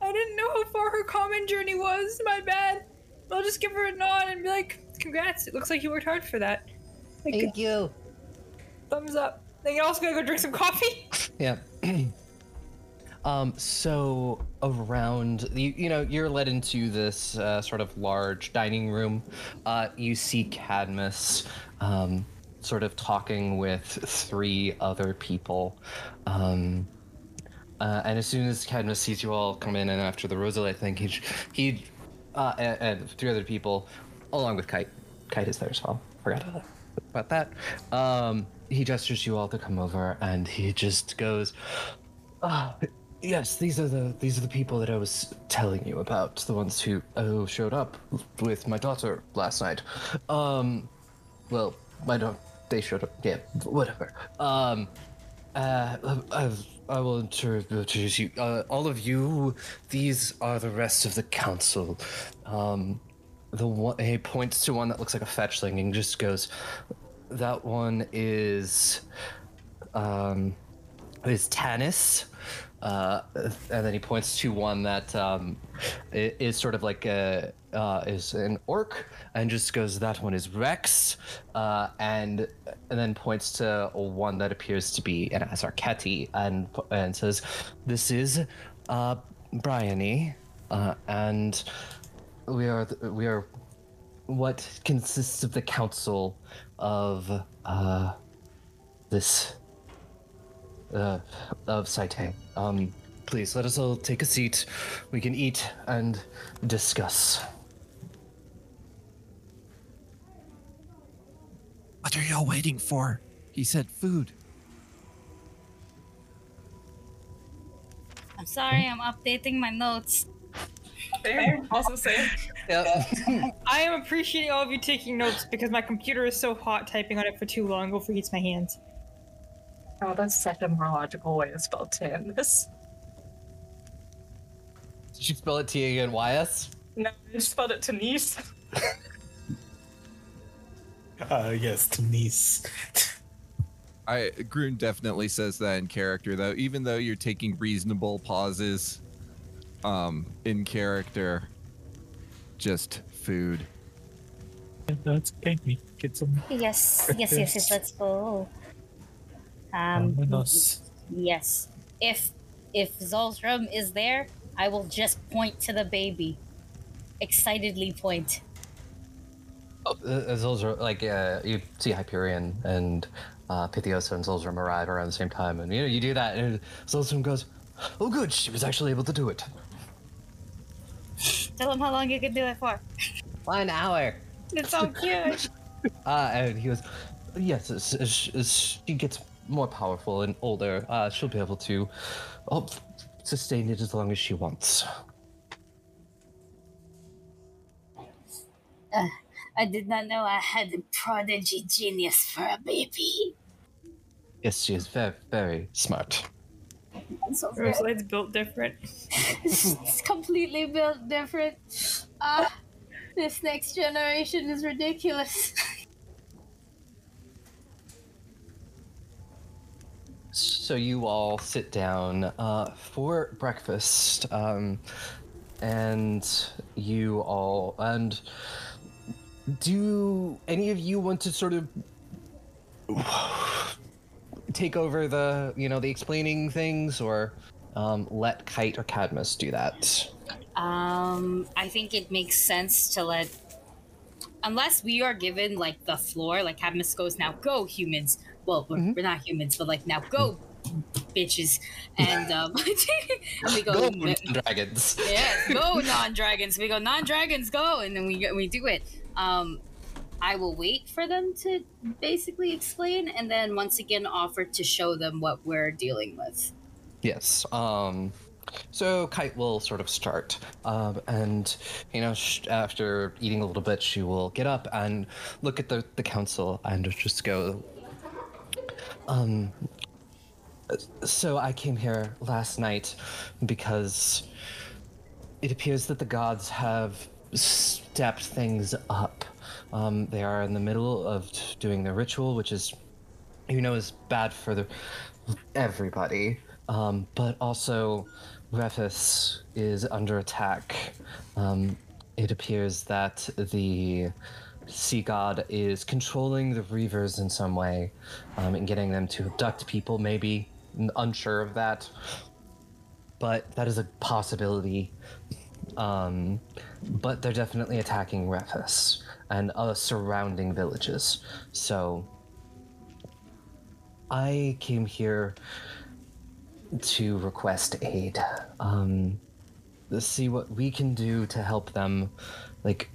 I didn't know how far her common journey was. My bad. I'll just give her a nod and be like, "Congrats! It looks like you worked hard for that." Like, Thank you. thumbs up. Then you also gotta go drink some coffee. Yeah. um. So around you, you know, you're led into this uh, sort of large dining room. Uh, you see Cadmus, um, sort of talking with three other people. Um, uh, and as soon as Cadmus sees you all come in, and after the Rosalite thing, he he uh, and, and three other people, along with Kite. Kite is there as well. Forgot about that. Um, he gestures you all to come over, and he just goes, "Ah, yes, these are the these are the people that I was telling you about. The ones who who showed up with my daughter last night. Um, well, my daughter, they showed up. Yeah, whatever. Um, uh, I've, I will introduce you. Uh, all of you, these are the rest of the council. Um, the one he points to one that looks like a fetchling and just goes, "That one is um, is Tanis. Uh, and then he points to one that um, is sort of like a uh, is an orc, and just goes, "That one is Rex," uh, and and then points to one that appears to be an Azarketi, and and says, "This is uh, Bryony, uh, and we are th- we are what consists of the council of uh, this uh, of Saite. Um, please let us all take a seat. We can eat and discuss. What are y'all waiting for? He said food. I'm sorry, I'm updating my notes. Same. Also same. Yep. I am appreciating all of you taking notes because my computer is so hot typing on it for too long. Overheats my hands. Oh, that's such a more logical way to spell Tanis. Did you spell it T A N Y S? No, I just spelled it Tanise. Uh, yes, Denise. I Groon definitely says that in character though, even though you're taking reasonable pauses um in character. Just food. That's okay. We get some. Yes, yes, yes, yes. Let's go. Um, Vámonos. yes. If if Zoltram is there, I will just point to the baby. Excitedly point. Oh, uh, Zolzra, like uh, you see Hyperion and uh, Pythiosa and Zolzram arrive around the same time, and you know you do that, and Zolzram goes, "Oh, good, she was actually able to do it." Tell him how long you can do it for. One hour. It's so cute. Uh, and he goes, "Yes, she gets more powerful and older, uh, she'll be able to oh, sustain it as long as she wants." I did not know I had a prodigy genius for a baby. Yes, she is very, very smart. I'm so Rosalite's built different. it's completely built different. Ah, this next generation is ridiculous. So you all sit down uh, for breakfast, um, and you all and do any of you want to sort of take over the you know the explaining things, or um, let Kite or Cadmus do that? Um, I think it makes sense to let, unless we are given like the floor, like Cadmus goes now, go humans. Well, we're, Mhm. we're not humans, but like now go, bitches, and um, and we go. Go, dragons! Yeah, go non-dragons. We go non-dragons, go, and then we we do it. Um, I will wait for them to basically explain, and then once again offer to show them what we're dealing with. Yes. Um, so Kite will sort of start, um, and you know, sh- after eating a little bit, she will get up and look at the the council and just go. Um. So I came here last night because it appears that the gods have stepped things up. Um, they are in the middle of doing the ritual, which is, you know, is bad for the everybody. Um, but also, Rephis is under attack. Um, it appears that the sea god is controlling the Reavers in some way um, and getting them to abduct people, maybe. Unsure of that. But that is a possibility. Um, but they're definitely attacking Rephis and uh, surrounding villages. So I came here to request aid. Um, to see what we can do to help them. Like,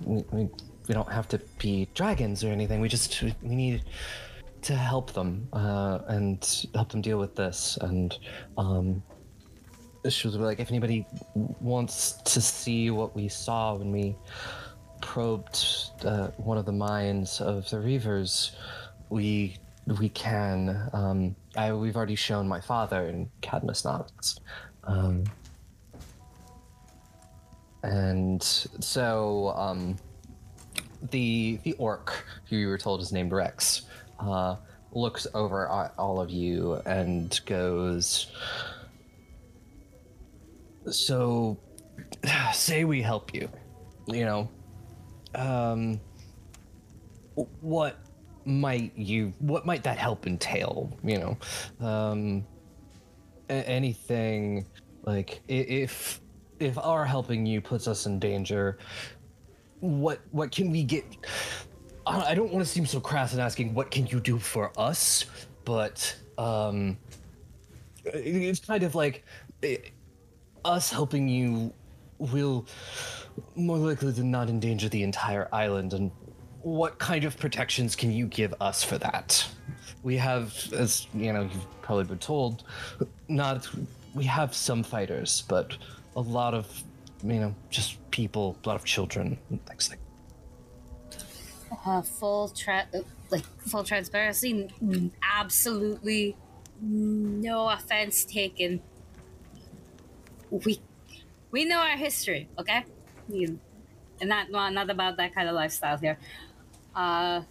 we, we, we don't have to be dragons or anything. We just we need to help them uh, and help them deal with this. And um, she was like, if anybody wants to see what we saw when we probed uh, one of the mines of the Reavers, we we can. Um, I we've already shown my father and Cadmus nods. Um, and so um, the the orc who you were told is named Rex uh, looks over at all of you and goes, "So, say we help you, you know, um, what might you? What might that help entail? You know, um, a- anything like if." If our helping you puts us in danger, what what can we get I don't want to seem so crass in asking what can you do for us, but um, it's kind of like eh, us helping you will more likely than not endanger the entire island. And what kind of protections can you give us for that? We have, as you know, you've probably been told, not we have some fighters, but a lot of you know just people, a lot of children, and things like. Uh, full tra- like full transparency absolutely no offense taken. We we know our history okay? You- and not well, not about that kind of lifestyle here. Uh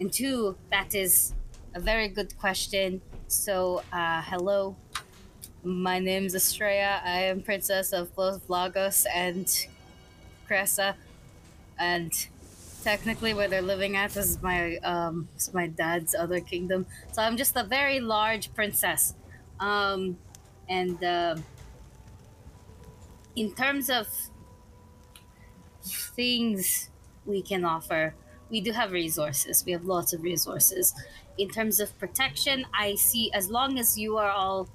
and two that is a very good question. So uh hello. My name's Estrella. I am princess of both Lagos and Cressa. And technically where they're living at is my um is my dad's other kingdom. So i'm just a very large princess. Um and uh, in terms of things we can offer we do have resources. We have lots of resources. In terms of protection i see as long as you are all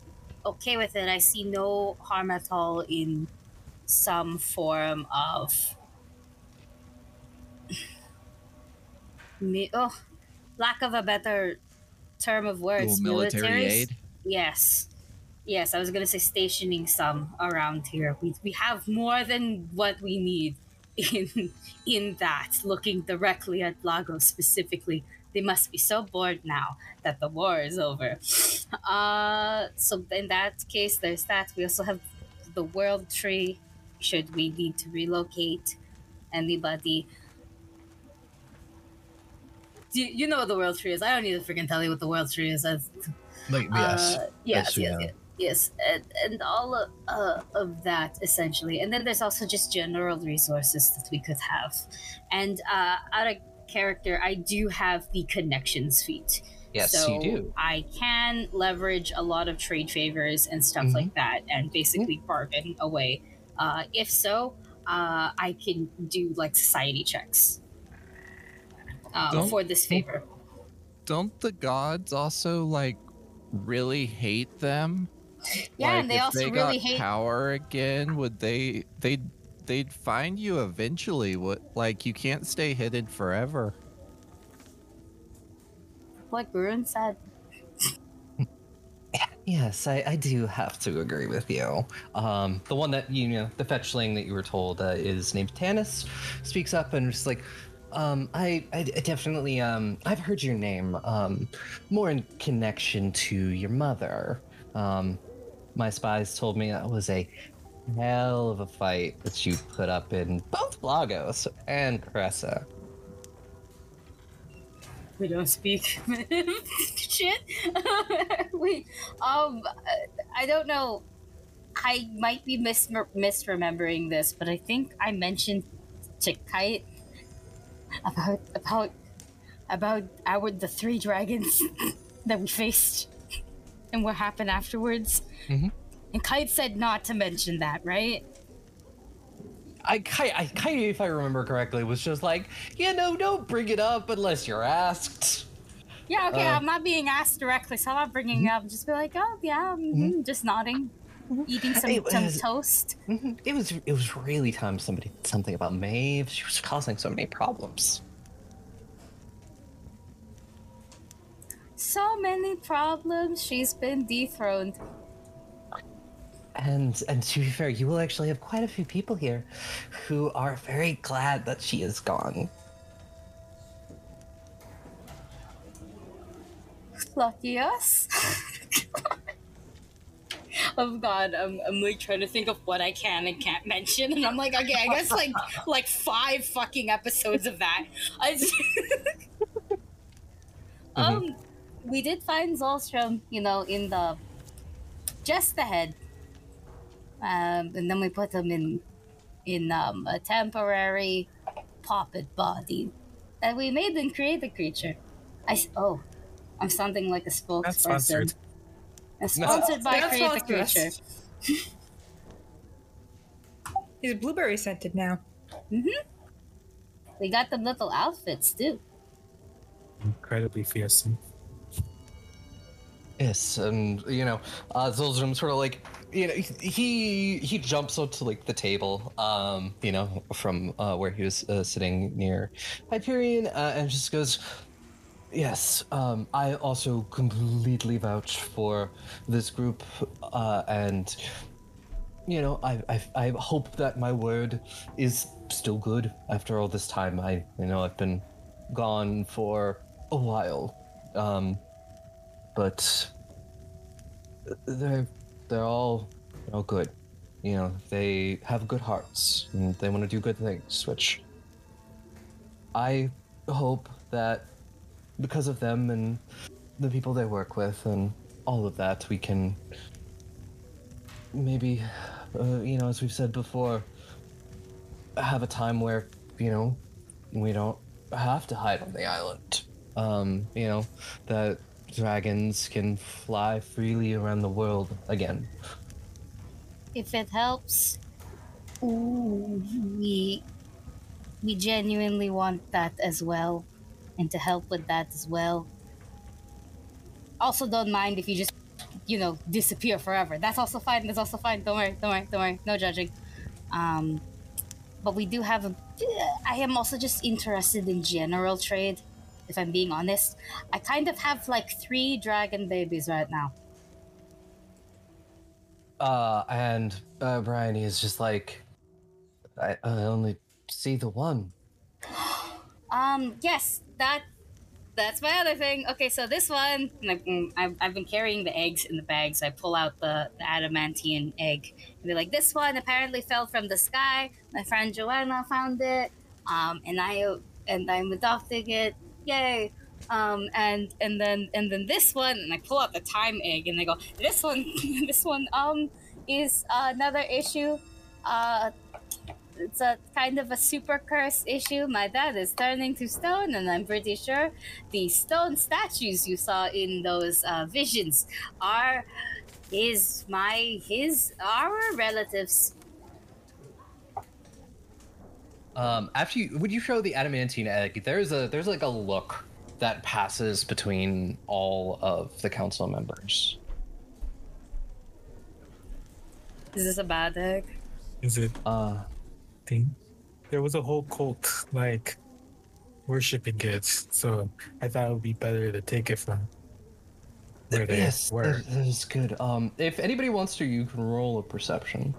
okay with it i see no harm at all in some form of Mi- oh, lack of a better term of words. Little military aid. Yes. Yes, I was gonna say stationing some around here. We, we have more than what we need in in that. Looking directly at Lagos specifically, they must be so bored now that the war is over. Uh, so in that case, there's that. We also have the World Tree. Should we need to relocate anybody? Do you, you know what the World Tree is? I don't need to freaking tell you what the World Tree is. That's Like yes, uh, yes, Yes, yes, yes, yes, and, and all of, uh, of that essentially. And then there's also just general resources that we could have. And uh, out of character, I do have the connections feat. yes, so you do. I can leverage a lot of trade favors and stuff Mhm. like that, and basically bargain away. Uh, if so, uh, I can do like society checks uh, Don't- for this favor. Don't the gods also like really hate them? Yeah, Like, and they if also they really got hate power again. Would they? They they'd find you eventually. What like you can't stay hidden forever. what Groon said. Yes, I, I do have to agree with you. Um, the one that you know, the fetchling that you were told uh, is named Tanis, speaks up and just like, um, I, I, definitely, um, I've heard your name, um, more in connection to your mother. Um, my spies told me that was a hell of a fight that you put up in both Lagos and Cressa. We don't speak shit. we um I don't know. I might be mis- misremembering this, but I think I mentioned to Kite about about about our the three dragons that we faced and what happened afterwards. Mhm. And Kite said not to mention that, right? I kind, I of, if I remember correctly, was just like, yeah, no, don't bring it up unless you're asked. Yeah, okay. Uh, I'm not being asked directly, so I'm not bringing it up. Just be like, oh yeah, mhm, just nodding, eating some, It some toast. Mhm. It was it was really time somebody did something about Maeve. She was causing so many problems. So many problems. She's been dethroned. And and to be fair, you will actually have quite a few people here who are very glad that she is gone. Lucky us. oh God, I'm, I'm like trying to think of what I can and can't mention, and I'm like, okay, I guess like like five fucking episodes of that. I just- um, we did find Zolstrom, you know, in the just ahead. Um, and then we put him in in um, a temporary puppet body. And we made him create the creature. I oh, I'm sounding like a That's spokesperson. sponsored. Sponsored by That's Create the sponsored. Creature. He's blueberry scented now. Mm-hmm. We got the little outfits too. Incredibly fearsome. Yes, and you know, uh, Zolzrum sort of like you know he he jumps onto like the table, um, you know, from uh, where he was uh, sitting near Hyperion, uh, and just goes, "Yes, um, I also completely vouch for this group, uh, and you know, I, I I hope that my word is still good after all this time. I you know I've been gone for a while." Um, but they're they're all they're all good. You know, they have good hearts and they want to do good things, which I hope that because of them and the people they work with and all of that, we can maybe, uh, you know, as we've said before, have a time where you know we don't have to hide on the island. Um, you know, that dragons can fly freely around the world again. If it helps, ooh, we we genuinely want that as well, and to help with that as well. Also, don't mind if you just, you know, disappear forever. That's also fine. That's also fine. Don't worry. Don't worry. Don't worry. No judging. Um, but we do have a. I am also just interested in general trade. If I'm being honest, I kind of have like three dragon babies right now. Uh, and uh, Brian is just like, I, I only see the one. Um, yes, that that's my other thing. Okay, so this one, mm, I've, I've been carrying the eggs in the bag, so I pull out the, the adamantine egg and be like, this one apparently fell from the sky. My friend Joanna found it, um, and I and I'm adopting it. Yay! Um, and and then and then this one, and I pull out the time egg, and I go, this one, this one, um, is another issue. Uh, it's a kind of a super curse issue. My dad is turning to stone, and I'm pretty sure the stone statues you saw in those uh, visions are his, my, his, our relatives. Um, after you, would you show the adamantine egg? There's a there's like a look that passes between all of the council members. Is this a bad egg? Is it Uh, thing? There was a whole cult like worshiping it, so I thought it would be better to take it from where they yes, were. that- that is good. Um, if anybody wants to, you can roll a perception.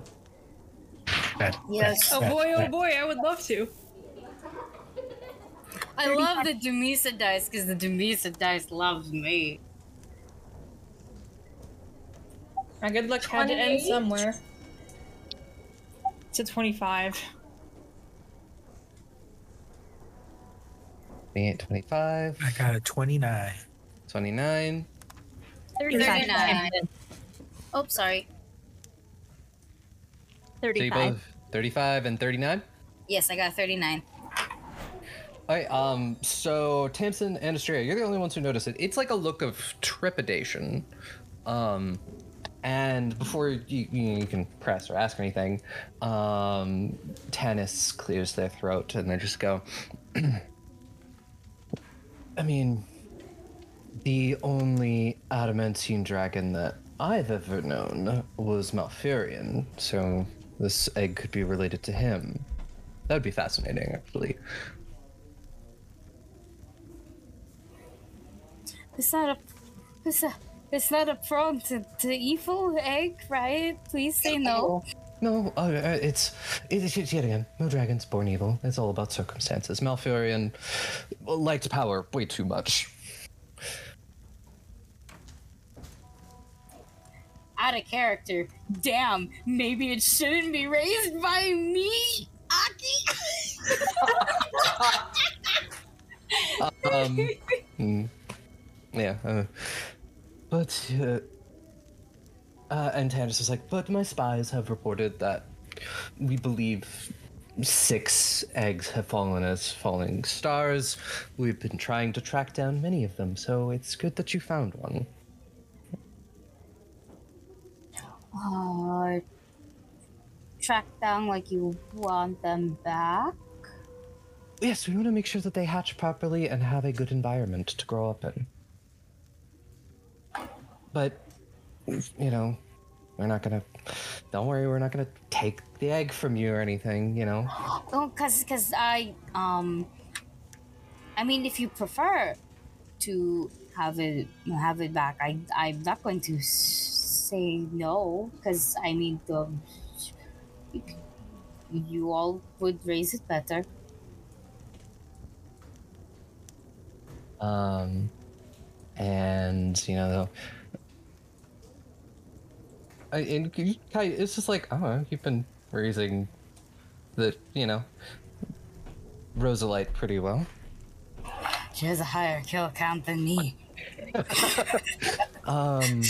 That- Yes. that- Oh that- boy, oh boy, I would love to. I love the Dumisa dice because the Dumisa dice loves me. My good luck had to end somewhere. It's a 25. 28, 25, I got a 29. 29. 39. Oh, sorry. So you 35. both 35 and 39? Yes, I got 39. All right, um, so Tamsin and Astrea, you're the only ones who notice it. It's like a look of trepidation. Um, and before you, you, you can press or ask anything, um, Tanis clears their throat and they just go, I mean, the only adamantine dragon that I've ever known was Malfurion, so this egg could be related to him. That would be fascinating, actually. It's not a. It's a. It's not a prone to, to evil egg, right? Please say no. No, uh, uh, it's, it's it's yet again no dragons born evil. It's all about circumstances. Malfurion liked power way too much. Out of character. Damn, maybe it shouldn't be raised by me, Aki. Um, mm, yeah. Uh, but uh, uh, and Tanis was like, but my spies have reported that we believe six eggs have fallen as falling stars. We've been trying to track down many of them, so it's good that you found one. Uh, track down like you want them back? Yes, we want to make sure that they hatch properly and have a good environment to grow up in. But, you know, we're not gonna. Don't worry, we're not gonna take the egg from you or anything. You know. Oh, cause, cause I, um, I mean, if you prefer to have it, have it back, I, I'm not going to say no, cause I mean, the, you all would raise it better. Um, and you know, I, and you- Kai, it's just like, oh, you've been raising the, you know, Rosalite pretty well. She has a higher kill count than me. Um,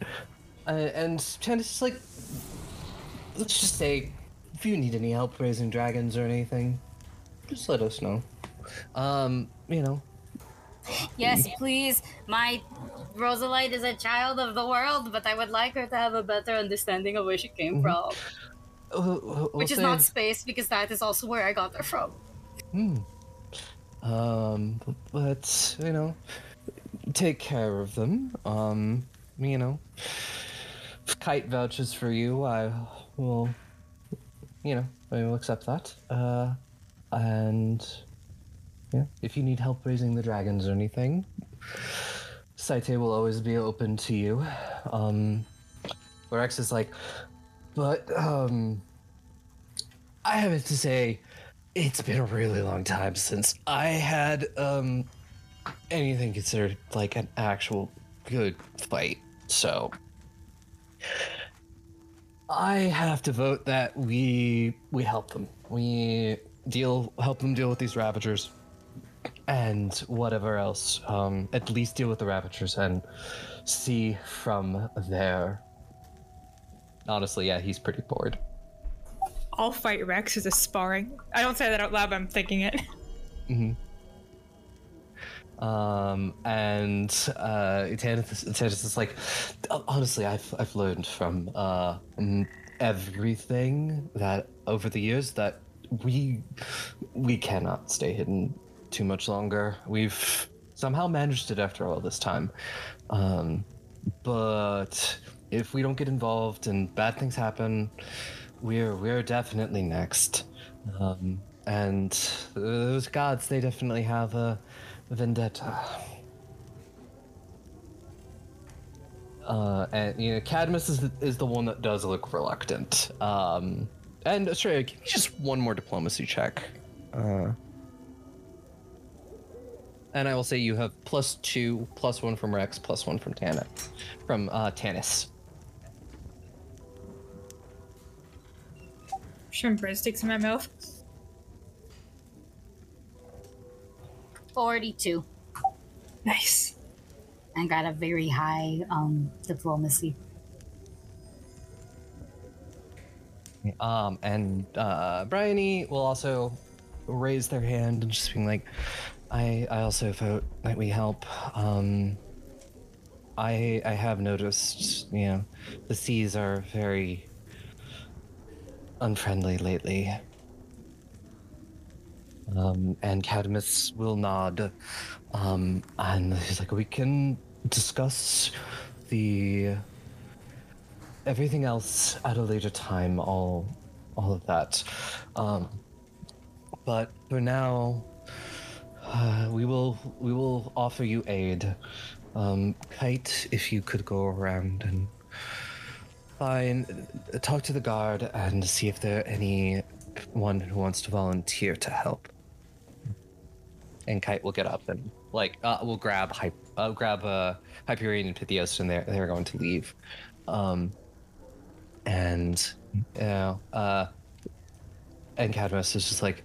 uh, and Tanis is like, let's just say, if you need any help raising dragons or anything, just let us know. Um, you know, Yes, please. My Rosalite is a child of the world, but I would like her to have a better understanding of where she came Mhm. from. uh, Which is not space, because that is also where I got her from. Hmm. Um, but you know, take care of them. Um, you know, Kite vouches for you, I will. You know, I will accept that. Uh, and yeah, if you need help raising the dragons or anything, Saite will always be open to you. Um, Rex is like, but um, I have to say, it's been a really long time since I had um anything considered like an actual good fight. So I have to vote that we we help them. We deal help them deal with these ravagers and whatever else. Um at least deal with the ravagers and see from there. Honestly, yeah, he's pretty bored. I'll fight Rex as a sparring. I don't say that out loud, but I'm thinking it. hmm Um, and uh, Tanis, Tanis is like, honestly, I've I've learned from uh everything that over the years that we we cannot stay hidden too much longer. We've somehow managed it after all this time, um, but if we don't get involved and bad things happen, we're we're definitely next. Um, and those gods, they definitely have a vendetta. Uh, and you know, Cadmus is the, is the one that does look reluctant. Um, and Australia, give me just one more diplomacy check. Uh, and I will say you have plus two, plus one from Rex, plus one from Tana, from uh, Tanis. Shrimp breadsticks in my mouth. 42. Nice. And got a very high um diplomacy. Um, and uh, Bryony will also raise their hand and just being like, I, I also vote that we help. Um, I, I have noticed, you know, the seas are very unfriendly lately. Um, and Cadmus will nod. Um, and he's like, we can discuss the everything else at a later time all all of that um but for now uh, we will we will offer you aid. Um kite if you could go around and find talk to the guard and see if there are anyone who wants to volunteer to help. And kite will get up and like uh, we'll grab Hy- uh, grab uh, hyperion and pythios and they're they're going to leave. Um and you know uh and Cadmus is just like,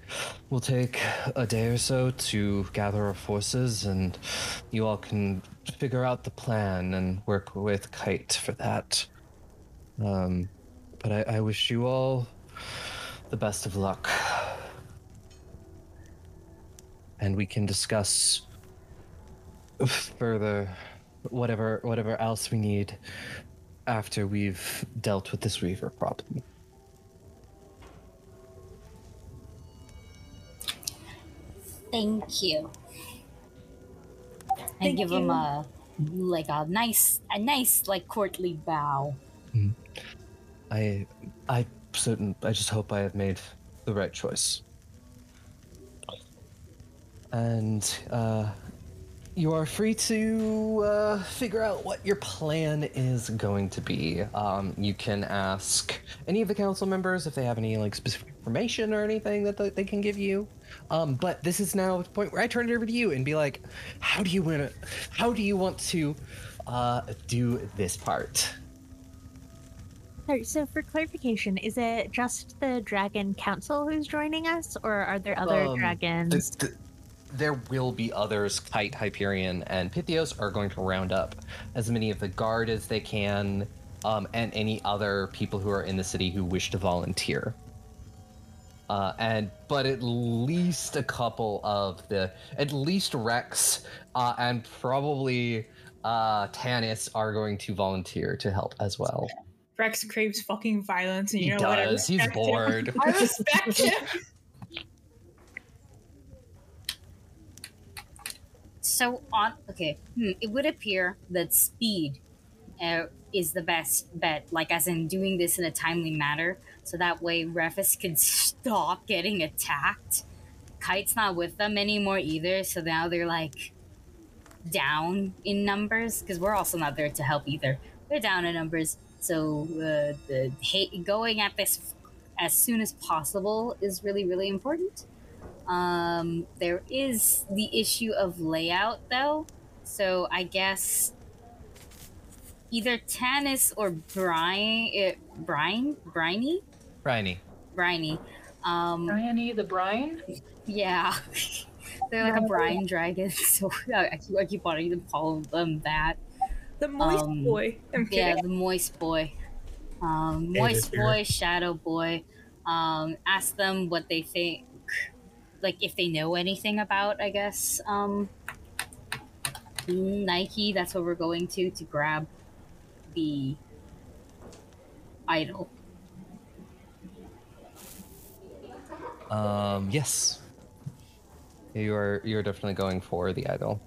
we'll take a day or so to gather our forces, and you all can figure out the plan and work with Kite for that. Um, but I, I wish you all the best of luck, and we can discuss further whatever whatever else we need after we've dealt with this Reaver problem. Thank you. And Thank give him you. a like a nice a nice like courtly bow. I, I certain. I just hope I have made the right choice. And uh, you are free to uh, figure out what your plan is going to be. Um, you can ask any of the council members if they have any like specific information or anything that they can give you. Um, but this is now the point where I turn it over to you and be like, how do you want to? How do you want to uh, do this part? Sorry, so for clarification, is it just the Dragon Council who's joining us, or are there other Um, dragons? Th- th- there will be others. Kite, Hyperion, and Pythios are going to round up as many of the guard as they can, um, and any other people who are in the city who wish to volunteer. Uh, and but at least a couple of the, at least Rex, uh, and probably uh, Tanis are going to volunteer to help as well. Rex craves fucking violence, and He you know what? I does. He's respect him. bored. I respect him. So on okay, hmm, it would appear that speed uh, is the best bet. Like as in doing this in a timely manner, so that way Rephis can stop getting attacked. Kite's not with them anymore either, so now they're like down in numbers because we're also not there to help either. They're down in numbers, so uh, the ha- going at this as soon as possible is really really important. Um, there is the issue of layout, though. So I guess either Tanis or Brian, uh, Brian, Briny, Briny. Briny. Um, Bryony the brine? yeah, they're like a brine dragon. So I I keep, I keep wanting to call them that. The moist Um, boy. I'm kidding. Yeah, the moist boy. Um, moist boy, shadow boy. Um, ask them what they think, like if they know anything about. I guess um, Nike. That's what we're going to to grab the idol. Um, yes. You are you're definitely going for the idol.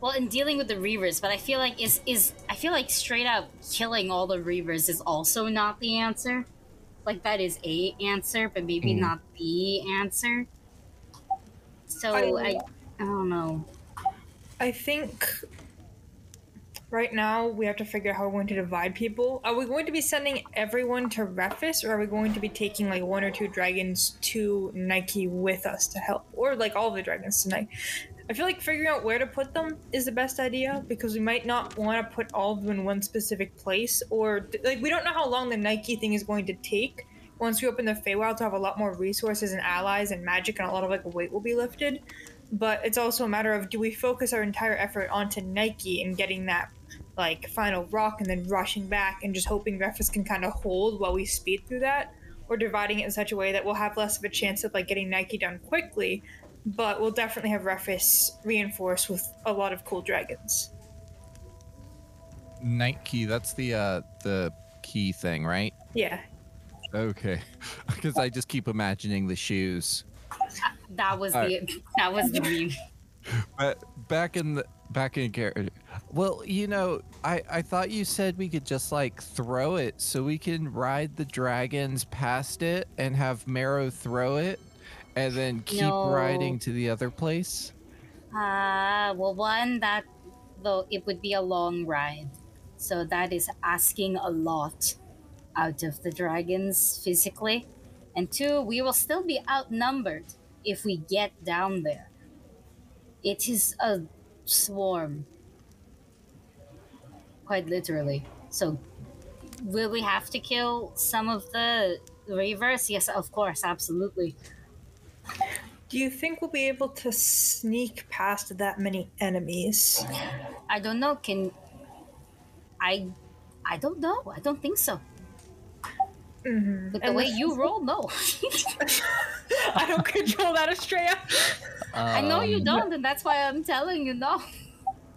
Well, in dealing with the Reavers, but I feel like is is I feel like straight up killing all the Reavers is also not the answer. Like that is a answer, but maybe Mm. not the answer. So I- I, I don't know. I think right now we have to figure out how we're going to divide people. Are we going to be sending everyone to Rephis, or are we going to be taking like one or two dragons to Nike with us to help, or like all the dragons tonight? I feel like figuring out where to put them is the best idea because we might not want to put all of them in one specific place, or like we don't know how long the Nike thing is going to take. Once we open the Feywild to have a lot more resources and allies and magic, and a lot of like weight will be lifted but it's also a matter of do we focus our entire effort onto Nike and getting that like final rock and then rushing back and just hoping Rephis can kind of hold while we speed through that or dividing it in such a way that we'll have less of a chance of like getting Nike done quickly but we'll definitely have Rephis reinforced with a lot of cool dragons. Night key. That's the uh the key thing, right? Yeah. Okay. Because I just keep imagining the shoes. That was All the that was the meme. But back in the back in character. Well, you know, I I thought you said we could just like throw it so we can ride the dragons past it and have Marrow throw it and then keep No. riding to the other place. Uh, well, one that though it would be a long ride, so that is asking a lot out of the dragons physically, and two, we will still be outnumbered if we get down there. It is a swarm, quite literally. So will we have to kill some of the reavers? Yes, of course, absolutely. Do you think we'll be able to sneak past that many enemies? I don't know. Can I? I don't know. I don't think so. Mm-hmm. With the way you roll, no. I don't control that, Estrella. I know you Um, don't, and that's why I'm telling you no.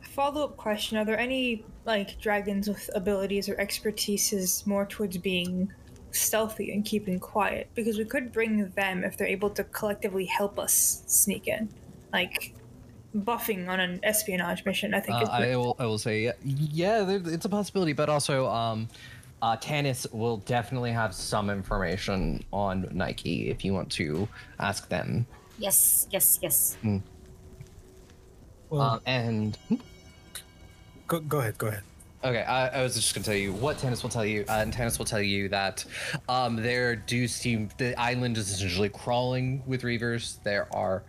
Follow up question: Are there any like dragons with abilities or expertises more towards being stealthy and keeping quiet? Because we could bring them if they're able to collectively help us sneak in, like buffing on an espionage mission. I think. Uh, is I will. I will say, yeah, yeah, there- it's a possibility, but also, um, uh, Tanis will definitely have some information on Nike if you want to ask them. Yes, yes, yes. Well, Uh, and go, go ahead. Go ahead. okay, I, I was just gonna tell you what Tanis will tell you. Uh, and Tanis will tell you that um, there do seem the island is essentially crawling with reavers. There are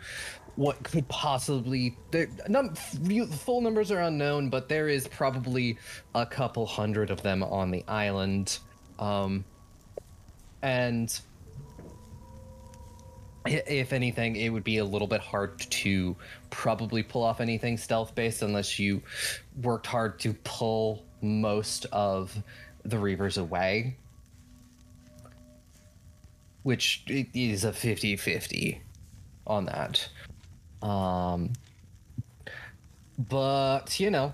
what could possibly there num, full numbers are unknown, but there is probably a couple hundred of them on the island, um, and if anything, it would be a little bit hard to probably pull off anything stealth based unless you worked hard to pull most of the Reavers away. Which is a 50 50 on that. Um, but, you know,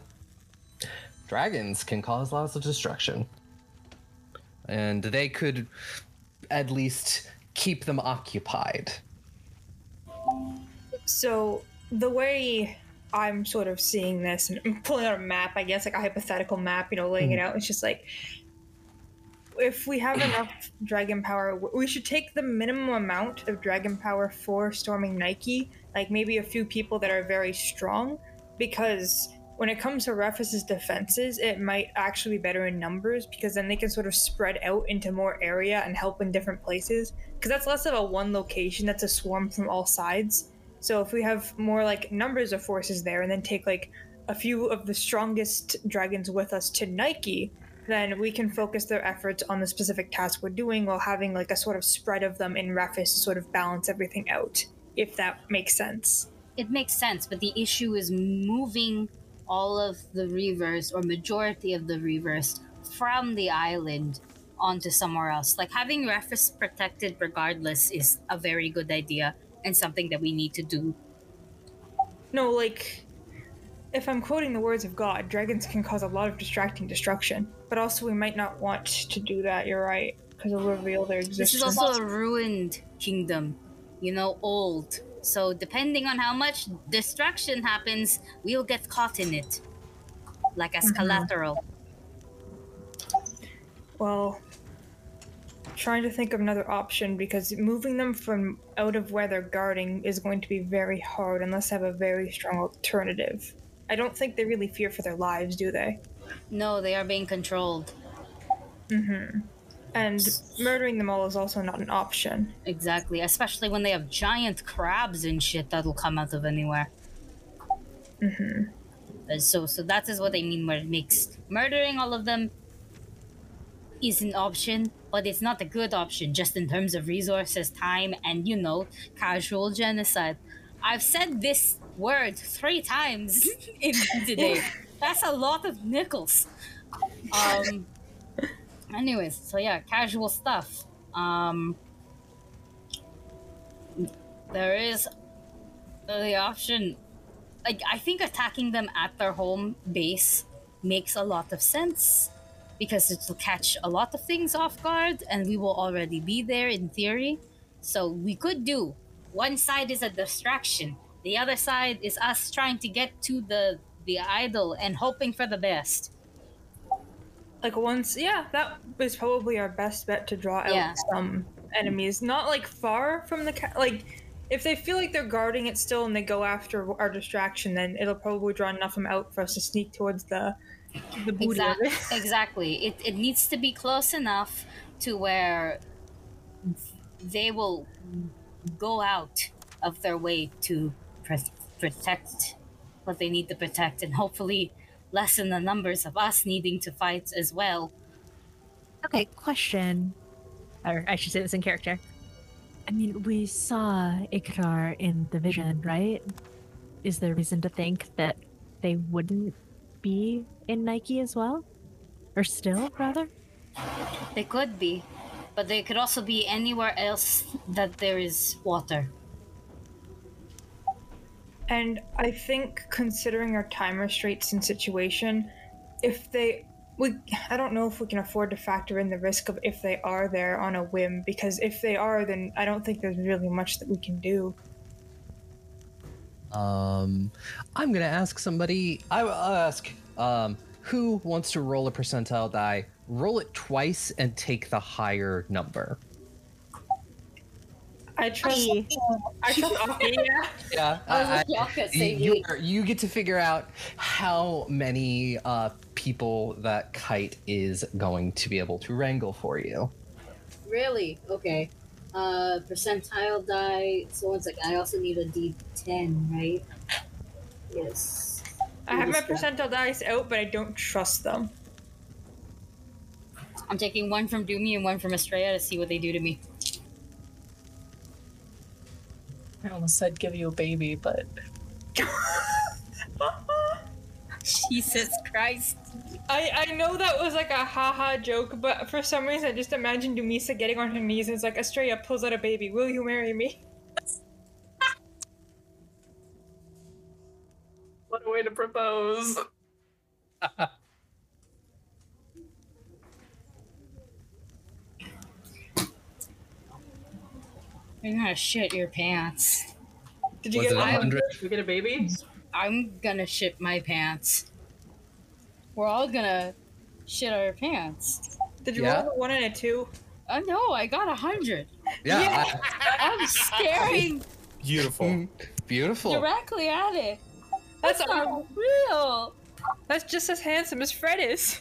dragons can cause lots of destruction. And they could at least keep them occupied. So the way I'm sort of seeing this, and pulling out a map, I guess, like a hypothetical map, you know, laying it hmm. out. It's just like if we have enough dragon power, we should take the minimum amount of dragon power for storming Nike, like maybe a few people that are very strong, because when it comes to Rephis's defenses, it might actually be better in numbers because then they can sort of spread out into more area and help in different places. Because that's less of a one location, that's a swarm from all sides. So if we have more like numbers of forces there and then take like a few of the strongest dragons with us to Nike, then we can focus their efforts on the specific task we're doing while having like a sort of spread of them in Rephis to sort of balance everything out, if that makes sense. It makes sense, but the issue is moving all of the reavers or majority of the reavers from the island onto somewhere else. Like having Rephis protected regardless is a very good idea and something that we need to do. No, like if I'm quoting the words of God, dragons can cause a lot of distracting destruction. But also we might not want to do that, you're right. Because it'll reveal their existence. This is also a ruined kingdom, you know, old. So depending on how much destruction happens, we'll get caught in it. Like as Mhm. collateral. Well, trying to think of another option because moving them from out of where they're guarding is going to be very hard unless they have a very strong alternative. I don't think they really fear for their lives, do they? No, they are being controlled. Mm-hmm. And murdering them all is also not an option. Exactly, especially when they have giant crabs and shit that'll come out of anywhere. Mm-hmm. So, so that is what I mean. Where it makes murdering all of them is an option, but it's not a good option, just in terms of resources, time, and you know, casual genocide. I've said this word three times in today. That's a lot of nickels. Um. Anyways, so yeah, casual stuff. Um. There is the option like I think attacking them at their home base makes a lot of sense because it will catch a lot of things off guard and we will already be there in theory. So we could do one side is a distraction. The other side is us trying to get to the the idol and hoping for the best. Like once, yeah, that is probably our best bet to draw out Yeah. some enemies. Not like far from the ca- like. If they feel like they're guarding it still and they go after our distraction, then it'll probably draw enough of them out for us to sneak towards the the booty Exactly. it. exactly. It, it needs to be close enough to where they will go out of their way to pr- protect what they need to protect and hopefully lessen the numbers of us needing to fight as well. Okay, question. Or I should say this in character. I mean, we saw Iktar in the vision, right? Is there reason to think that they wouldn't be in Nike as well? Or still, rather? They could be, but they could also be anywhere else that there is water. And I think, considering our time restraints and situation, if they, we, I don't know if we can afford to factor in the risk of if they are there on a whim. Because if they are, then I don't think there's really much that we can do. Um, I'm gonna ask somebody. I will ask um, who wants to roll a percentile die. Roll it twice and take the higher number. I trust. Hey. I trust Aki. Yeah. Yeah, I I- with Yaka I- saying you, you get to figure out how many uh, people that kite is going to be able to wrangle for you. Really? Okay. Uh, percentile die. So one second. I also need a D10, right? Yes. I have my percentile dice out, but I don't trust them. I'm taking one from Doomy and one from Estrella to see what they do to me. I almost said give you a baby, but Jesus Christ. I, I know that was like a haha joke, but for some reason I just imagined Dumisa getting on her knees and it's like, Estrella pulls out a baby. Will you marry me? what a way to propose. You're gonna shit your pants. Did you Was get it a mine? hundred? We get a baby? I'm gonna shit my pants. We're all gonna shit our pants. Did you Yeah. roll a one and a two? Oh no, I got a hundred. Yeah, I'm staring Beautiful. Beautiful. directly at it. That's That's not real. That's just as handsome as Fred is.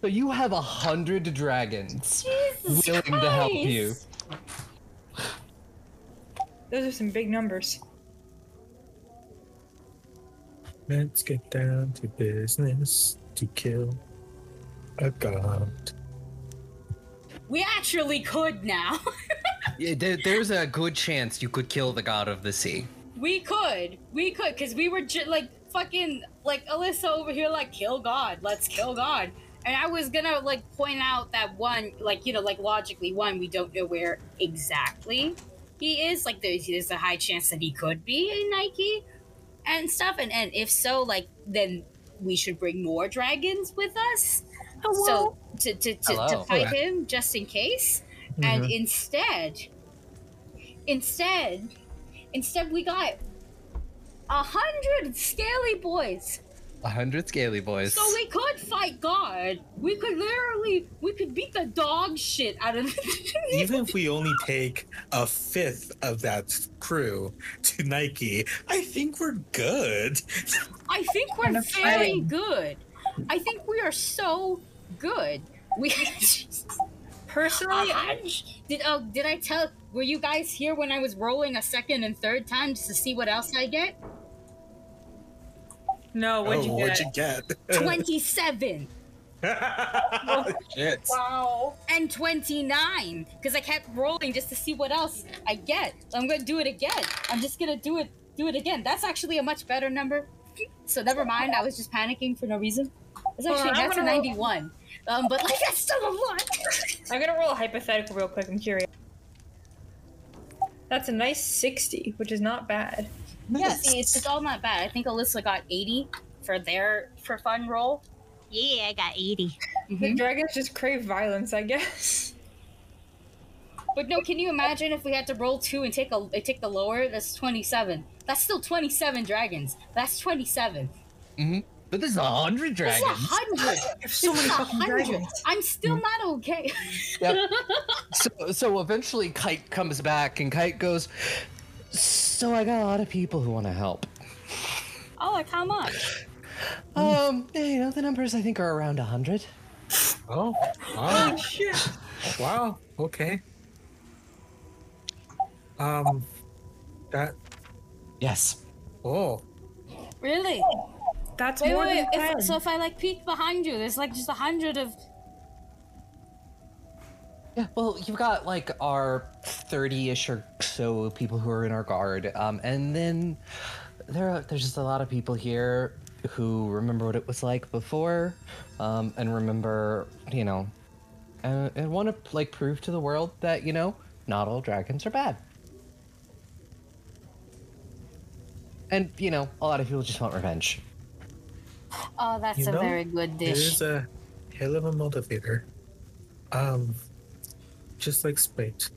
So you have a hundred dragons Jesus willing to help you. Those are some big numbers. Let's get down to business to kill a god. We actually could now. Yeah, there, there's a good chance you could kill the god of the sea. we could. We could, because we were ju- like fucking like Alyssa over here, like kill God. Let's kill God. And I was gonna like point out that one, like you know, like logically, one we don't know where exactly he is. Like there's, there's a high chance that he could be in Nike and stuff. And and if so, like then we should bring more dragons with us. So to to, to, to fight Okay. him just in case. And Mhm. instead, instead, instead we got a hundred scaly boys. A hundred scaly boys. So we could fight God. We could literally, we could beat the dog shit out of. Even if we only take a fifth of that crew to Nike, I think we're good. I think we're very good. I think we are so good. We. Personally, uh-huh. did oh did I tell? Were you guys here when I was rolling a second and third time just to see what else I get? No. What'd you oh, get? what'd you get? Twenty-seven. Shit. Wow. and 29 because I kept rolling just to see what else I get. I'm gonna do it again. I'm just gonna do it do it again. That's actually a much better number. So never mind. I was just panicking for no reason. It's actually on, that's a gonna roll- 91. Um, but like that's still a lot. I'm gonna roll a hypothetical real quick. I'm curious. That's a nice 60, which is not bad. Yeah, see, it's, it's all not bad. I think Alyssa got 80 for their for fun roll. Yeah, I got 80. The Mhm. dragons just crave violence, I guess. But no, can you imagine if we had to roll two and take a take the lower? That's 27. That's still 27 dragons. That's 27. Mm-hmm. but this is a hundred This is a dragons. hundred. There's so many a fucking hundred. dragons. I'm still not okay. Yep. So, so eventually Kite comes back and Kite goes, So I got a lot of people who want to help. Oh, like how much? Um, you know, the numbers I think are around a hundred. Oh, Oh wow. shit! wow. Okay. Um, that. Yes. Oh, Really? That's Wait, more wait, than wait. 10. If, so if I like peek behind you, there's like just a hundred of. Yeah, well, you've got like our 30 ish or so people who are in our guard. Um, and then there are, there's just a lot of people here who remember what it was like before um, and remember, you know, and, and want to like prove to the world that, you know, not all dragons are bad. And, you know, a lot of people just want revenge. Oh, that's You a know, very good There dish. is a hell of a motivator. Um, just like spite.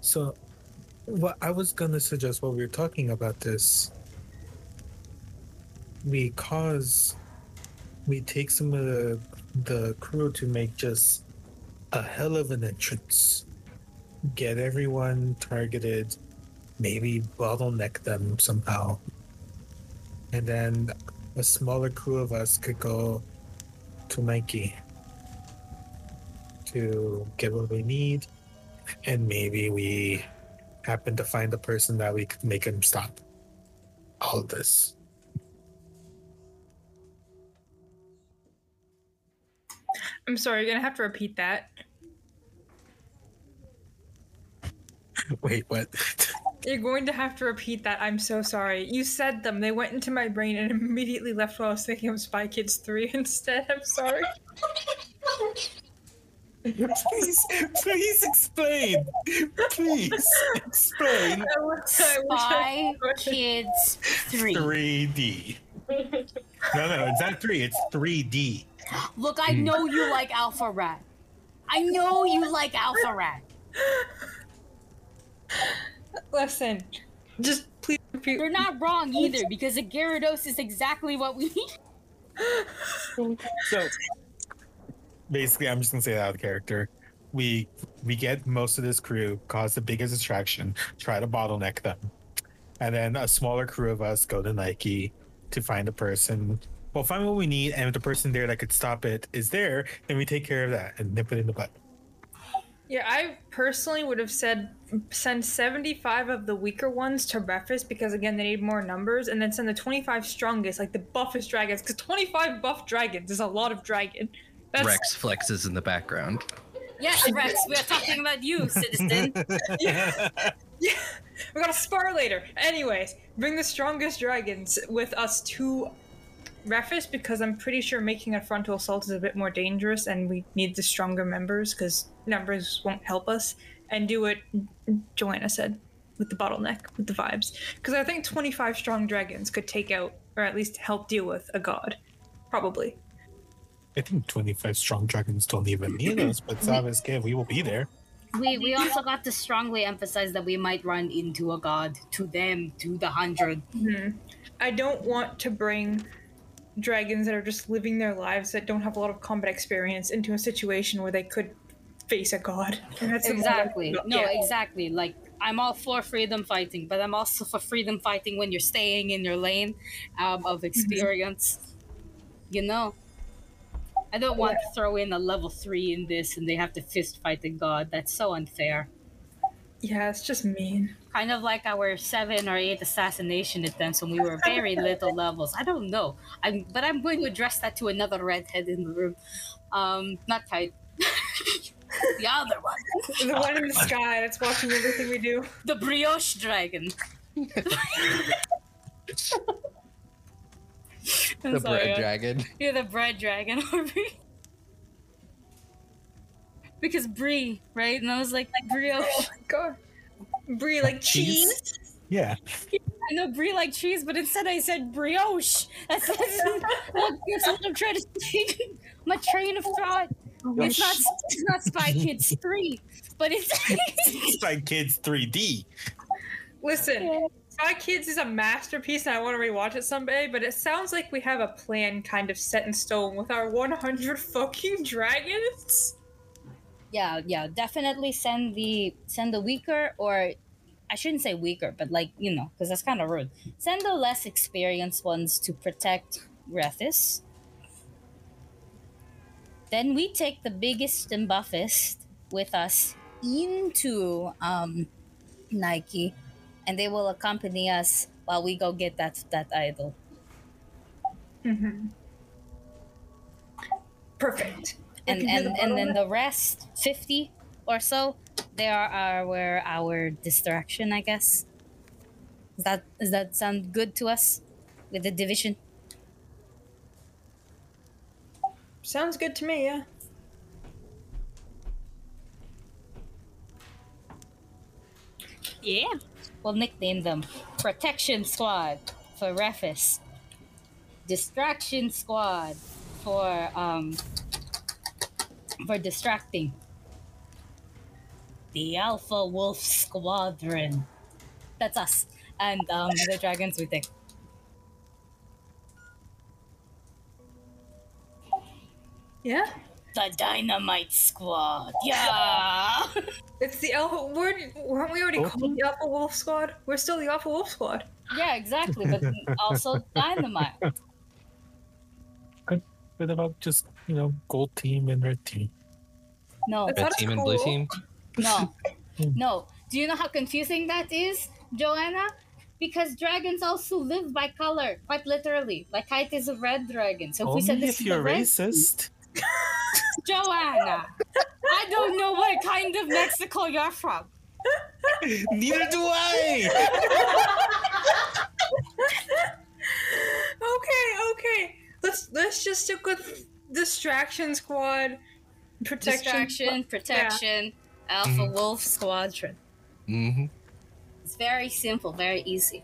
So, what I was gonna suggest while we were talking about this, we cause, we take some of the the crew to make just a hell of an entrance, get everyone targeted, maybe bottleneck them somehow, and then a smaller crew of us could go to Nike to get what we need, and maybe we happen to find a person that we could make him stop all of this. I'm sorry, you're gonna have to repeat that. Wait, what? You're going to have to repeat that. I'm so sorry. You said them. They went into my brain and immediately left while I was thinking of Spy Kids 3 instead. I'm sorry. Please, please explain. Please explain. I wish I, wish I Spy Kids 3. 3D. No, no, it's not three. It's 3D. Look, I hmm. know you like Alpha Rat. I know you like Alpha Rat. Listen, just please repeat. You're not wrong either because a Gyarados is exactly what we need. So basically, I'm just gonna say that out of character. We we get most of this crew, cause the biggest distraction, try to bottleneck them, and then a smaller crew of us go to Nike to find a person. Well, find what we need, and if the person there that could stop it is there, then we take care of that and nip it in the butt. Yeah, I personally would have said send 75 of the weaker ones to breakfast because again they need more numbers, and then send the 25 strongest, like the buffest dragons, because 25 buff dragons is a lot of dragon. That's Rex flexes in the background. Yes, Rex, we're talking about you, citizen. yeah. yeah. We gotta spar later. Anyways, bring the strongest dragons with us to Rephis because I'm pretty sure making a frontal assault is a bit more dangerous and we need the stronger members because numbers won't help us. And do what Joanna said with the bottleneck, with the vibes. Because I think 25 strong dragons could take out, or at least help deal with, a god. Probably. I think 25 strong dragons don't even need us, but Savas give, we will be there. we we also got to strongly emphasize that we might run into a god to them to the hundred. Mhm. I don't want to bring dragons that are just living their lives that don't have a lot of combat experience into a situation where they could face a god. And that's the more- Exactly. No, Yeah. exactly. Like I'm all for freedom fighting, but I'm also for freedom fighting when you're staying in your lane um, of experience. You know. I don't want to throw in a level three in this and they have to fist fight the god. That's so unfair. Yeah, it's just mean. Kind of like our seven or eight assassination attempts when we were very little levels. I don't know. I'm but I'm going to address that to another redhead in the room. Um, not tight. the other one. The one in the sky that's watching everything we do. The brioche dragon. I'm The sorry, bread dragon. You're the bread dragon, Aubrey. because brie, right? And I was like, like brioche. Oh oh God. Brie like Cheese? cheese. Yeah. I know brie like cheese, but instead I said brioche. That's, that's, that's what I'm trying to say. My train of thought. Oh, it's not. It's not Spy Kids three, but it's. It's like Kids 3D. Listen, Spy Kids is a masterpiece and I want to rewatch it someday, but it sounds like we have a plan kind of set in stone with our 100 fucking dragons. yeah, yeah, definitely send the send the weaker or I shouldn't say weaker, but like you know, because that's kind of rude. Send the less experienced ones to protect Rephis. Then we take the biggest and buffest with us into um, Nike, and they will accompany us while we go get that that idol. Mm-hmm. Perfect. and and the and then the rest 50 or so they are our our distraction i guess does that does that sound good to us with the division Sounds good to me, yeah. Yeah. We'll nickname them protection squad for Rephis distraction squad for um for distracting. The alpha wolf squadron. That's us and um the dragons we think. Yeah? The dynamite squad yeah It's the Alpha. We're, weren't we already called the Alpha Wolf Squad? We're still the Alpha Wolf Squad. yeah exactly but also dynamite What about just, you know, gold team and red team? no That's Red not team and blue team. No. Hmm. No. Do you know how confusing that is, Joanna? Because dragons also live by color, quite literally. Like Kite is a red dragon. So if we said Only this if is you're the red racist. Joanna, I don't know what kind of Mexico you're from. Neither do I. Okay, okay. Let's let's just stick with Distraction Squad, Protection. Distraction, protection, Alpha Wolf Squadron. Mm-hmm. It's very simple, very easy.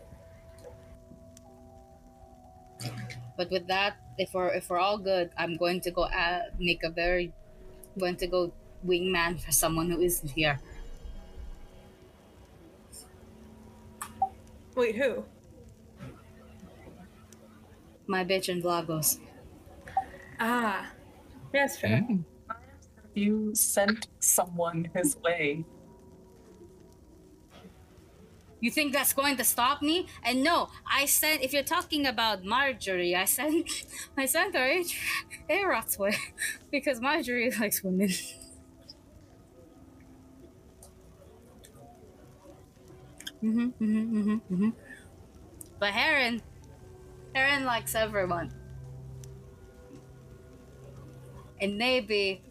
But with that, if we're if we're all good, I'm going to go uh, make a very, going to go wingman for someone who isn't here. Wait, who? My bitch and Vlagos. Ah, yes, fair. Mm. You sent someone his way. You think that's going to stop me? And no, I sent. If you're talking about Marjorie, I sent. I sent her a, a rat's way because Marjorie likes women. hmm hmm hmm hmm But Heron, Heron likes everyone. And maybe.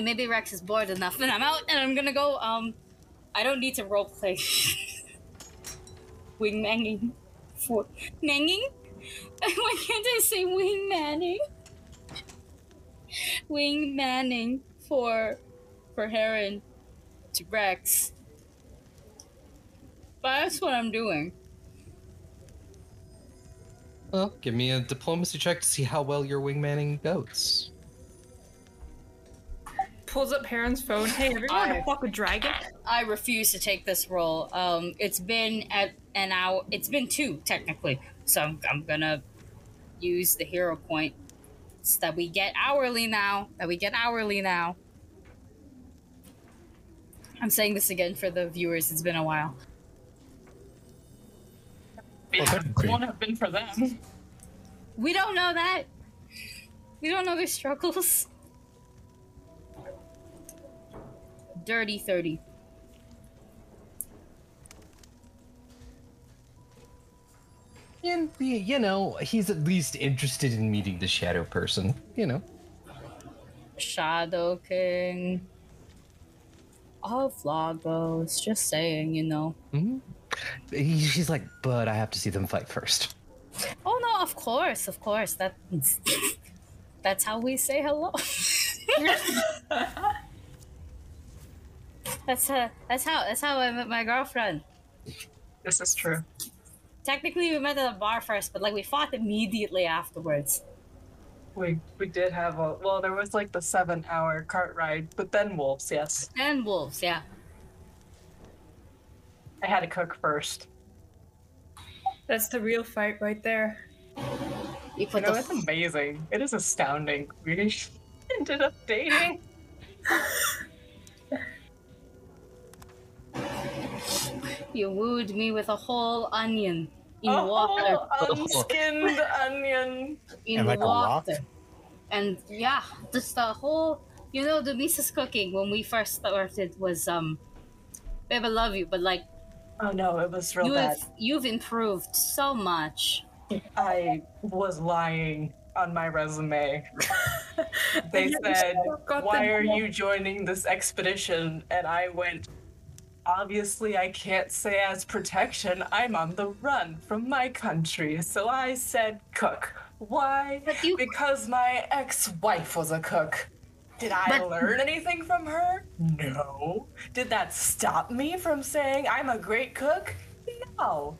And maybe Rex is bored enough and I'm out and I'm gonna go, um. I don't need to roleplay. wing manging. For. Manging? Why can't I say wing manning? Wing manning for. for Heron to Rex. But that's what I'm doing. Well, give me a diplomacy check to see how well your wingmanning goes. Pulls up Heron's phone. Hey, have you ever wanted I- to fuck a dragon? I refuse to take this role. Um, it's been at an hour. It's been two technically, so I'm, I'm gonna use the hero point that we get hourly now. That we get hourly now. I'm saying this again for the viewers. It's been a while. Well, It technically. won't have been for them. We don't know that. We don't know their struggles. Dirty thirty. And y- you know, he's at least interested in meeting the shadow person. You know. Shadow King. Of Lagos. Just saying, you know. hmm He, she's like, but I have to see them fight first. Oh no, of course, of course. That's that's how we say hello. that's uh, that's how that's how I met my girlfriend. This is true. Technically, we met at a bar first, but like we fought immediately afterwards. We we did have a well, there was like the seven hour cart ride, but then wolves, yes. Then wolves, yeah. I had to cook first. That's the real fight right there. You You put know, the it's amazing. It is astounding. We ended up dating. you wooed me with a whole onion in a water. whole unskinned onion. in And like a rock? water. And yeah, just the whole you know the Misa's cooking when we first started was um babe I love you, but like Oh no, it was real you've bad. you've improved so much. I was lying. on my resume. They said, Why are you joining this expedition? And I went, Obviously, I can't say as protection. I'm on the run from my country. So I said, Cook. Why? You- Because my ex wife was a cook. Did I But- learn anything from her? No. Did that stop me from saying I'm a great cook? No.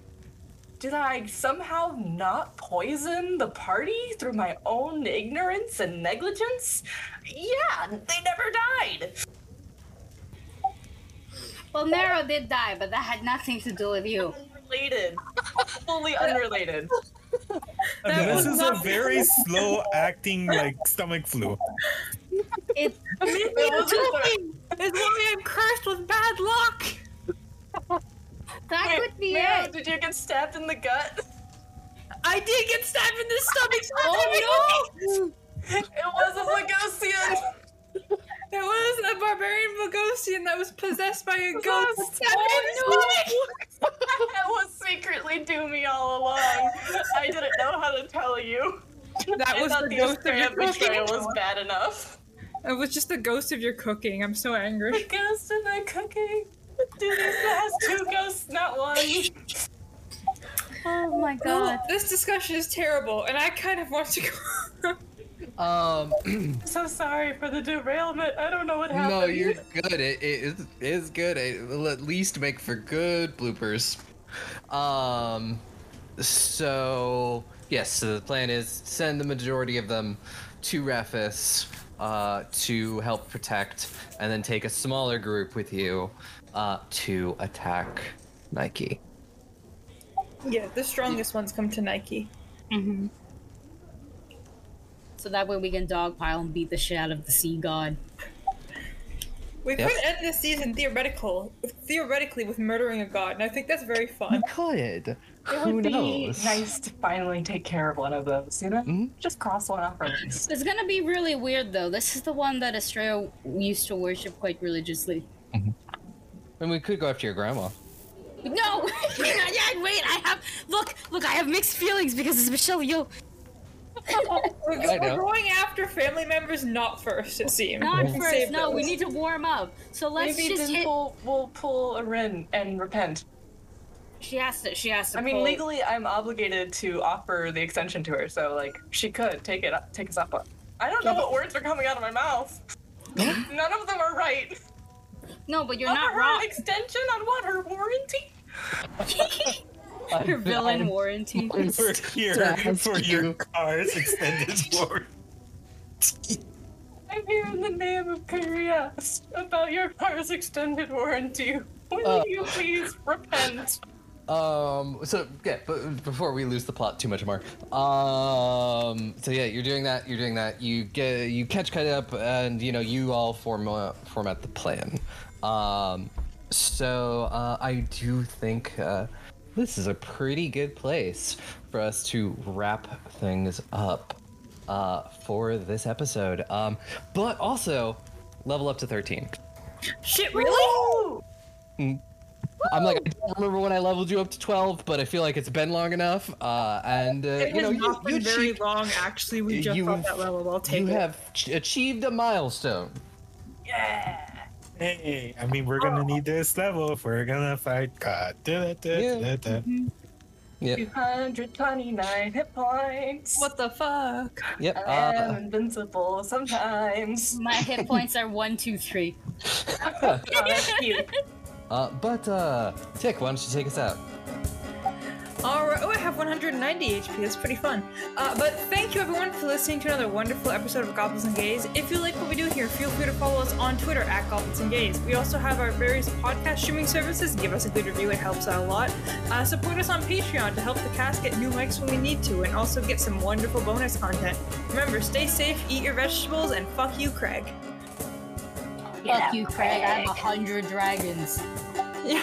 Did I somehow not poison the party through my own ignorance and negligence? Yeah, they never died. Well, Nero did die, but that had nothing to do with you. Unrelated. Fully unrelated. That this is a very slow acting like stomach flu. It Maybe It the was just a- cooking is why I'm cursed with bad luck. that Wait, could be Mero, it. did you get stabbed in the gut? I did get stabbed in the stomach. so Oh no! It was a Lagosian. There was a barbarian Bogosian that was possessed by a ghost. that Ghost. stabbed me in the stomach. That was secretly Doomy all along. I didn't know how to tell you. That I was the the ghost of Australia your cooking. betrayal was bad enough. It was just the ghost of your cooking. I'm so angry. The angry. ghost of my cooking. Dude, this has two ghosts, not one. Oh my god. This discussion is terrible, and I kind of want to go. Um, So sorry for the derailment. I don't know what happened. no, you're good. It, it is is good. It will at least make for good bloopers. Um, so yes, so the plan is send the majority of them to Rephis uh, to help protect, and then take a smaller group with you uh, to attack Nike. yeah, the strongest ones come to Nike. hmm So that way we can dogpile and beat the shit out of the sea god. We Yes. could end this season theoretical, theoretically with murdering a god, and I think that's very fun. could. It Who would be knows? nice to finally take care of one of those, you know? Mhm. Just cross one off our list. It's gonna be really weird though. This is the one that Estrella used to worship quite religiously. And we could go after your grandma. No, not yet. Wait, I have look, look. I have mixed feelings because it's Michelle Yeoh. We're, we're going after family members, not first, it seems. Not We can first. save No, we need to warm up. So let's Maybe just hit. Dimple will pull a Rin and repent. She has to. She has to. I mean, pull- legally, I'm obligated to offer the extension to her, so like she could take it, up, take us up on. I don't know Yeah, what words are coming out of my mouth. None of them are right. No, but you're Offer not her wrong. an extension on what her warranty? Your villain warranty. We're here To ask for your car's extended warranty. I'm here in the name of Korea about your car's extended warranty. Will Uh. you please repent? Um. So yeah, but before we lose the plot too much more. Um. So yeah, you're doing that. You're doing that. You get you catch Kite up, and you know you all form uh, format the plan. Um. So uh, I do think uh, this is a pretty good place for us to wrap things up uh, for this episode. Um. But also level up to thirteen. Shit, really? I'm like, I don't remember when I leveled you up to 12, but I feel like it's been long enough. Uh, and, uh, It you know, has not you, been very achieved, long, actually. We just you got that level. I'll take you it. have ch- achieved a milestone. Yeah. Hey, I mean, we're gonna need this level if we're gonna fight God. Da, da, da, Yeah. da, da. Yep. 229 hit points. What the fuck? Yep. I am Uh, invincible sometimes. My hit points are one, two, three. Oh, that's cute. uh, but, uh, Tick, why don't you take us out? Alright, oh, I have 190 HP. That's pretty fun. Uh, but thank you everyone for listening to another wonderful episode of Goblins and Gays. If you like what we do here, feel free to follow us on Twitter at Goblins and Gays. We also have our various podcast streaming services. Give us a good review, it helps out a lot. Uh, support us on Patreon to help the cast get new mics when we need to, and also get some wonderful bonus content. Remember, stay safe, eat your vegetables, and fuck you, Craig. Fuck you, Craig. I have a hundred dragons. Yeah.